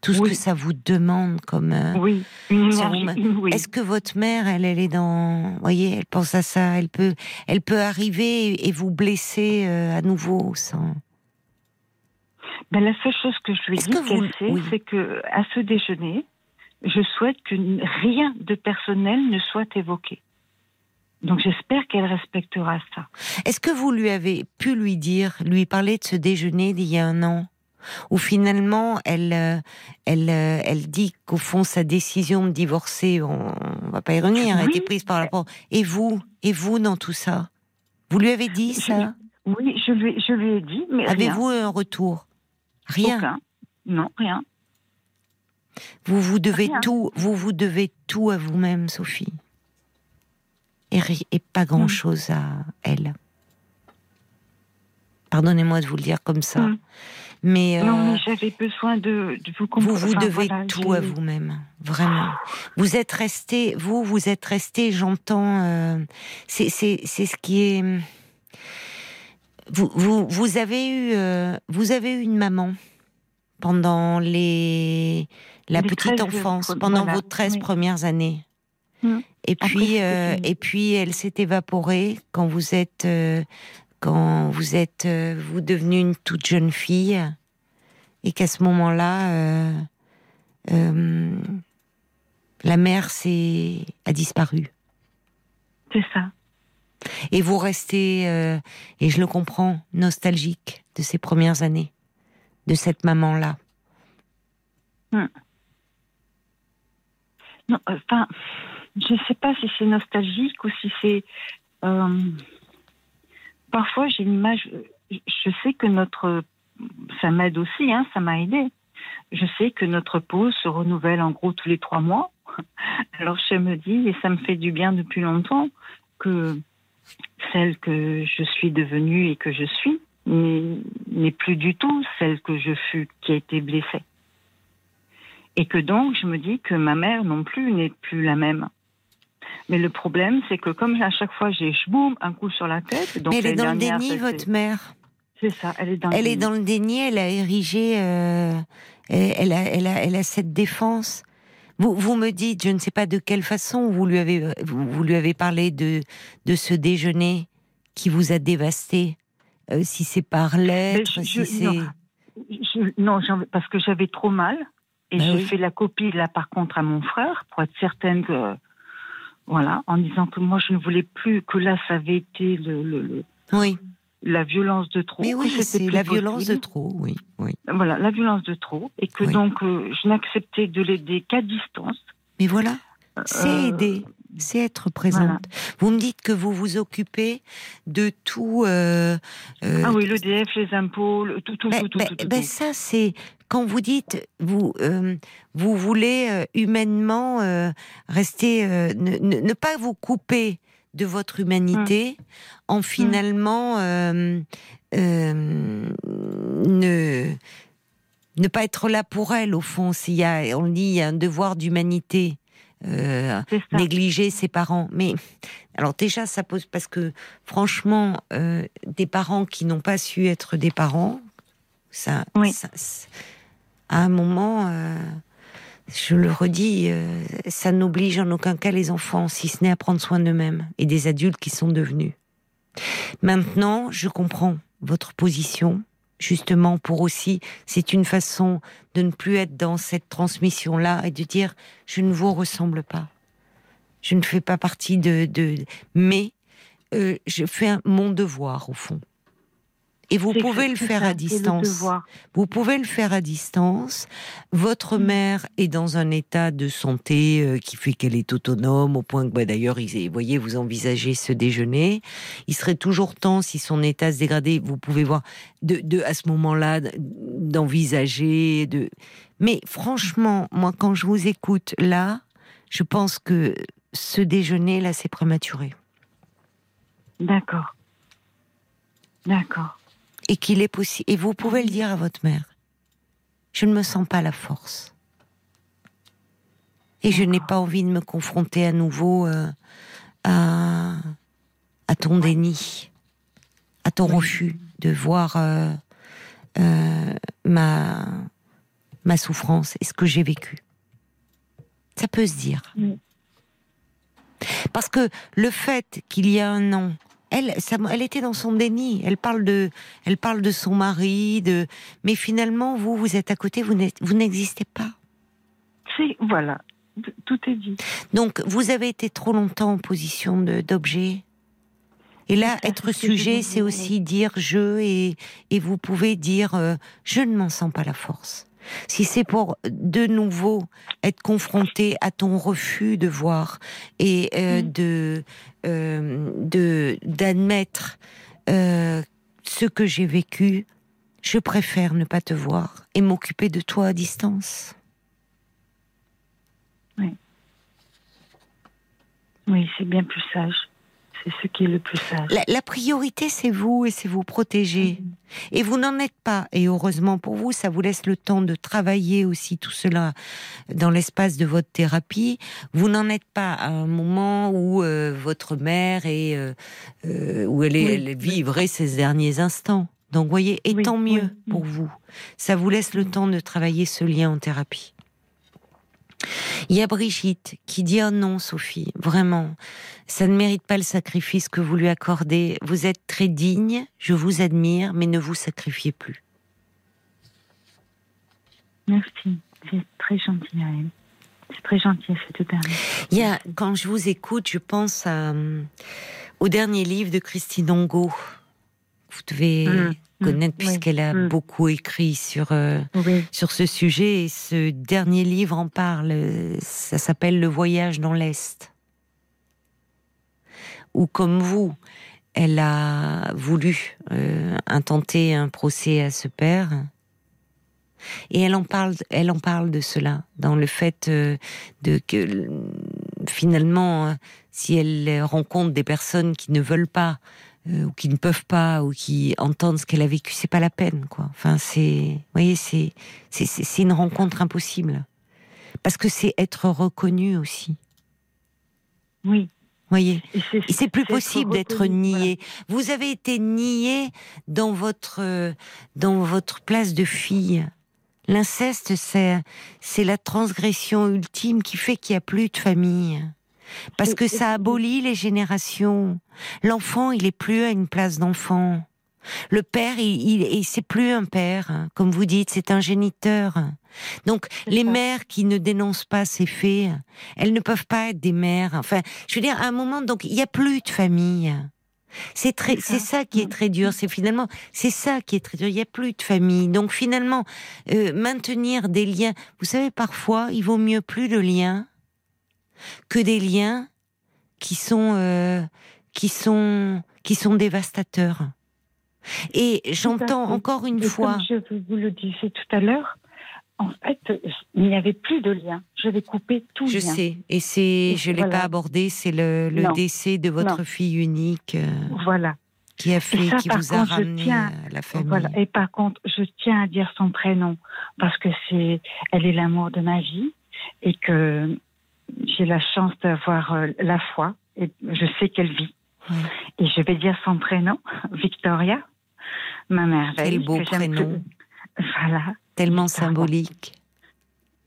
Tout ce Oui. que ça vous demande comme. euh, Oui, Oui. Est-ce que votre mère, elle, elle est dans, vous voyez, elle pense à ça, elle peut, elle peut arriver et vous blesser euh, à nouveau sans. Ben, la seule chose que je lui ai dit sait, c'est que à ce déjeuner, je souhaite que rien de personnel ne soit évoqué. Donc j'espère qu'elle respectera ça. Est-ce que vous lui avez pu lui dire, lui parler de ce déjeuner d'il y a un an, où finalement elle, euh, elle, euh, elle dit qu'au fond sa décision de divorcer, on, on va pas y revenir, a été prise par la porte. Et vous, et vous dans tout ça, vous lui avez dit Je- ça? Oui, je lui, je lui ai dit, mais. Avez-vous un retour? Rien? Aucun. Non, rien. Vous vous devez Rien. tout, vous vous devez tout à vous-même, Sophie. Et, pas grand-chose à elle. Pardonnez-moi de vous le dire comme ça. Mm. Mais, non, euh, mais j'avais besoin de, vous comprendre. Vous vous devez tout à vous-même, vraiment. Vous êtes resté, vous, vous êtes resté. J'entends. Euh, c'est ce qui est. Vous, vous, vous avez eu, euh, vous avez eu une maman pendant les la petite enfance, pendant vos 13 premières années. Mm. Et puis, et puis, elle s'est évaporée quand vous êtes quand vous êtes euh, vous devenue une toute jeune fille et qu'à ce moment-là, euh, euh, la mère s'est a disparu. C'est ça. Et vous restez, et je le comprends, nostalgique de ces premières années, de cette maman-là. Hmm. Non, enfin, je ne sais pas si c'est nostalgique ou si c'est parfois j'ai une image. Je sais que notre, ça m'aide aussi, hein, ça m'a aidé. Je sais que notre peau se renouvelle en gros tous les trois mois. *laughs* Alors je me dis, et ça me fait du bien depuis longtemps, que celle que je suis devenue et que je suis n'est plus du tout celle que je fus qui a été blessée. Et que donc je me dis que ma mère non plus n'est plus la même. Mais le problème, c'est que comme à chaque fois j'ai boum un coup sur la tête. Donc elle est dans le déni, votre mère. C'est ça, elle est dans. Elle le est dans le déni. Elle a érigé. Euh, elle, a, elle, a, elle a cette défense. Vous, vous me dites, je ne sais pas de quelle façon vous lui avez, vous, lui avez parlé de de ce déjeuner qui vous a dévasté. Euh, si c'est par lettre, si c'est. Non, parce que j'avais trop mal et bah j'ai fait la copie là par contre à mon frère pour être certaine que voilà, en disant que moi je ne voulais plus, que là ça avait été le, oui. la violence de trop. Mais oui, c'est la violence de trop, oui, oui. Voilà, la violence de trop, et que donc euh, je n'acceptais de l'aider qu'à distance. Mais voilà, c'est euh, aider, c'est être présente. Vous me dites que vous vous occupez de tout. Euh, ah oui, l'EDF, les impôts, tout, tout, ben, tout, tout, ben, tout, ben ça c'est quand vous dites vous euh, vous voulez euh, humainement euh, rester ne, ne, pas vous couper de votre humanité hum. en finalement ne ne pas être là pour elle au fond s'il y a on dit il y a un devoir d'humanité négliger ses parents. Mais alors déjà ça pose parce que franchement des parents qui n'ont pas su être des parents ça, ça à un moment, euh, je le redis, euh, ça n'oblige en aucun cas les enfants, si ce n'est à prendre soin d'eux-mêmes et des adultes qui sont devenus. Maintenant, je comprends votre position, justement pour aussi, c'est une façon de ne plus être dans cette transmission-là et de dire, je ne vous ressemble pas. Je ne fais pas partie de... de mais euh, je fais mon devoir, au fond. Et vous pouvez le faire à distance. Vous pouvez le faire à distance. Votre mm. mère est dans un état de santé euh, qui fait qu'elle est autonome, au point que, bah, d'ailleurs, vous voyez, vous envisagez ce déjeuner. Il serait toujours temps, si son état se dégradait, vous pouvez voir, de, de à ce moment-là, d'envisager. De... Mais franchement, moi, quand je vous écoute là, je pense que ce déjeuner, là, c'est prématuré. D'accord. D'accord et qu'il est possible. Et vous pouvez le dire à votre mère. Je ne me sens pas la force. Et je n'ai pas envie de me confronter à nouveau euh, à, à ton déni, à ton refus de voir euh, euh, ma, ma souffrance et ce que j'ai vécu. Ça peut se dire. Parce que le fait qu'il y a un an, elle, elle était dans son déni. Elle parle de, elle parle de son mari, de, mais finalement, vous, vous êtes à côté, vous n'existez pas. C'est voilà, tout est dit. Donc, vous avez été trop longtemps en position d'objet. Et là, être sujet, c'est aussi dire je, et, et vous pouvez dire euh, je ne m'en sens pas la force si c'est pour de nouveau être confronté à ton refus de voir et euh, mm. de de d'admettre euh, ce que j'ai vécu, je préfère ne pas te voir et m'occuper de toi à distance. Oui, c'est bien plus sage. C'est ce qui est le plus sage. La, priorité, c'est vous et c'est vous protéger. Mhm. Et vous n'en êtes pas. Et heureusement pour vous, ça vous laisse le temps de travailler aussi tout cela dans l'espace de votre thérapie. Vous n'en êtes pas à un moment où euh, votre mère est, euh, euh, où elle, est, elle vivrait ses derniers instants. Donc, voyez, et tant mieux pour vous. Ça vous laisse le temps de travailler ce lien en thérapie. Il y a Brigitte qui dit oh non Sophie, vraiment, ça ne mérite pas le sacrifice que vous lui accordez. Vous êtes très digne, je vous admire, mais ne vous sacrifiez plus. Merci, c'est très gentil à elle. C'est très gentil, c'est tout Il y a, quand je vous écoute, je pense à, au dernier livre de Christine Ongo. Vous devez mmh. Mm. connaître puisqu'elle a mm. beaucoup écrit sur euh, sur ce sujet et ce dernier livre en parle. Ça s'appelle Le voyage dans l'Est. Ou comme vous, elle a voulu euh, intenter un procès à ce père. Et elle en parle, elle en parle de cela, dans le fait euh, de que finalement, si elle rencontre des personnes qui ne veulent pas euh, ou qui ne peuvent pas ou qui entendent ce qu'elle a vécu, c'est pas la peine, quoi. Enfin, c'est, vous voyez, c'est, c'est, une rencontre impossible parce que c'est être reconnu aussi. Oui. Voyez, et c'est plus possible d'être nié. Vous avez été nié dans votre dans votre place de fille. L'inceste, c'est c'est la transgression ultime qui fait qu'il n'y a plus de famille parce que ça *laughs* abolit les générations. L'enfant, il est plus à une place d'enfant. Le père, il, il, c'est plus un père, hein. comme vous dites, c'est un géniteur. Donc, les mères qui ne dénoncent pas ces faits, elles ne peuvent pas être des mères. Enfin, je veux dire, à un moment, donc, il n'y a plus de famille. C'est très, c'est ça qui est très dur. C'est finalement, c'est ça qui est très dur. Il n'y a plus de famille. Donc finalement, euh, maintenir des liens. Vous savez, parfois, il vaut mieux plus de liens que des liens qui sont euh, qui sont qui sont dévastateurs. Et j'entends encore une fois. Comme je vous le disais tout à l'heure, en fait, il n'y avait plus de lien. J'avais coupé tout je lien. sais, et c'est, je l'ai pas abordé, c'est le, décès de votre fille unique. Euh, voilà. Qui a fait, qui vous a ramené à la famille. Voilà. Et par contre, je tiens à dire son prénom parce que c'est, elle est l'amour de ma vie et que j'ai la chance d'avoir euh, la foi et je sais qu'elle vit. Et je vais dire son prénom, Victoria, ma mère. Quel beau prénom. Voilà. Tellement symbolique.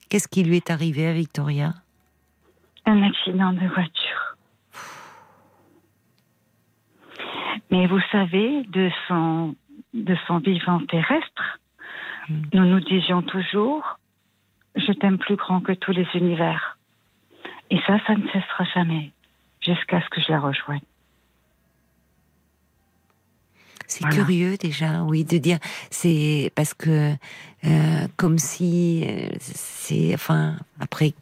Qu'est-ce qui lui est arrivé à Victoria? Un accident de voiture. Mais vous savez, de son, de son vivant terrestre, hmm. nous nous disions toujours, je t'aime plus grand que tous les univers. Et ça, ça ne cessera jamais jusqu'à ce que je la rejoigne. C'est curieux déjà, oui, de dire c'est parce que euh, comme si euh, c'est enfin après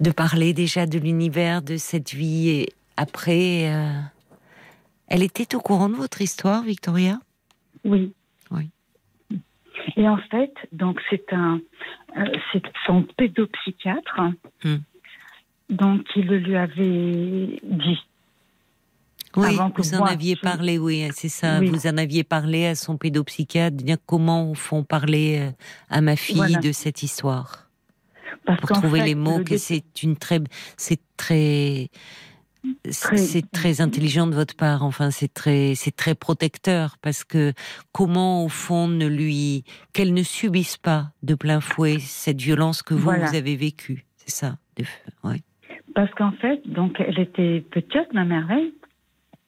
de, parler déjà de l'univers de cette vie et après euh, elle était au courant de votre histoire, Victoria? Oui. Oui. Et en fait, donc c'est un c'est son pédopsychiatre. Hmm. Donc, il lui avait dit. Oui, vous en aviez parlé, oui, c'est ça. Vous en aviez parlé à son pédopsychiatre, dire comment font parler euh, à ma fille de cette histoire? Parce pour trouver les mots, que c'est une très, c'est très, c'est très intelligent de votre part. Enfin, c'est très, c'est très protecteur parce que comment, au fond, ne lui, qu'elle ne subisse pas de plein fouet cette violence que vous, vous avez vécue. C'est ça. Oui. Parce qu'en fait, donc, elle était petite, ma merveille.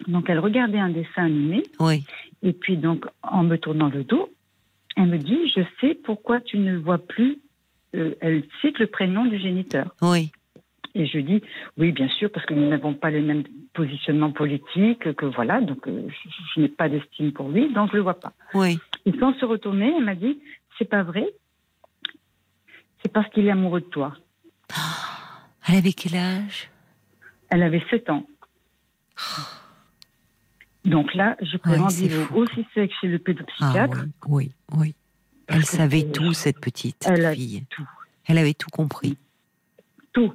Donc, elle regardait un dessin animé. Oui. Et puis, donc, en me tournant le dos, elle me dit Je sais pourquoi tu ne vois plus. Euh, elle cite le prénom du géniteur. Oui. Et je dis Oui, bien sûr, parce que nous n'avons pas les mêmes positionnements politiques, que voilà, donc euh, je, n'ai pas d'estime pour lui, donc je ne le vois pas. Oui. Et sans se retourner, elle m'a dit C'est pas vrai, c'est parce qu'il est amoureux de toi. Elle avait quel âge? Elle avait 7 ans. Donc là, je prends rendez-vous aussi sec chez le pédopsychiatre. Ah, oui, oui, Elle savait tout, cette petite elle fille. Tout. Elle avait tout compris. Tout.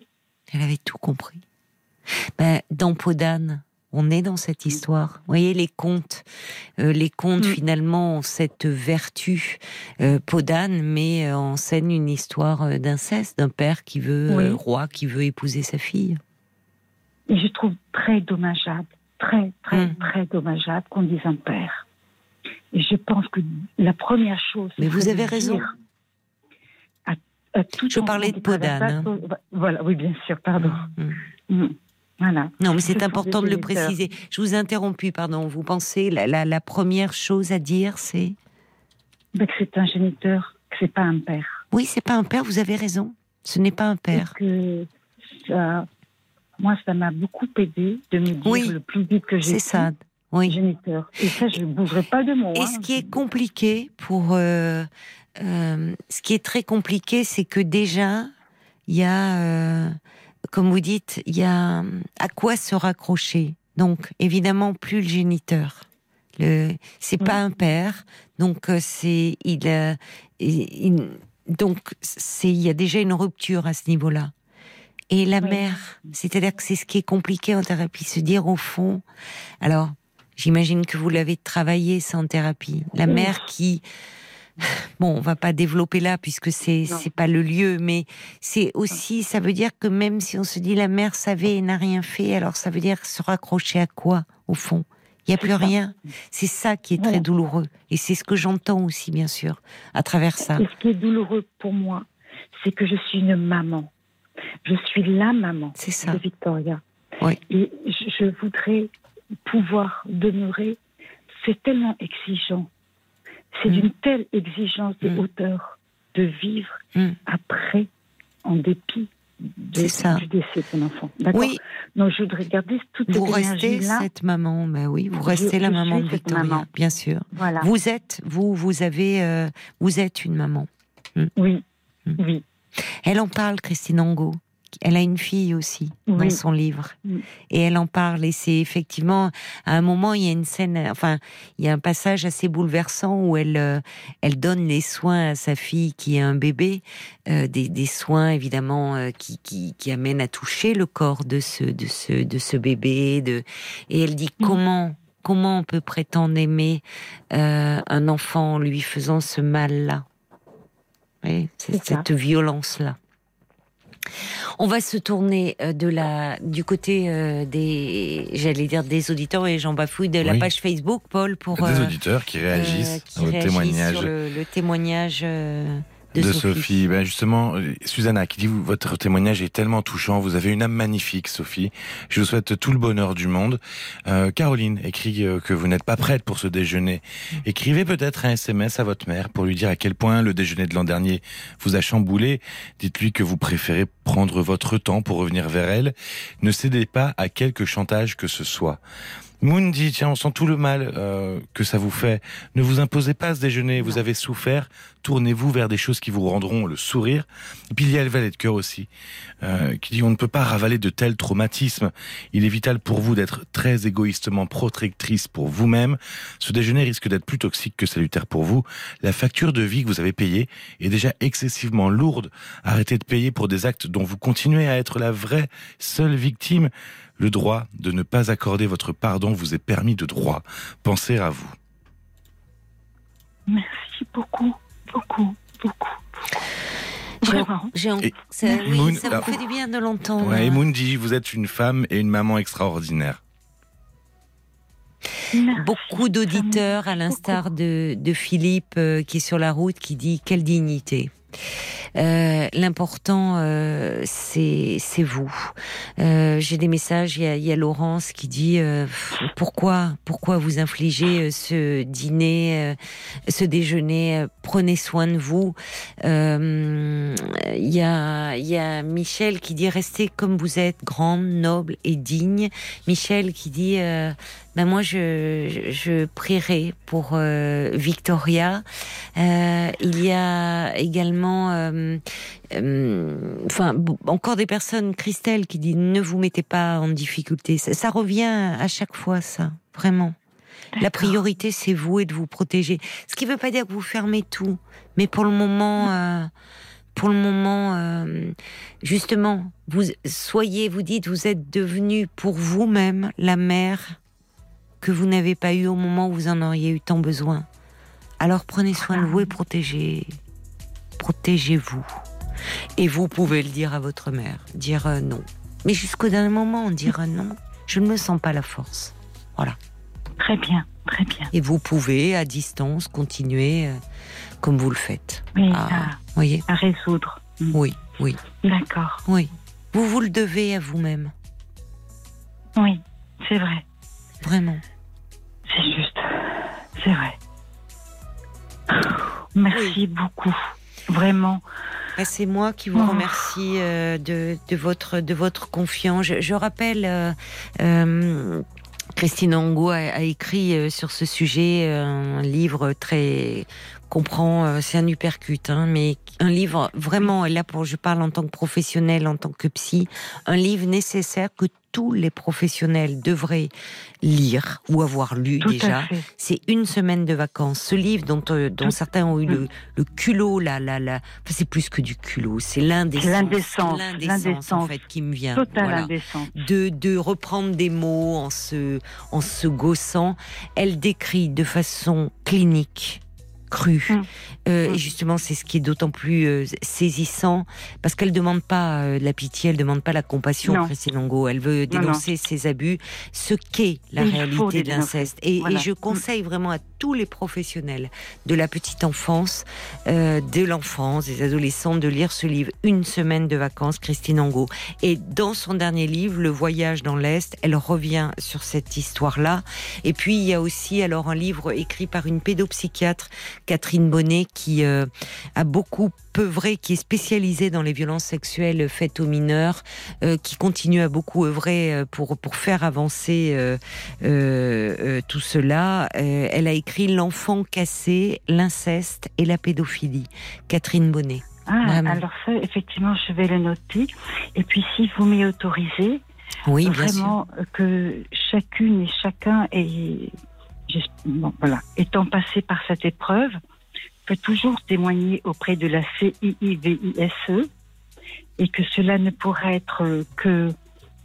Elle avait tout compris. Ben, dans Podane, On est dans cette histoire. Vous voyez, les contes, euh, les contes Mm. finalement ont cette vertu euh, podane, mais euh, enseignent une histoire euh, d'inceste, d'un père qui veut, Oui. roi, qui veut épouser sa fille. Et je trouve très dommageable, très, très, Mm. très dommageable qu'on dise un père. Et je pense que la première chose. Mais vous avez raison. À, à tout Je parlais de Podane, chose- Voilà, oui, bien sûr, pardon. Mm. Voilà. Non, mais Ce c'est important de le préciser. Je vous ai interrompu, pardon. Vous pensez la, la, la première chose à dire, c'est? Ben, que c'est un géniteur, que c'est pas un père. oui, c'est pas un père. Vous avez raison. Ce n'est pas un père. Et que ça, moi, ça m'a beaucoup aidé de me dire Oui. le plus vite que j'ai C'est ça. Oui. géniteur. Et ça, je ne bougerai pas de mots. Et hein. ce qui est compliqué pour, euh, euh, ce qui est très compliqué, c'est que déjà, il y a, euh, comme vous dites, il y a à quoi se raccrocher? Donc, évidemment, plus le géniteur. Le, c'est pas un père, donc euh, c'est, il, euh, donc c'est, il y a déjà une rupture à ce niveau-là. Et la mère, c'est-à-dire que c'est ce qui est compliqué en thérapie, se dire au fond, alors J'imagine que vous l'avez travaillé en thérapie. La mère qui, *laughs* bon, on va pas développer là puisque c'est c'est pas le lieu, mais c'est aussi, ça veut dire que même si on se dit la mère savait et n'a rien fait, alors ça veut dire se raccrocher à quoi au fond? Il y a plus ça. rien. C'est ça qui est très douloureux et c'est ce que j'entends aussi bien sûr à travers ça. Et ce qui est douloureux pour moi, c'est que je suis une maman. Je suis la maman C'est ça. de Victoria. Oui. Et je voudrais pouvoir demeurer. C'est tellement exigeant. C'est Mm. d'une telle exigence de Mm. hauteur de vivre Mm. après, en dépit de- ça. du décès de ton enfant. D'accord Oui, Donc je voudrais garder toute vous cette restez énergie-là. cette maman, mais oui, vous Je- restez la je maman de Victoria, maman. bien sûr. Voilà. Vous êtes, vous, vous avez, euh, vous êtes une maman. Oui. Mm. Oui. Elle en parle, Christine Angot. Elle a une fille aussi dans son livre. Et elle en parle. Et c'est effectivement, à un moment, il y a une scène, enfin, il y a un passage assez bouleversant où elle, euh, elle donne les soins à sa fille qui est un bébé, euh, des, des soins évidemment euh, qui, qui, qui amènent à toucher le corps de ce, de ce, de ce bébé. De... Et elle dit Mm. comment, comment on peut prétendre aimer un enfant en lui faisant ce mal-là? Oui, c'est cette violence-là. On va se tourner euh, de la du côté euh, des j'allais dire des auditeurs et j'en bafouille de la Oui. page Facebook Paul pour Des euh, auditeurs qui euh, réagissent qui à votre réagissent témoignage. sur le, le témoignage euh, de, de Sophie. Sophie. Ben justement, Susanna qui dit votre témoignage est tellement touchant. Vous avez une âme magnifique, Sophie. Je vous souhaite tout le bonheur du monde. Euh, Caroline écrit euh, que vous n'êtes pas prête pour ce déjeuner. Écrivez peut-être un SMS à votre mère pour lui dire à quel point le déjeuner de l'an dernier vous a chamboulé. Dites-lui que vous préférez prendre votre temps pour revenir vers elle. Ne cédez pas à quelque chantage que ce soit. Moon dit, tiens, on sent tout le mal euh, que ça vous fait. Ne vous imposez pas ce déjeuner, vous avez souffert. Tournez-vous vers des choses qui vous rendront le sourire. Et puis il y a le valet de cœur aussi, euh, qui dit, on ne peut pas ravaler de tels traumatismes. Il est vital pour vous d'être très égoïstement protectrice pour vous-même. Ce déjeuner risque d'être plus toxique que salutaire pour vous. La facture de vie que vous avez payée est déjà excessivement lourde. Arrêtez de payer pour des actes dont vous continuez à être la vraie seule victime. Le droit de ne pas accorder votre pardon vous est permis de droit. Pensez à vous. Merci beaucoup, beaucoup, beaucoup. J'ai- en- ça, oui, Moon- ça ah. vous fait du bien de l'entendre. Ouais, et Moon dit, vous êtes une femme et une maman extraordinaire. Merci. Beaucoup d'auditeurs, à l'instar de, de Philippe euh, qui est sur la route, qui dit quelle dignité. Euh, L'important, euh, c'est vous. Euh, J'ai des messages. Il y a, Laurence qui dit pourquoi pourquoi vous infligez ce dîner, ce déjeuner. Prenez soin de vous. Il y a il y a Michel qui dit restez comme vous êtes, grande, noble et digne. Michel qui dit ben moi je, je, prierai pour euh, Victoria. Euh, il y a également, euh, euh, enfin encore des personnes, Christelle qui dit ne vous mettez pas en difficulté. Ça, ça revient à chaque fois, ça vraiment. La priorité c'est vous et de vous protéger. Ce qui ne veut pas dire que vous fermez tout, mais pour le moment. euh, pour le moment, euh, justement, vous soyez, vous dites, vous êtes devenu pour vous-même la mère que vous n'avez pas eu au moment où vous en auriez eu tant besoin. Alors prenez soin de vous et protégez, protégez-vous. Et vous pouvez le dire à votre mère, dire euh, non. Mais jusqu'au dernier moment, dire euh, *laughs* non. Je ne me sens pas la force. Voilà. Très bien, très bien. Et vous pouvez, à distance, continuer euh, comme vous le faites. Oui, à, à, voyez à résoudre. Mm. Oui, oui, D'accord. oui. Vous vous le devez à vous-même, Oui, c'est vrai. vraiment. C'est juste. C'est vrai. Merci beaucoup. Vraiment. Bah, C'est moi qui vous Oh. remercie euh, de, de votre de votre confiance. Je, je rappelle, euh, euh, Christine Angot a, a écrit sur ce sujet un livre très comprend, c'est un hypercute, hein, mais un livre vraiment, et là pour je parle en tant que professionnel, en tant que psy, un livre nécessaire que tous les professionnels devraient lire ou avoir lu Tout déjà c'est une semaine de vacances. Ce livre dont, euh, dont certains ont eu le, Mm. le culot, là, là, là. Enfin, c'est plus que du culot, c'est l'indécence. L'indécence, L'indécence, en fait, qui me vient. Voilà. indécence. De, de reprendre des mots en se, en se gaussant. Elle décrit de façon clinique, crue. Mm. Euh, Mm. Et justement, c'est ce qui est d'autant plus euh, saisissant parce qu'elle demande pas euh, la pitié, elle demande pas la compassion, Non. Christine Longo. Elle veut Non, non. dénoncer ses abus, ce qu'est la Il réalité de l'inceste. Et, je conseille vraiment à tous les professionnels de la petite enfance, euh, de l'enfance, des adolescents, de lire ce livre Une semaine de vacances, Christine Angot. Et dans son dernier livre, Le voyage dans l'Est, elle revient sur cette histoire-là. Et puis, il y a aussi alors un livre écrit par une pédopsychiatre, Catherine Bonnet, qui euh, a beaucoup œuvré, qui est spécialisée dans les violences sexuelles faites aux mineurs, euh, qui continue à beaucoup œuvrer euh, pour, pour faire avancer euh, tout cela. Elle a écrit L'enfant cassé, l'inceste et la pédophilie. Catherine Bonnet. Ah, Vraiment. alors ça, effectivement, je vais le noter. Et puis, si vous m'y autorisez, Oui, bien sûr. vraiment que chacune et chacun est, j'es- bon, voilà, étant passé par cette épreuve, peut toujours témoigner auprès de la CIIVISE et que cela ne pourra être euh, que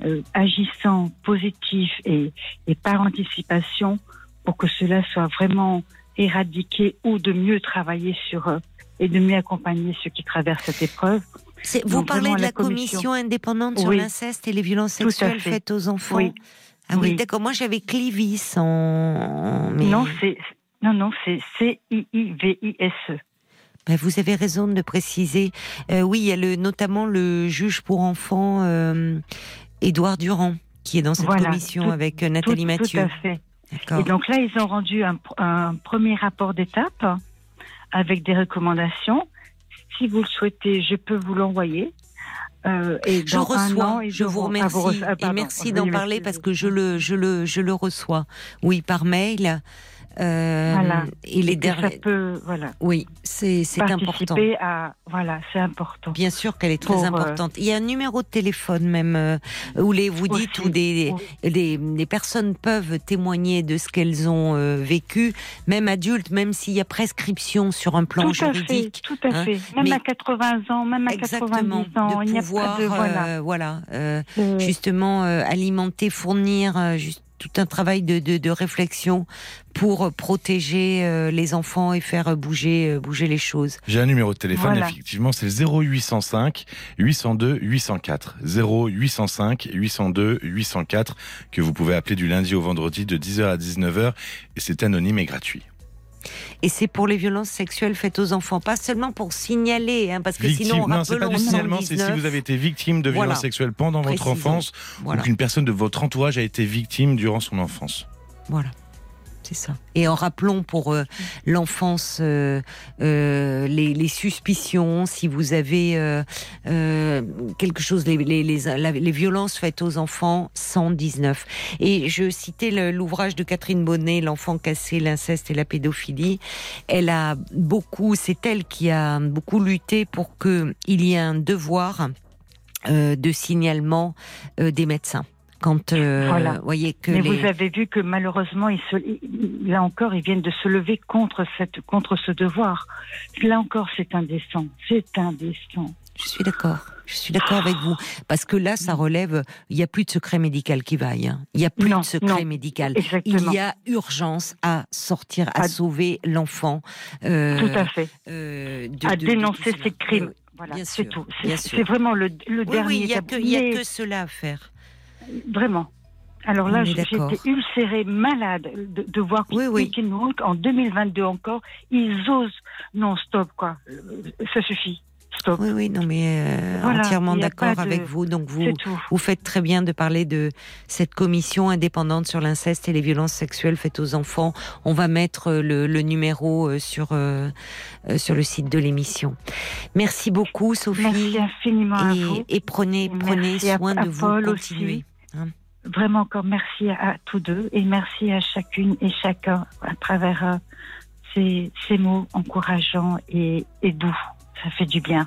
euh, agissant positif et, et par anticipation pour que cela soit vraiment éradiqué ou de mieux travailler sur eux et de mieux accompagner ceux qui traversent cette épreuve. Vous Donc, parlez de la la commission, commission. indépendante sur l'inceste et les violences sexuelles fait. faites aux enfants Oui. Ah oui, Oui. d'accord. Moi, j'avais Clivis en... mais- Non, c'est non, non, c'est C-I-I-V-I-S-E. Ben, vous avez raison de préciser. Euh, oui, il y a le, notamment le juge pour enfants, euh, Édouard Durand, qui est dans cette Voilà, commission tout- avec euh, Tout, Nathalie tout Mathieu. à fait. Et donc là, ils ont rendu un, un premier rapport d'étape avec des recommandations. Si vous le souhaitez, je peux vous l'envoyer. Euh, et Je reçois, ils je vous ah, remercie re- ah, et merci d'en parler parce que je le, je le, je le reçois. Oui, par mail. Euh, Voilà. Et les que ça derniers. peut, voilà, Oui, c'est important. à, voilà, c'est important. Bien sûr qu'elle est très Pour, euh, importante. Il y a un numéro de téléphone même euh, où les vous dites Aussi. où des, Oui. des, des personnes peuvent témoigner de ce qu'elles ont euh, vécu, même adultes, même s'il y a prescription sur un plan Tout à fait, juridique. tout à hein. fait. Même Mais- à 80 ans, même à Exactement, 90 ans, de il n'y a pouvoir, pas de, voilà. euh, voilà, euh, justement euh, alimenter, fournir euh, juste tout un travail de, de, de réflexion pour protéger euh, les enfants et faire bouger, euh, bouger les choses. J'ai un numéro de téléphone, Voilà. effectivement, c'est le 0805 802 804. 0805 802 804 que vous pouvez appeler du lundi au vendredi de 10h à 19h et c'est anonyme et gratuit. Et c'est pour les violences sexuelles faites aux enfants, pas seulement pour signaler, hein, parce que Victime, sinon, non, c'est pas du signalement, c'est si 119, vous avez été victime de Voilà. violences sexuelles pendant votre enfance Voilà, ou qu'une personne de votre entourage a été victime durant son enfance. voilà. Et en rappelant pour euh, l'enfance euh, euh, les, suspicions, si vous avez quelque chose, les, les, violences faites aux enfants, 119. Et je citais l'ouvrage de Catherine Bonnet, L'enfant cassé, l'inceste et la pédophilie. Elle a beaucoup, c'est elle qui a beaucoup lutté pour que il y ait un devoir de signalement des médecins Quand, euh, Voilà. voyez que Mais les... vous avez vu que malheureusement, ils se- ils- là encore, ils viennent de se lever contre cette, contre ce devoir. Là encore, c'est indécent. C'est indécent. Je suis d'accord. Je suis d'accord avec vous. Parce que là, ça relève, il n'y a plus de secret médical qui vaille. hein. Il n'y a plus Non, de secret non. médical. Exactement. Il y a urgence à sortir, à À- sauver l'enfant. euh, Tout à fait. euh, de- à de- dénoncer ces crimes. Voilà, c'est tout. C'est vraiment le, le Oui, dernier. oui, il n'y a, que cela à faire. Vraiment. Alors là, été ulcérée, malade de, de voir que Oui, oui. En 2022 encore, ils osent. Non, stop, quoi. Ça suffit. Stop. Oui, oui, non, mais euh, Voilà, entièrement d'accord de- avec vous. Donc vous, vous faites très bien de parler de cette commission indépendante sur l'inceste et les violences sexuelles faites aux enfants. On va mettre euh, le, le numéro euh, sur euh, sur le site de l'émission. Merci beaucoup, Sophie. Merci infiniment à vous. et, et prenez prenez Merci à- soin à de vous. Paul Continuez. aussi. Vraiment encore merci à, à tous deux et merci à chacune et chacun à travers euh, ces, ces mots encourageants et, et doux. Ça fait du bien.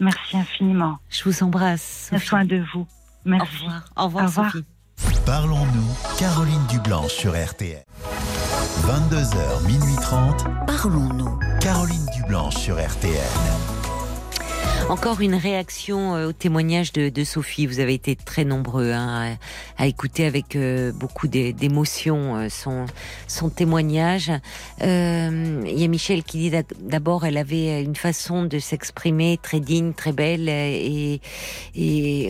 Merci infiniment. Je vous embrasse. Prenez Sophie. soin de vous. Au Merci. revoir. Au revoir, Au revoir. Sophie. Parlons-nous, Caroline Dublanche sur RTL. 22h, minuit 30, Parlons-nous. Caroline Dublanche sur RTL. Encore une réaction euh, au témoignage de, Sophie. Vous avez été très nombreux hein, à, écouter avec euh, beaucoup d'é- d'émotion euh, son, témoignage. Il y a Michel qui dit d'abord elle avait une façon de s'exprimer très digne, très belle et,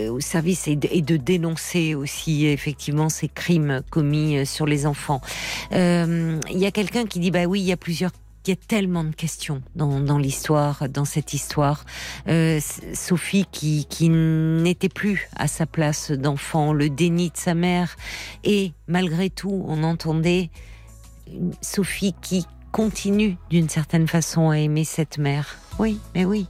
au service et de, et de dénoncer aussi effectivement ces crimes commis sur les enfants. Il y a quelqu'un qui dit bah oui il y a plusieurs il y a tellement de questions dans, l'histoire, dans cette histoire. Euh, Sophie qui, n'était plus à sa place d'enfant, le déni de sa mère, et malgré tout, on entendait Sophie qui continue d'une certaine façon à aimer cette mère. Oui, mais oui,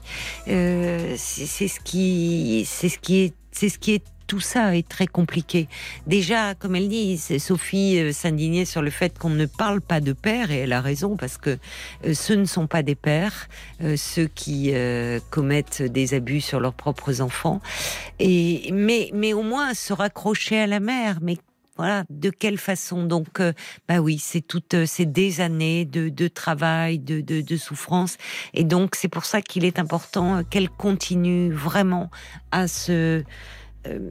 Euh, c'est ce qui, c'est ce qui est, c'est ce qui est tout ça est très compliqué. Déjà, comme elle dit, Sophie euh, s'indignait sur le fait qu'on ne parle pas de père, et elle a raison, parce que euh, ce ne sont pas des pères, euh, ceux qui commettent des abus sur leurs propres enfants. Et, mais, mais au moins se raccrocher à la mère. Mais voilà, de quelle façon? Donc, bah oui, c'est toutes euh, des années de, travail, de, de, souffrance. Et donc, c'est pour ça qu'il est important qu'elle continue vraiment à se euh,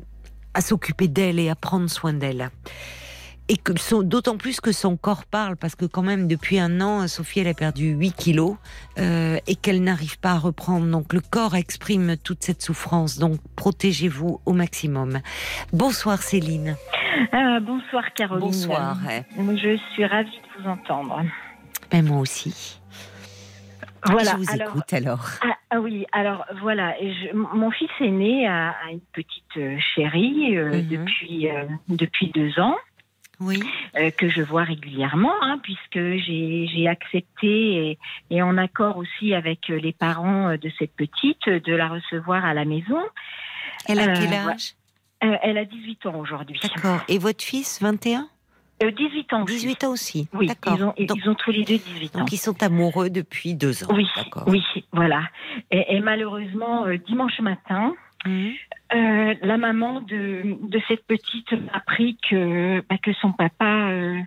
à s'occuper d'elle et à prendre soin d'elle. Et que d'autant plus que son corps parle, parce que quand même depuis un an, Sophie elle a perdu 8 kilos euh, et qu'elle n'arrive pas à reprendre. Donc le corps exprime toute cette souffrance. Donc protégez-vous au maximum. Bonsoir Céline. Ah, bonsoir Caroline. Bonsoir. Euh, Je suis ravie de vous entendre. Ben, moi aussi. Voilà. Je vous alors, écoute alors. ah, ah oui, alors voilà, je- mon fils aîné a, a une petite euh, chérie euh, Mhm. depuis euh, depuis deux ans Oui. euh, que je vois régulièrement, hein, puisque j'ai accepté et, et en accord aussi avec les parents de cette petite de la recevoir à la maison. Elle a quel âge? Elle a 18 ans aujourd'hui. D'accord. Et votre fils, 21 Euh, 18 ans. aussi. 18 ans aussi. Oui, ils ont, Donc, ils ont tous les deux 18 ans. donc ils sont amoureux depuis deux ans. Oui, D'accord. oui, voilà. Et, et malheureusement, euh, dimanche matin, Euh, la maman de, de cette petite m'a appris que, bah, que son papa euh,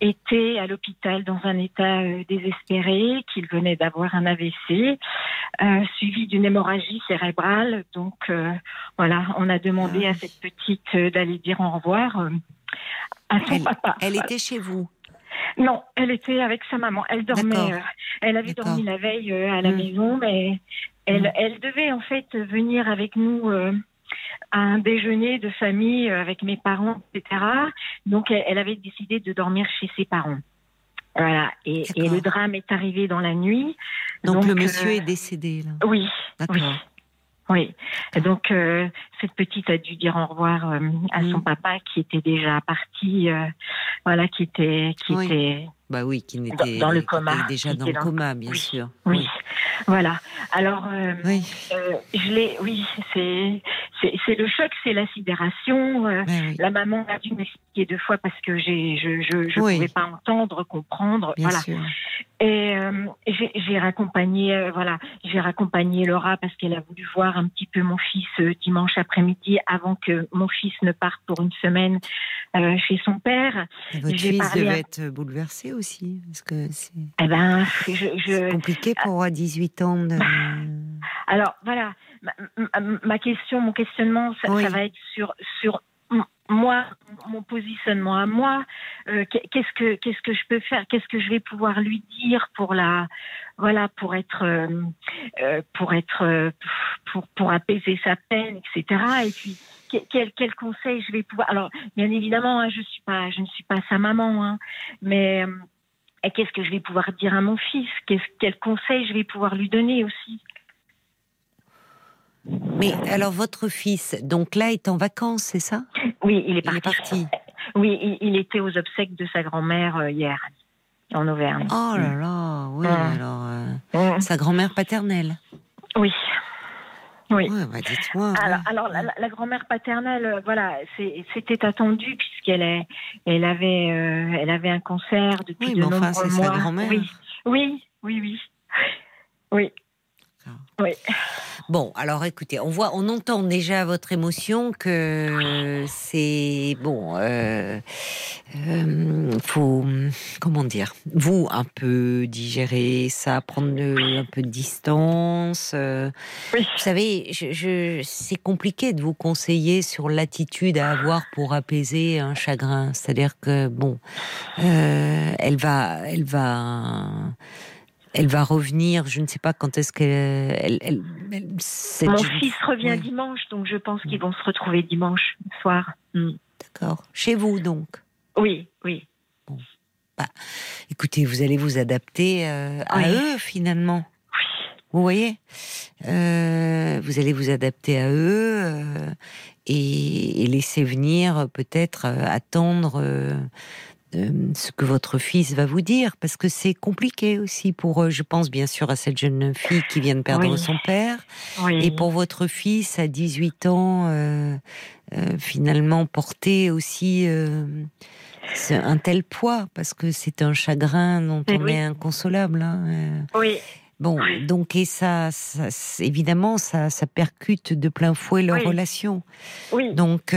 était à l'hôpital dans un état euh, désespéré, qu'il venait d'avoir un AVC, suivi d'une hémorragie cérébrale. Donc, voilà, on a demandé Ah à oui. cette petite d'aller dire au revoir à son papa. Elle était chez vous? Non, elle était avec sa maman. Elle dormait. Euh, elle avait dormi la veille euh, à la Mm. maison, mais elle, Mm. elle devait en fait venir avec nous euh, à un déjeuner de famille euh, avec mes parents, etc. Donc elle, elle avait décidé de dormir chez ses parents. Voilà. Et, et le drame est arrivé dans la nuit. Donc, le euh, monsieur est décédé là. Oui. D'accord. Oui. Oui. Donc euh, cette petite a dû dire au revoir euh, à son papa qui était déjà parti, euh, voilà, qui était, qui Oui. était Bah oui, qui n'était dans le qui coma, était déjà dans le dans- coma, bien oui, sûr. Oui, voilà. Alors, euh, Oui. euh, je l'ai, oui, c'est, c'est le choc, c'est la sidération. euh, oui, La maman a dû m'expliquer deux fois parce que j'ai, je, je, je Oui. pouvais pas entendre, comprendre. bien voilà. sûr. Et euh, j'ai raccompagné, euh, voilà, j'ai raccompagné Laura parce qu'elle a voulu voir un petit peu mon fils euh, dimanche après-midi avant que mon fils ne parte pour une semaine chez son père. Et votre fils parlé devait à- être bouleversé aussi, parce que c'est Eh ben, je, compliqué pour à 18 ans de. alors voilà, ma, ma- ma question, mon questionnement, ça, Oui. ça va être sur sur moi, mon positionnement à moi. Euh, qu'est- qu'est-ce que qu'est-ce que je peux faire Qu'est-ce que je vais pouvoir lui dire pour la voilà pour être euh, euh, pour être pour pour apaiser sa peine, etc. Et puis que- quel, quel conseil je vais pouvoir alors bien évidemment hein, je suis pas je ne suis pas sa maman hein, mais qu'est-ce que je vais pouvoir dire à mon fils? Qu'est-ce quel conseil je vais pouvoir lui donner aussi? Mais alors, votre fils, donc là, est en vacances, c'est ça? Oui, il est Il parti. est parti. Oui, il, il était aux obsèques de sa grand-mère euh, hier, en Auvergne. Oh là là, oui, alors. euh, sa grand-mère paternelle. Oui. Oui. Ouais, bah dites-moi. Alors, ouais. alors la, grand-mère paternelle, euh, voilà, c'était attendu puisqu'elle est, elle avait, euh, elle avait un cancer depuis Oui, de mais enfin, nombreux c'est sa mois. grand-mère. Oui, oui, oui, oui. Oui. Oui. Bon, alors écoutez, on voit, on entend déjà votre émotion que c'est bon. Euh, euh, faut comment dire, vous un peu digérer ça, prendre le- un peu de distance. euh, Oui. Vous savez, je, je- c'est compliqué de vous conseiller sur l'attitude à avoir pour apaiser un chagrin. C'est-à-dire que bon, euh, elle va, elle va. Elle va revenir, je ne sais pas quand est-ce qu'elle. Elle, elle- elle- cette Mon fils revient oui. dimanche, donc je pense qu'ils vont se retrouver dimanche soir. Mm. D'accord. Chez vous, donc. Oui, oui. Écoutez, vous allez vous adapter euh, à Oui. eux, finalement. Vous voyez Euh, Vous allez vous adapter à eux euh, et, et laisser venir, euh, peut-être, euh, attendre euh, ce que votre fils va vous dire. Parce que c'est compliqué aussi pour eux. Je pense bien sûr à cette jeune fille qui vient de perdre Oui. son père. oui. Et pour votre fils à 18 ans, euh, euh, finalement porter aussi euh, un tel poids, parce que c'est un chagrin dont Eh on oui. est inconsolable. hein. Oui, Bon, donc et ça, évidemment, ça, ça percute de plein fouet leur relation. oui. Donc,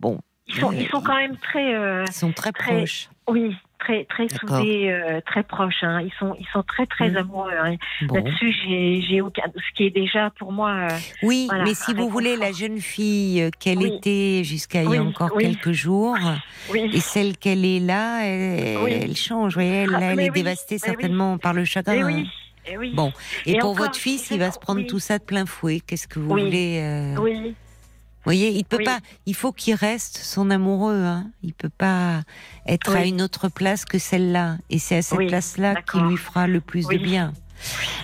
bon, Ils sont, ils sont quand même très, euh, ils sont très Très- proches. oui, très, très soudés, euh, très proches. hein. Ils sont, ils sont très, très Mhm. amoureux. hein. Bon. Là-dessus, j'ai, aucun, ce qui est déjà pour moi. euh, Oui, Voilà, mais si vous voulez, la jeune fille qu'elle Oui. était jusqu'à il y Oui, a encore oui. quelques jours, oui, Et celle qu'elle est là, elle, Oui. elle change. Voyez, elle, Ah, elle est oui, dévastée oui. certainement par le chagrin. et oui, et oui. Bon, et, Et pour encore, votre fils, il va se prendre oui. tout ça de plein fouet. Qu'est-ce que vous Oui. voulez euh, Vous voyez, il peut Oui. pas. Il faut qu'il reste son amoureux. Hein. Il peut pas être à une autre place que celle-là. Et c'est à cette Oui, place-là qui lui fera le plus Oui. de bien.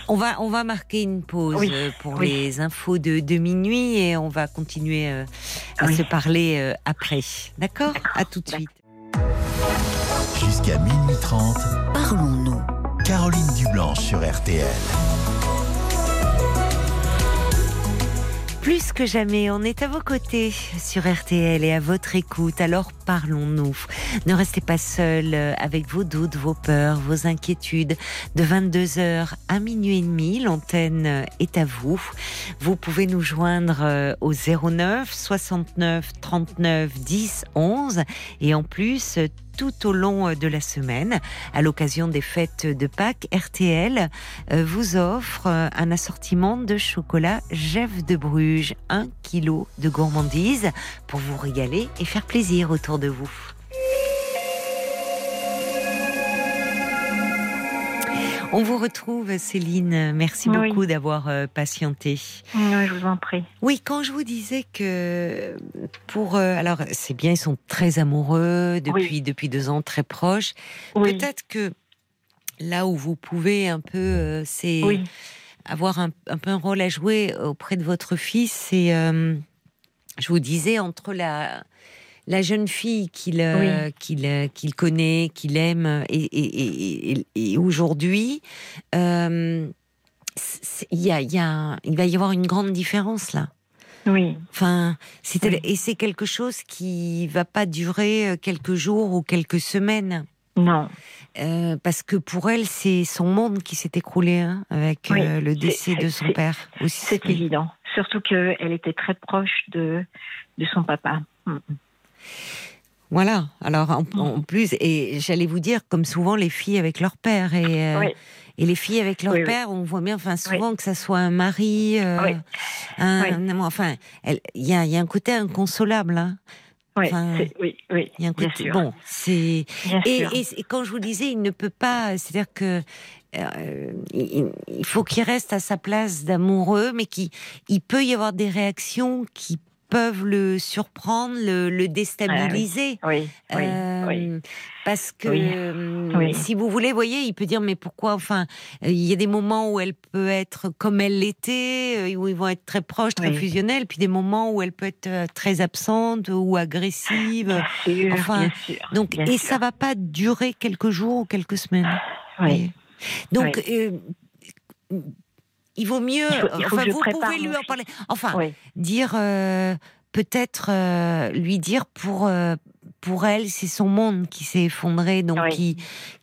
On va, on va marquer une pause Oui, euh, pour oui. les infos de, de minuit et on va continuer euh, à Oui. se parler euh, après. D'accord? À tout de suite. Jusqu'à minuit 30, Parlons-nous. Caroline Dublanche sur RTL. Plus que jamais, on est à vos côtés sur RTL et à votre écoute. Alors parlons-nous. Ne restez pas seuls euh, avec vos doutes, vos peurs, vos inquiétudes. De 22h à minuit et demi, l'antenne est à vous. Vous pouvez nous joindre euh, au 09 69 39 10 11 et en plus tout au long euh, de la semaine, à l'occasion des fêtes de Pâques, RTL euh, vous offre euh, un assortiment de chocolat Jeff de Bruges, un kilo de gourmandise pour vous régaler et faire plaisir autour de vous. On vous retrouve, Céline. Merci Oui. beaucoup d'avoir euh, patienté. Oui, je vous en prie. Oui, quand je vous disais que pour euh, alors c'est bien, ils sont très amoureux depuis depuis deux ans, très proches. Oui, Peut-être que là où vous pouvez un peu, euh, c'est oui, avoir un, un peu un rôle à jouer auprès de votre fils. C'est, euh, je vous disais, entre la la jeune fille qu'il euh, qu'il euh, qu'il connaît, qu'il aime, et, et, et, et- et aujourd'hui, euh, y a, il y a, il va y avoir une grande différence là. Oui. Enfin, c'est et c'est quelque chose qui va pas durer euh, quelques jours ou quelques semaines. Non. Euh, parce que pour elle, c'est son monde qui s'est écroulé hein, avec euh, le décès de son père. C'est évident. Surtout qu'elle était très proche de, de son papa. Mm. Voilà. Alors en, mm. plus, et j'allais vous dire, comme souvent les filles avec leur père et oui. Et les filles avec leur père, on voit bien, enfin, souvent que ça soit un mari, euh, un, enfin, il y a, y a, un côté inconsolable. Hein. Enfin, oui, oui, il y a un côté, bon, c'est et, et, quand je vous disais, il ne peut pas, c'est-à-dire que euh, il, il, faut qu'il reste à sa place d'amoureux, mais qui il peut y avoir des réactions qui peuvent le surprendre, le, le déstabiliser. Ah oui, oui, euh, Parce que euh, si vous voulez, voyez, il peut dire mais pourquoi Enfin, il y a des moments où elle peut être comme elle l'était, euh, où ils vont être très proches, très fusionnels, puis des moments où elle peut être très absente ou agressive. Bien sûr, enfin, bien sûr, donc et ça va pas durer quelques jours ou quelques semaines. Oui. Donc il vaut mieux. enfin, vous pouvez lui en parler. Enfin, dire euh, peut-être euh, lui dire pour euh, pour elle, c'est son monde qui s'est effondré, donc qui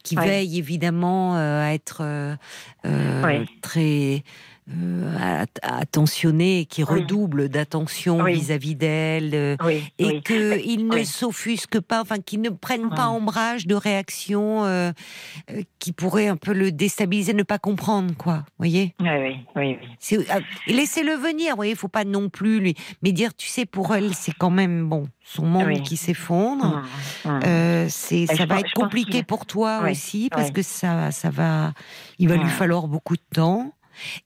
qui veille évidemment à être très euh, attentionné, qui redouble d'attention vis-à-vis d'elle, euh, et qu'il ne s'offusque pas, enfin qu'il ne prenne pas ombrage de réactions euh, qui pourraient un peu le déstabiliser, ne pas comprendre, quoi. Voyez Oui, oui, oui. Laissez-le venir, voyez, il faut pas non plus lui, mais dire, tu sais, pour elle, c'est quand même bon, son monde qui s'effondre. Mmh, mmh. c'est, ça va être compliqué pour toi aussi parce que ça, ça va, il va lui falloir beaucoup de temps.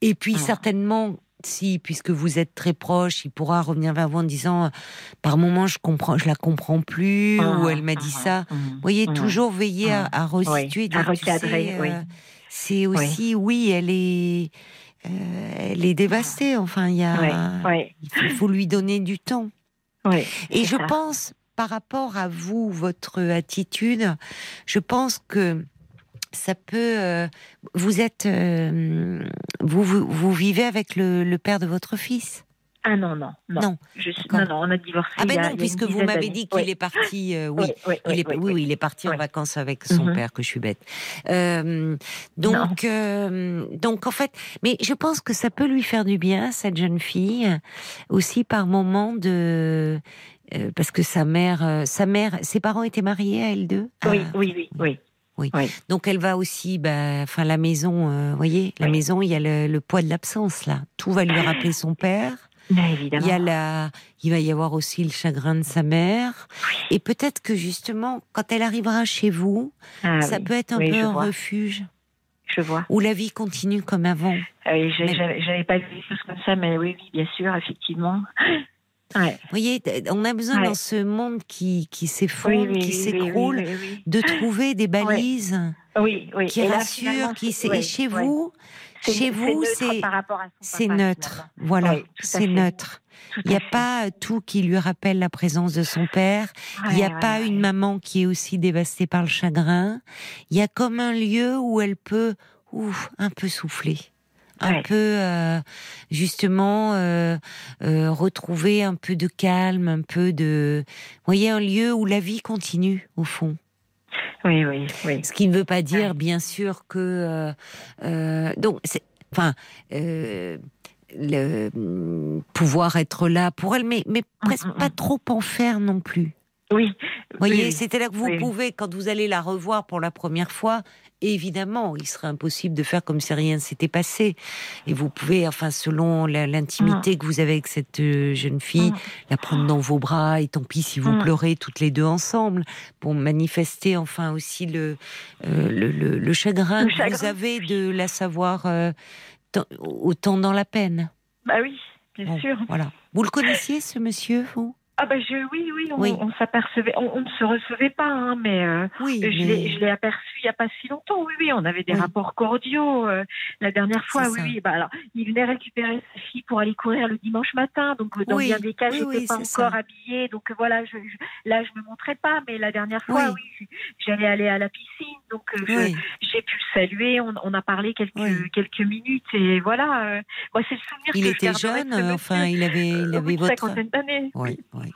Et puis certainement, si, puisque vous êtes très proche, il pourra revenir vers vous en disant, euh, par moment, je comprends, je la comprends plus, ou ah, elle m'a dit ah, ça. Ah, vous voyez, toujours veiller à, à resituer, à recadrer. Euh, c'est aussi, oui. elle est, euh, elle est dévastée. Enfin, il y a, il faut lui donner du temps. Et je pense, par rapport à vous, votre attitude, je pense que ça peut. Euh, vous êtes, euh, vous, vous, vivez avec le, père de votre fils? Ah non non non. Non, non, non, on a divorcé. Ah ben non, puisque vous m'avez dit qu'il est parti. Euh, oui, oui, il est, oui, il est parti en vacances avec son mhm. père. Que je suis bête. donc donc en fait, mais je pense que ça peut lui faire du bien cette jeune fille aussi par moment de parce que sa mère, sa mère, ses parents étaient mariés à elle deux? Oui, ah. oui, oui, oui. Oui. Donc elle va aussi, bah, enfin la maison, euh, voyez, la maison, il y a le, poids de l'absence là. Tout va lui rappeler son père. évidemment. Il y a la, il va y avoir aussi le chagrin de sa mère. Et peut-être que justement, quand elle arrivera chez vous, ah ça peut être un peu un refuge. Je vois. Où la vie continue comme avant. Ah oui, j'avais pas vu des choses comme ça, mais oui, oui, bien sûr, effectivement. Vous voyez, on a besoin dans ce monde qui, qui s'effondre, qui s'écroule, de trouver des balises qui rassurent, qui et chez vous, chez vous, c'est c'est neutre. Voilà, c'est neutre. Il n'y a pas tout qui lui rappelle la présence de son père. Il n'y a pas une maman qui est aussi dévastée par le chagrin. Il y a comme un lieu où elle peut ouf, un peu souffler un peu euh, justement euh, euh, retrouver un peu de calme, un peu de, vous voyez, un lieu où la vie continue au fond. Oui, oui, oui. Ce qui ne veut pas dire, bien sûr, que donc, enfin. le pouvoir être là pour elle, mais, mais mm, presque mm, pas mm. trop en faire non plus. Oui. Vous voyez, c'était là que vous pouvez, quand vous allez la revoir pour la première fois, évidemment, il serait impossible de faire comme si rien ne s'était passé. Et vous pouvez, enfin, selon l'intimité que vous avez avec cette euh, jeune fille, la prendre dans vos bras, et tant pis si vous pleurez toutes les deux ensemble, pour manifester, enfin, aussi le, euh, le, chagrin que vous avez de la savoir euh, autant dans la peine. Bah oui, bien sûr. Voilà. Vous le connaissiez, ce monsieur, vous? Ah ben je, oui, oui, on, Oui. on s'apercevait, on, on ne se recevait pas, hein, mais euh, Oui, je mais- l'ai je l'ai aperçu il n'y a pas si longtemps. Oui, oui, on avait des Oui. rapports cordiaux euh, la dernière fois. Oui, ça. oui. Bah alors, il venait récupérer sa fille pour aller courir le dimanche matin, donc euh, dans bien des cas, je n'étais pas encore ça. habillée, donc euh, voilà, je, je- là, je me montrais pas, mais la dernière fois, Oui. j'allais aller à la piscine, donc euh, j'ai pu le saluer. On, on a parlé quelques quelques minutes et voilà. euh, moi, c'est le souvenir Il que était jeune, enfin, il avait, il avait votre. cinquantaine d'années. Oui, oui,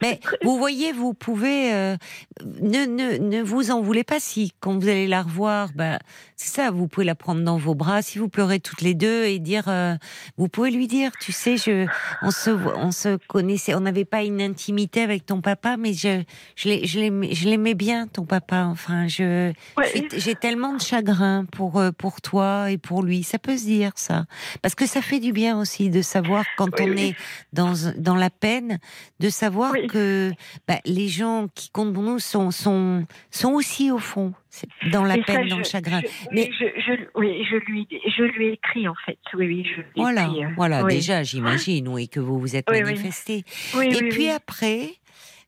Mais vous voyez, vous pouvez euh, ne, ne, ne vous en voulez pas si quand vous allez la revoir, ben c'est ça, vous pouvez la prendre dans vos bras, si vous pleurez toutes les deux et dire, euh, vous pouvez lui dire, tu sais, je, on se, on se connaissait, on n'avait pas une intimité avec ton papa, mais je, je l'ai- je l'aimais, bien ton papa. Enfin, je, Ouais, j'ai tellement de chagrin pour euh, pour toi et pour lui. Ça peut se dire ça, parce que ça fait du bien aussi de savoir quand Oui, on oui. est dans dans la peine, de savoir Oui. que bah, les gens qui comptent pour nous sont sont sont aussi au fond dans la ça, peine, dans je- le chagrin. je- Mais- je, je, oui, je lui, je lui ai écrit en fait. Oui, oui, je lui ai Voilà, euh, voilà. oui. Déjà, j'imagine, oui, que vous vous êtes Oui, manifesté. Oui, Et puis après,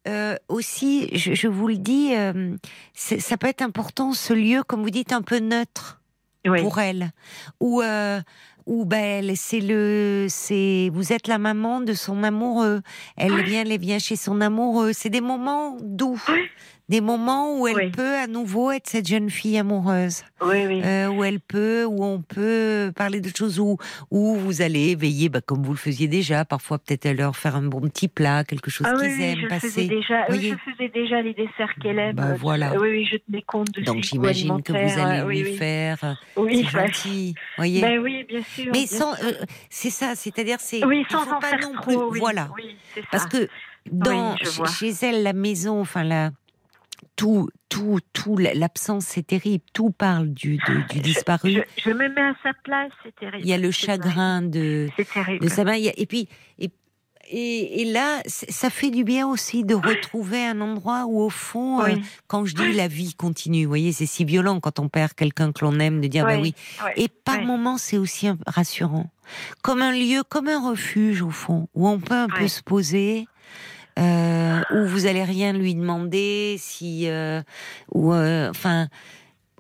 euh, aussi, je, vous le dis, euh, ça peut être important ce lieu, comme vous dites, un peu neutre. Pour elle ou euh, ou ben c'est le c'est vous êtes la maman de son amoureux elle vient elle vient chez son amoureux c'est des moments doux. Des moments où elle Oui. peut à nouveau être cette jeune fille amoureuse oui, oui. euh, où elle peut où on peut parler de choses où où vous allez veiller bah, comme vous le faisiez déjà parfois peut-être à leur faire un bon petit plat quelque chose Ah oui, qu'ils oui, aiment je passer déjà. oui, je faisais déjà les desserts qu'elle aime. Bah, voilà. Oui, oui, je tenais compte de donc j'imagine que vous allez lui oui, oui. faire euh, Oui, c'est bah, gentil voyez ben oui, bien sûr. Mais bien sans, euh, c'est ça, c'est-à-dire c'est. oui, sans en pas faire non trop. plus. oui, voilà, Oui, ça. parce que dans vois. chez elle la maison, enfin la tout, tout, tout, l'absence c'est terrible. Tout parle du, de- du disparu. je, je me mets à sa place, c'est terrible. Il y a le chagrin de de sa mère. Et puis et, et, et là, ça fait du bien aussi de retrouver un endroit où au fond, euh, Oui. quand je dis la vie continue, vous voyez, c'est si violent quand on perd quelqu'un que l'on aime de dire bah oui, ouais, Et par moments, c'est aussi rassurant. Comme un lieu, comme un refuge, au fond, où on peut un peu se poser, euh, où vous allez rien lui demander, si, euh, ou, euh, enfin,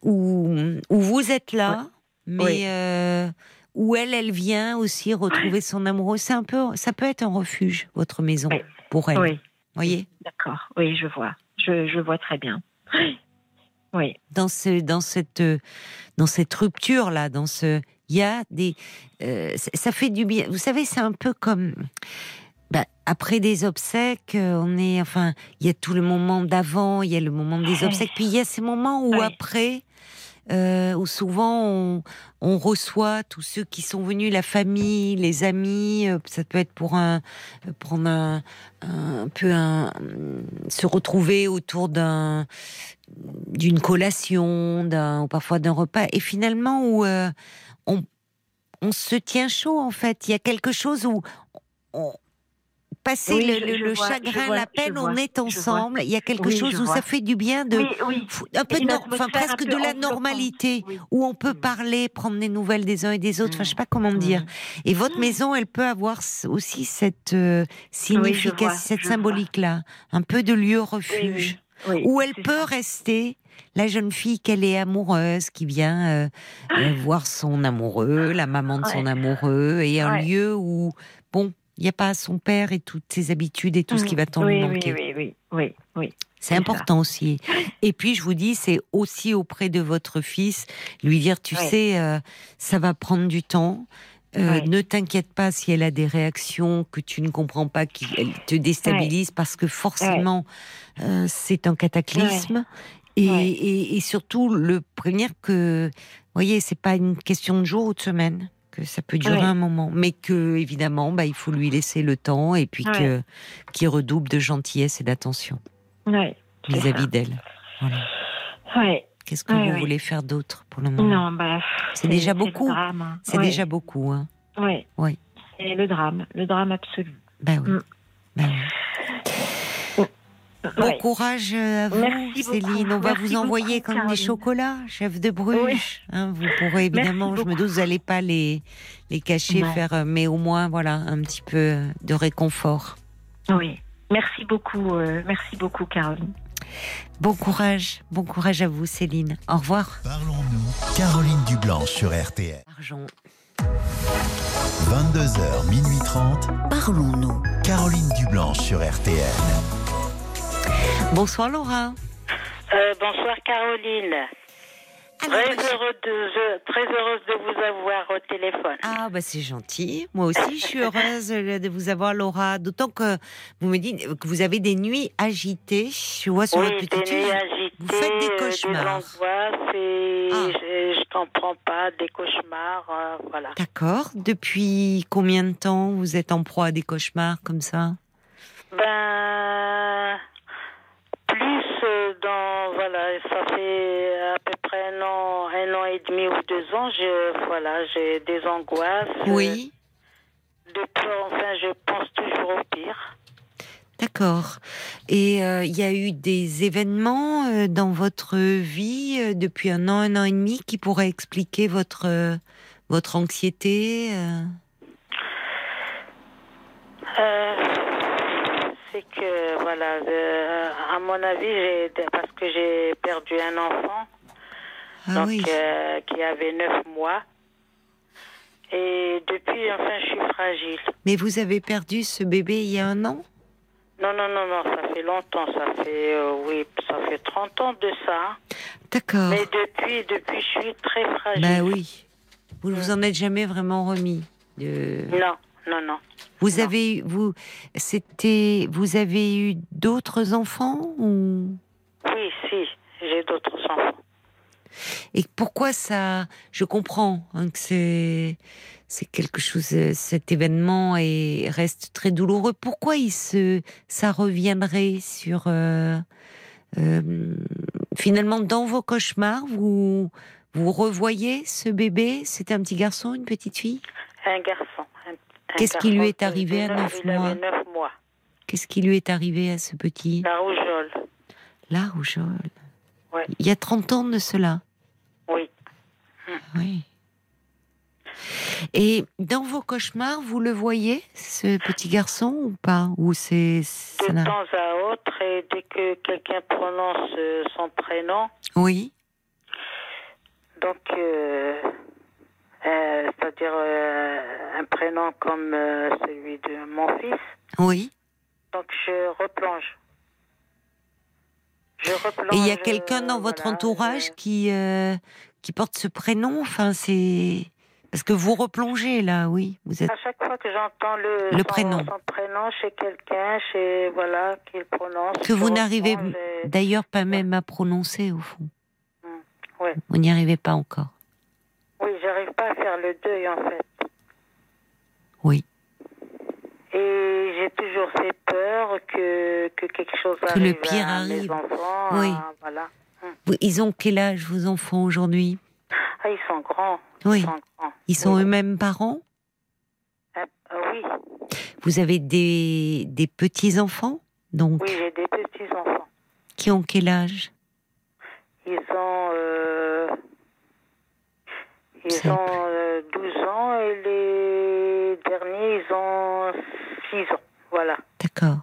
où, où vous êtes là, mais Oui. euh, où elle, elle vient aussi retrouver son amoureux. C'est un peu, ça peut être un refuge, votre maison, Oui. pour elle. Oui, Voyez, d'accord. Oui, je vois. Je, je vois très bien. *gasps* Oui. dans ce, dans cette, euh, dans cette rupture là, dans ce, il y a des, euh, ça fait du bien. Vous savez, c'est un peu comme. Bah, après des obsèques, euh, on est, enfin, il y a tout le moment d'avant, il y a le moment des obsèques, puis il y a ces moments où après, euh, où souvent on, on reçoit tous ceux qui sont venus, la famille, les amis. euh, ça peut être pour un, prendre un, un peu un, se retrouver autour d'un, d'une collation, d'un, ou parfois d'un repas, et finalement où euh, on, on se tient chaud en fait. Il y a quelque chose où on, passer Oui, le, je- le- je le vois, chagrin, vois, la peine, on est ensemble. Il y a quelque Oui, chose où ça fait du bien de Oui, un peu no- enfin presque de la normalité où on peut Mm. parler, prendre des nouvelles des uns et des autres. Enfin, je sais pas comment Mm. dire. Et votre maison, elle peut avoir aussi cette euh, signification, cette symbolique-là, un peu de lieu refuge où elle peut rester. La jeune fille qu'elle est amoureuse, qui vient euh, euh, voir son amoureux, la maman de son amoureux, et un Ouais. lieu où, bon, il n'y a pas son père et toutes ses habitudes et tout ce qui va tant oui, manquer. Oui, oui, oui, oui. C'est important aussi. Et puis, je vous dis, c'est aussi auprès de votre fils, lui dire, tu Ouais. sais, euh, ça va prendre du temps. Euh, Ouais. Ne t'inquiète pas si elle a des réactions que tu ne comprends pas, qui te déstabilisent, parce que forcément, euh, c'est un cataclysme. Et, Ouais. et, et surtout, le prévenir que, vous voyez, c'est pas une question de jour ou de semaine, que ça peut durer Ouais. un moment, mais que, évidemment, bah, il faut lui laisser le temps et puis Ouais. que qu'il redouble de gentillesse et d'attention Ouais, vis-à-vis d'elle. Voilà. Qu'est-ce que vous voulez faire d'autre pour le moment? Non, bah. C'est déjà beaucoup. hein. C'est déjà beaucoup, hein. Oui. C'est le drame, le drame absolu. Ben oui. Mm. Ben oui. Bon Ouais. courage à vous, Merci beaucoup. Céline. On va Merci vous envoyer beaucoup, comme des Caroline. chocolats, chef de Bruges. Oui. Hein, vous pourrez évidemment, je me doute, vous n'allez pas les, les cacher, faire, euh, mais au moins, voilà, un petit peu de réconfort. Oui, Merci beaucoup, euh, merci beaucoup, Caroline. Bon courage, bon courage à vous, Céline. Au revoir. Parlons-nous. Caroline Dublanche sur RTL. Argent. 22h, minuit 30. Parlons-nous. Caroline Dublanche sur RTL. Bonsoir Laura. Euh, bonsoir Caroline. Très, heureux de, je- très heureuse de vous avoir au téléphone. Ah bah c'est gentil. Moi aussi, je suis heureuse de vous avoir, Laura. D'autant que vous me dites que vous avez des nuits agitées. Je vois sur oui, votre des petite nuits fille. agitées, vous faites des euh, cauchemars. des Ah. je, je comprends pas, des cauchemars, euh, voilà. D'accord. Depuis combien de temps vous êtes en proie à des cauchemars comme ça? Ben, dans, voilà, ça fait à peu près un an, un an et demi ou deux ans, je, voilà, j'ai des angoisses. Oui. De peur, enfin, je pense toujours au pire. D'accord. Et euh, il y a eu des événements euh, dans votre vie euh, depuis un an, un an et demi qui pourraient expliquer votre votre anxiété. c'est que voilà, euh, à mon avis, parce que j'ai perdu un enfant, Ah donc oui. euh, qui avait neuf mois, et depuis, enfin, je suis fragile. Mais vous avez perdu ce bébé il y a un an? Non, non, non, non, ça fait longtemps, ça fait, euh, oui, ça fait 30 ans de ça. D'accord. Mais depuis, depuis, je suis très fragile. Bah oui. Vous ne vous en êtes jamais vraiment remis. de- Non, non, non. Vous Non. avez eu- vous c'était vous avez eu d'autres enfants ou? Oui, si, j'ai d'autres enfants. et pourquoi ça Je comprends hein, que c'est c'est quelque chose. euh, Cet événement est reste très douloureux. Pourquoi il se ça reviendrait sur euh, euh, finalement dans vos cauchemars vous vous revoyez ce bébé? C'est un petit garçon, une petite fille? Un garçon. un Qu'est-ce qui lui est arrivé à neuf il avait mois neuf mois. Qu'est-ce qui lui est arrivé à ce petit La rougeole. La rougeole. Ouais. Il y a 30 ans de cela. Oui. Oui. Et dans vos cauchemars, vous le voyez, ce petit garçon, ou pas Ou c'est. De temps à autre, et dès que quelqu'un prononce euh, son prénom, Oui. donc, euh, euh, c'est-à-dire euh, un prénom comme euh, celui de mon fils, Oui. donc je replonge. Je replonge. Et il y a quelqu'un dans euh, votre voilà, entourage qui, euh, qui porte ce prénom? Enfin, c'est. Parce que vous replongez là, oui. Vous êtes. À chaque fois que j'entends le, Le son, prénom. son prénom chez quelqu'un, chez voilà, qu'il prononce. Que vous n'arrivez et- d'ailleurs pas même à prononcer, au fond. ouais. Vous n'y arrivez pas encore. Oui, j'arrive pas à faire le deuil en fait. Oui. Et j'ai toujours fait peur que, que quelque chose Que arrive le pire à mes arrive. enfants. Oui. à- voilà. Vous- Ils ont quel âge, vos enfants, aujourd'hui? Ah, ils sont grands. Oui. Ils sont grands. Ils sont Oui. eux-mêmes parents? Ah, ah oui, Vous avez des, des petits-enfants? Donc, oui, j'ai des petits enfants. qui ont quel âge? Ils ont, euh, ils ont euh, 12 ans et les derniers, ils ont 6 ans. Voilà. D'accord.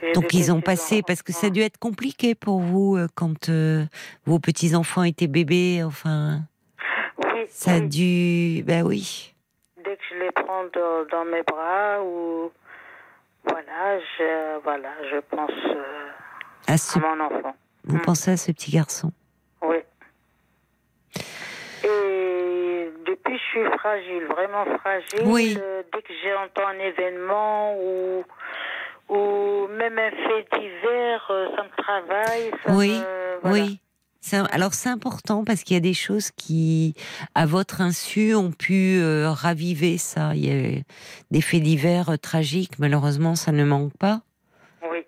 J'ai Donc, ils ont passé, parce que ça a dû être compliqué pour vous euh, quand euh, vos petits-enfants étaient bébés, enfin, Oui, ça a dû. Ben oui. Dès que je les prends dans, dans mes bras ou voilà, je voilà, je pense euh, À ce, à mon enfant. vous Mm. pensez à ce petit garçon? Oui. Je suis fragile, vraiment fragile. Oui. Euh, dès que j'entends un événement ou ou même un fait divers, euh, ça me travaille. Ça Oui, me- voilà. Oui. Un- Alors c'est important parce qu'il y a des choses qui, à votre insu, ont pu euh, raviver ça. Il y a des faits divers tragiques, malheureusement, ça ne manque pas. Oui.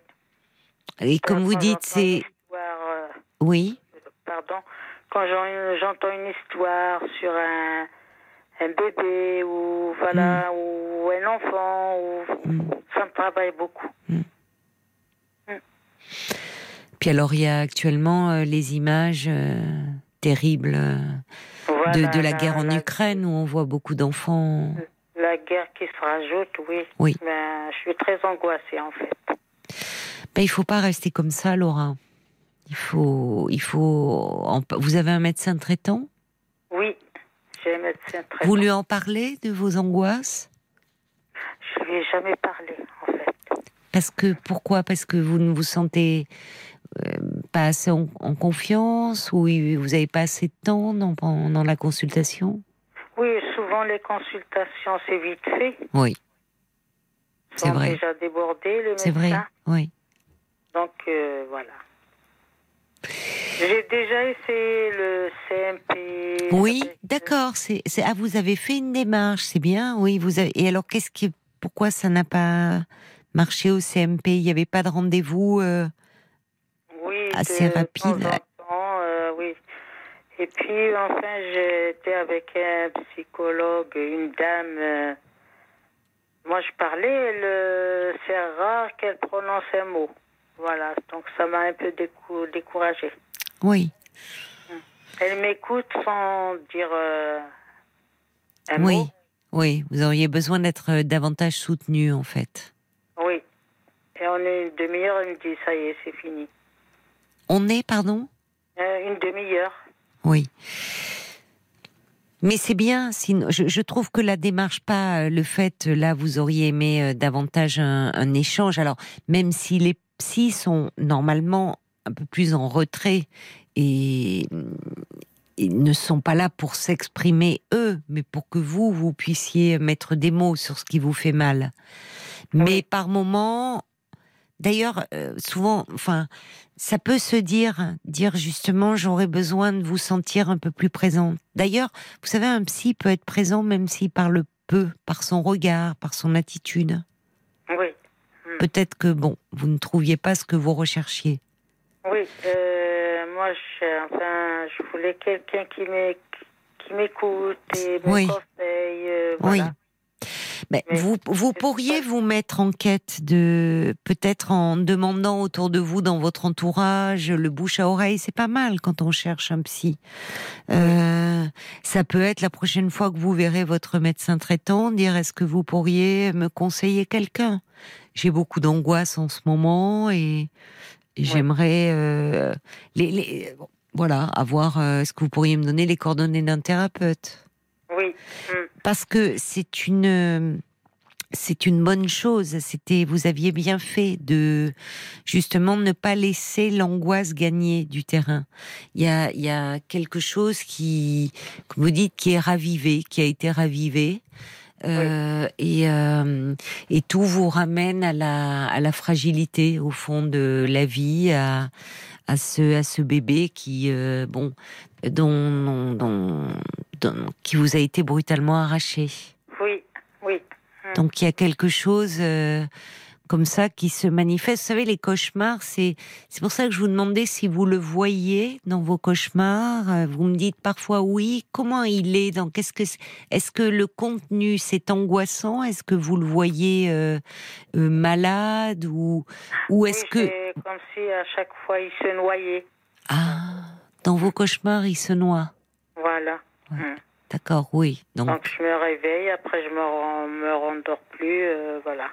Et comme vous dites, c'est oui, pardon, quand j'en- j'entends une histoire sur un, un bébé ou voilà ou un enfant, ou, Mm. ça me travaille beaucoup. Puis alors il y a actuellement euh, les images euh, terribles euh, de, Voilà, de la guerre en Ukraine où on voit beaucoup d'enfants. La guerre qui se rajoute, oui. Oui. Ben, je suis très angoissée en fait. Ben, il faut pas rester comme ça, Laura. Il faut, il faut. Vous avez un médecin traitant? Oui, un médecin. Vous lui en parlez de vos angoisses? Je lui ai jamais parlé en fait. Parce que pourquoi? Parce que vous ne vous sentez euh, pas assez en, en confiance ou vous n'avez pas assez de temps dans, pendant la consultation? Oui, souvent les consultations c'est vite fait. Oui, C'est vrai. déjà débordés les c'est médecins. vrai. Oui. Donc euh, voilà. J'ai déjà essayé le CMP. Oui, d'accord. C'est, c'est- ah, vous avez fait une démarche, c'est bien. Oui, vous avez. Et alors, qu'est-ce qui, pourquoi ça n'a pas marché au CMP Il n'y avait pas de rendez-vous euh, Oui, assez de rapide? temps temps, euh, oui. Et puis, enfin, j'étais avec un psychologue, une dame. euh, moi, je parlais, elle, c'est rare qu'elle prononce un mot. Voilà, donc ça m'a un peu décou découragée. Oui, Elle m'écoute sans dire euh, un oui, mot. oui. Vous auriez besoin d'être euh, davantage soutenu, en fait. Oui. Et en une demi-heure, elle me dit, ça y est, c'est fini. On est, pardon? Euh, une demi-heure. Oui. Mais c'est bien. Sinon, je, je trouve que la démarche, pas le fait, là, vous auriez aimé davantage un, un échange. Alors, même si les psys sont normalement un peu plus en retrait et ils ne sont pas là pour s'exprimer eux, mais pour que vous, vous puissiez mettre des mots sur ce qui vous fait mal. Mais par moments, d'ailleurs, euh, souvent, enfin, ça peut se dire, dire justement, j'aurais besoin de vous sentir un peu plus présente. D'ailleurs, vous savez, un psy peut être présent même s'il parle peu, par son regard, par son attitude. Oui. Peut-être que, bon, vous ne trouviez pas ce que vous recherchiez. Oui, euh, moi, je, enfin, je voulais quelqu'un qui m'é- qui m'écoute et me Oui. conseille. euh, voilà. Oui. Mais Mais vous, vous pourriez vous mettre en quête de, peut-être en demandant autour de vous, dans votre entourage, le bouche à oreille, c'est pas mal quand on cherche un psy. Euh, ça peut être la prochaine fois que vous verrez votre médecin traitant, dire est-ce que vous pourriez me conseiller quelqu'un? J'ai beaucoup d'angoisse en ce moment et, et j'aimerais, euh, les, les- voilà, avoir. euh, est-ce que vous pourriez me donner les coordonnées d'un thérapeute? Oui. mm. parce que c'est une c'est une bonne chose. C'était vous aviez bien fait de justement ne pas laisser l'angoisse gagner du terrain. Il y a il y a quelque chose qui comme vous dites qui est ravivé, qui a été ravivé. Euh, et, euh, et tout vous ramène à la, à la fragilité au fond de la vie, à, à ce, à ce bébé qui, euh, bon, dont, dont, dont- qui vous a été brutalement arraché. Oui, oui. Donc il y a quelque chose comme ça qui se manifeste. Vous savez, les cauchemars, c'est c'est pour ça que je vous demandais si vous le voyez dans vos cauchemars. Euh, Vous me dites parfois oui. Comment il est dans qu'est-ce que est-ce que le contenu c'est angoissant? Est-ce que vous le voyez euh, euh, malade ou ou est-ce Oui, que comme si à chaque fois il se noyait. ah dans vos cauchemars il se noie Voilà. Mm. D'accord, oui. Donc Donc je me réveille, après je me, me rendors plus, euh, voilà.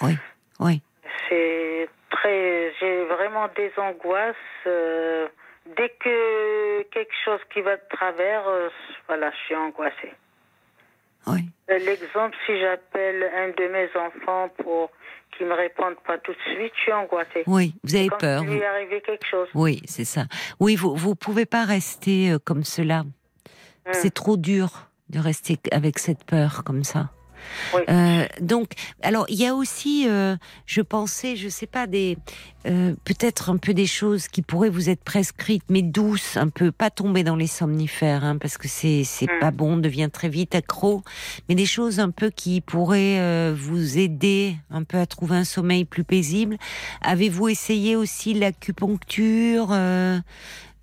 oui, oui. C'est très, j'ai vraiment des angoisses. euh, dès que quelque chose qui va de travers, euh, voilà, je suis angoissée. Oui. Euh, L'exemple, si j'appelle un de mes enfants pour qu'il me réponde pas tout de suite, je suis angoissée. Oui, vous avez Comme peur. vous- lui arrivé quelque chose. Oui, c'est ça. Oui, vous vous pouvez pas rester comme cela. Mm. C'est trop dur de rester avec cette peur comme ça. Oui. Euh, donc, alors il y a aussi, euh, je pensais, je sais pas des, euh, peut-être un peu des choses qui pourraient vous être prescrites, mais douces, un peu, pas tomber dans les somnifères, hein, parce que c'est c'est Mm. pas bon, on devient très vite accro, mais des choses un peu qui pourraient vous aider un peu à trouver un sommeil plus paisible. Avez-vous essayé aussi l'acupuncture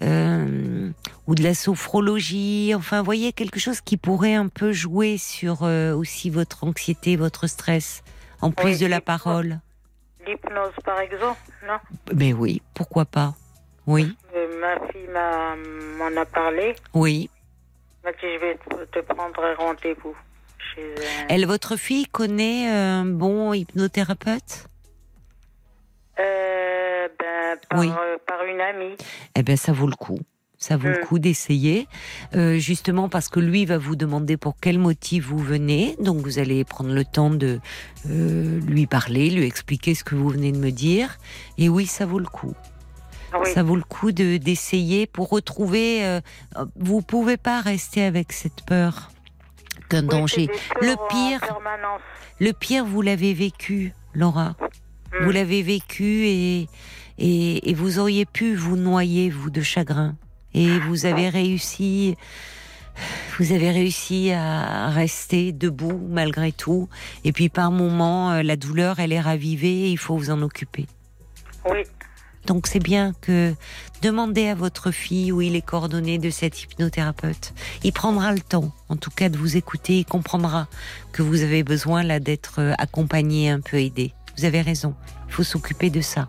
euh, ou de la sophrologie, enfin, vous voyez, quelque chose qui pourrait un peu jouer sur euh, aussi votre anxiété, votre stress, en plus Oui, de la parole. L'hypnose, par exemple, non? Mais oui, pourquoi pas Oui, Euh, Ma fille m'en a parlé. oui, m'a dit je vais te prendre rendez-vous. Elle, votre fille connaît un bon hypnothérapeute? Euh, ben, par, Oui. euh, par une amie. Eh bien, ça vaut le coup. Ça vaut le Mm. coup d'essayer, Euh, justement parce que lui va vous demander pour quel motif vous venez. Donc, vous allez prendre le temps de euh, lui parler, lui expliquer ce que vous venez de me dire. Et oui, ça vaut le coup. Oui. Ça vaut le coup de d'essayer pour retrouver. vous pouvez pas rester avec cette peur qu'un Oui, danger. Le pire, le pire, vous l'avez vécu, Laura. Mm. Vous l'avez vécu et, et, et vous auriez pu vous noyer, vous, de chagrin. Et vous avez réussi, vous avez réussi à rester debout malgré tout. Et puis par moments, euh, la douleur, elle est ravivée et il faut vous en occuper. Oui. Donc c'est bien que demandez à votre fille où il est coordonné de cet hypnothérapeute. Il prendra le temps, en tout cas, de vous écouter. Il comprendra que vous avez besoin là d'être euh, accompagné, un peu aidé. Vous avez raison. Il faut s'occuper de ça.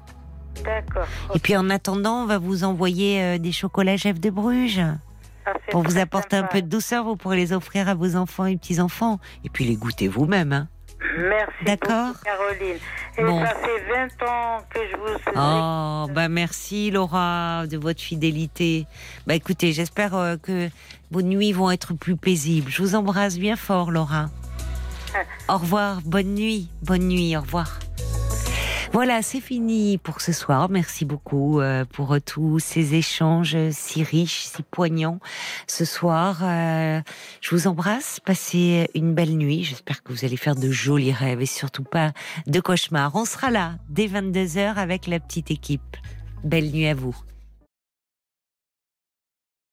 D'accord. Et puis en attendant, on va vous envoyer euh, des chocolats Jeff de Bruges Ah, pour vous apporter un peu de douceur. Vous pourrez les offrir à vos enfants et petits enfants. Et puis les goûter vous-même. Hein. Merci D'accord. Caroline. Et Bon. ça fait 20 ans que je vous suis. Oh, bah merci Laura de votre fidélité. Bah écoutez, j'espère euh, que vos nuits vont être plus paisibles. Je vous embrasse bien fort, Laura. Au revoir, bonne nuit, bonne nuit, au revoir. Voilà, c'est fini pour ce soir. Merci beaucoup euh, pour euh, tous ces échanges si riches, si poignants ce soir. Euh, je vous embrasse. Passez une belle nuit. J'espère que vous allez faire de jolis rêves et surtout pas de cauchemars. On sera là dès 22h avec la petite équipe. Belle nuit à vous.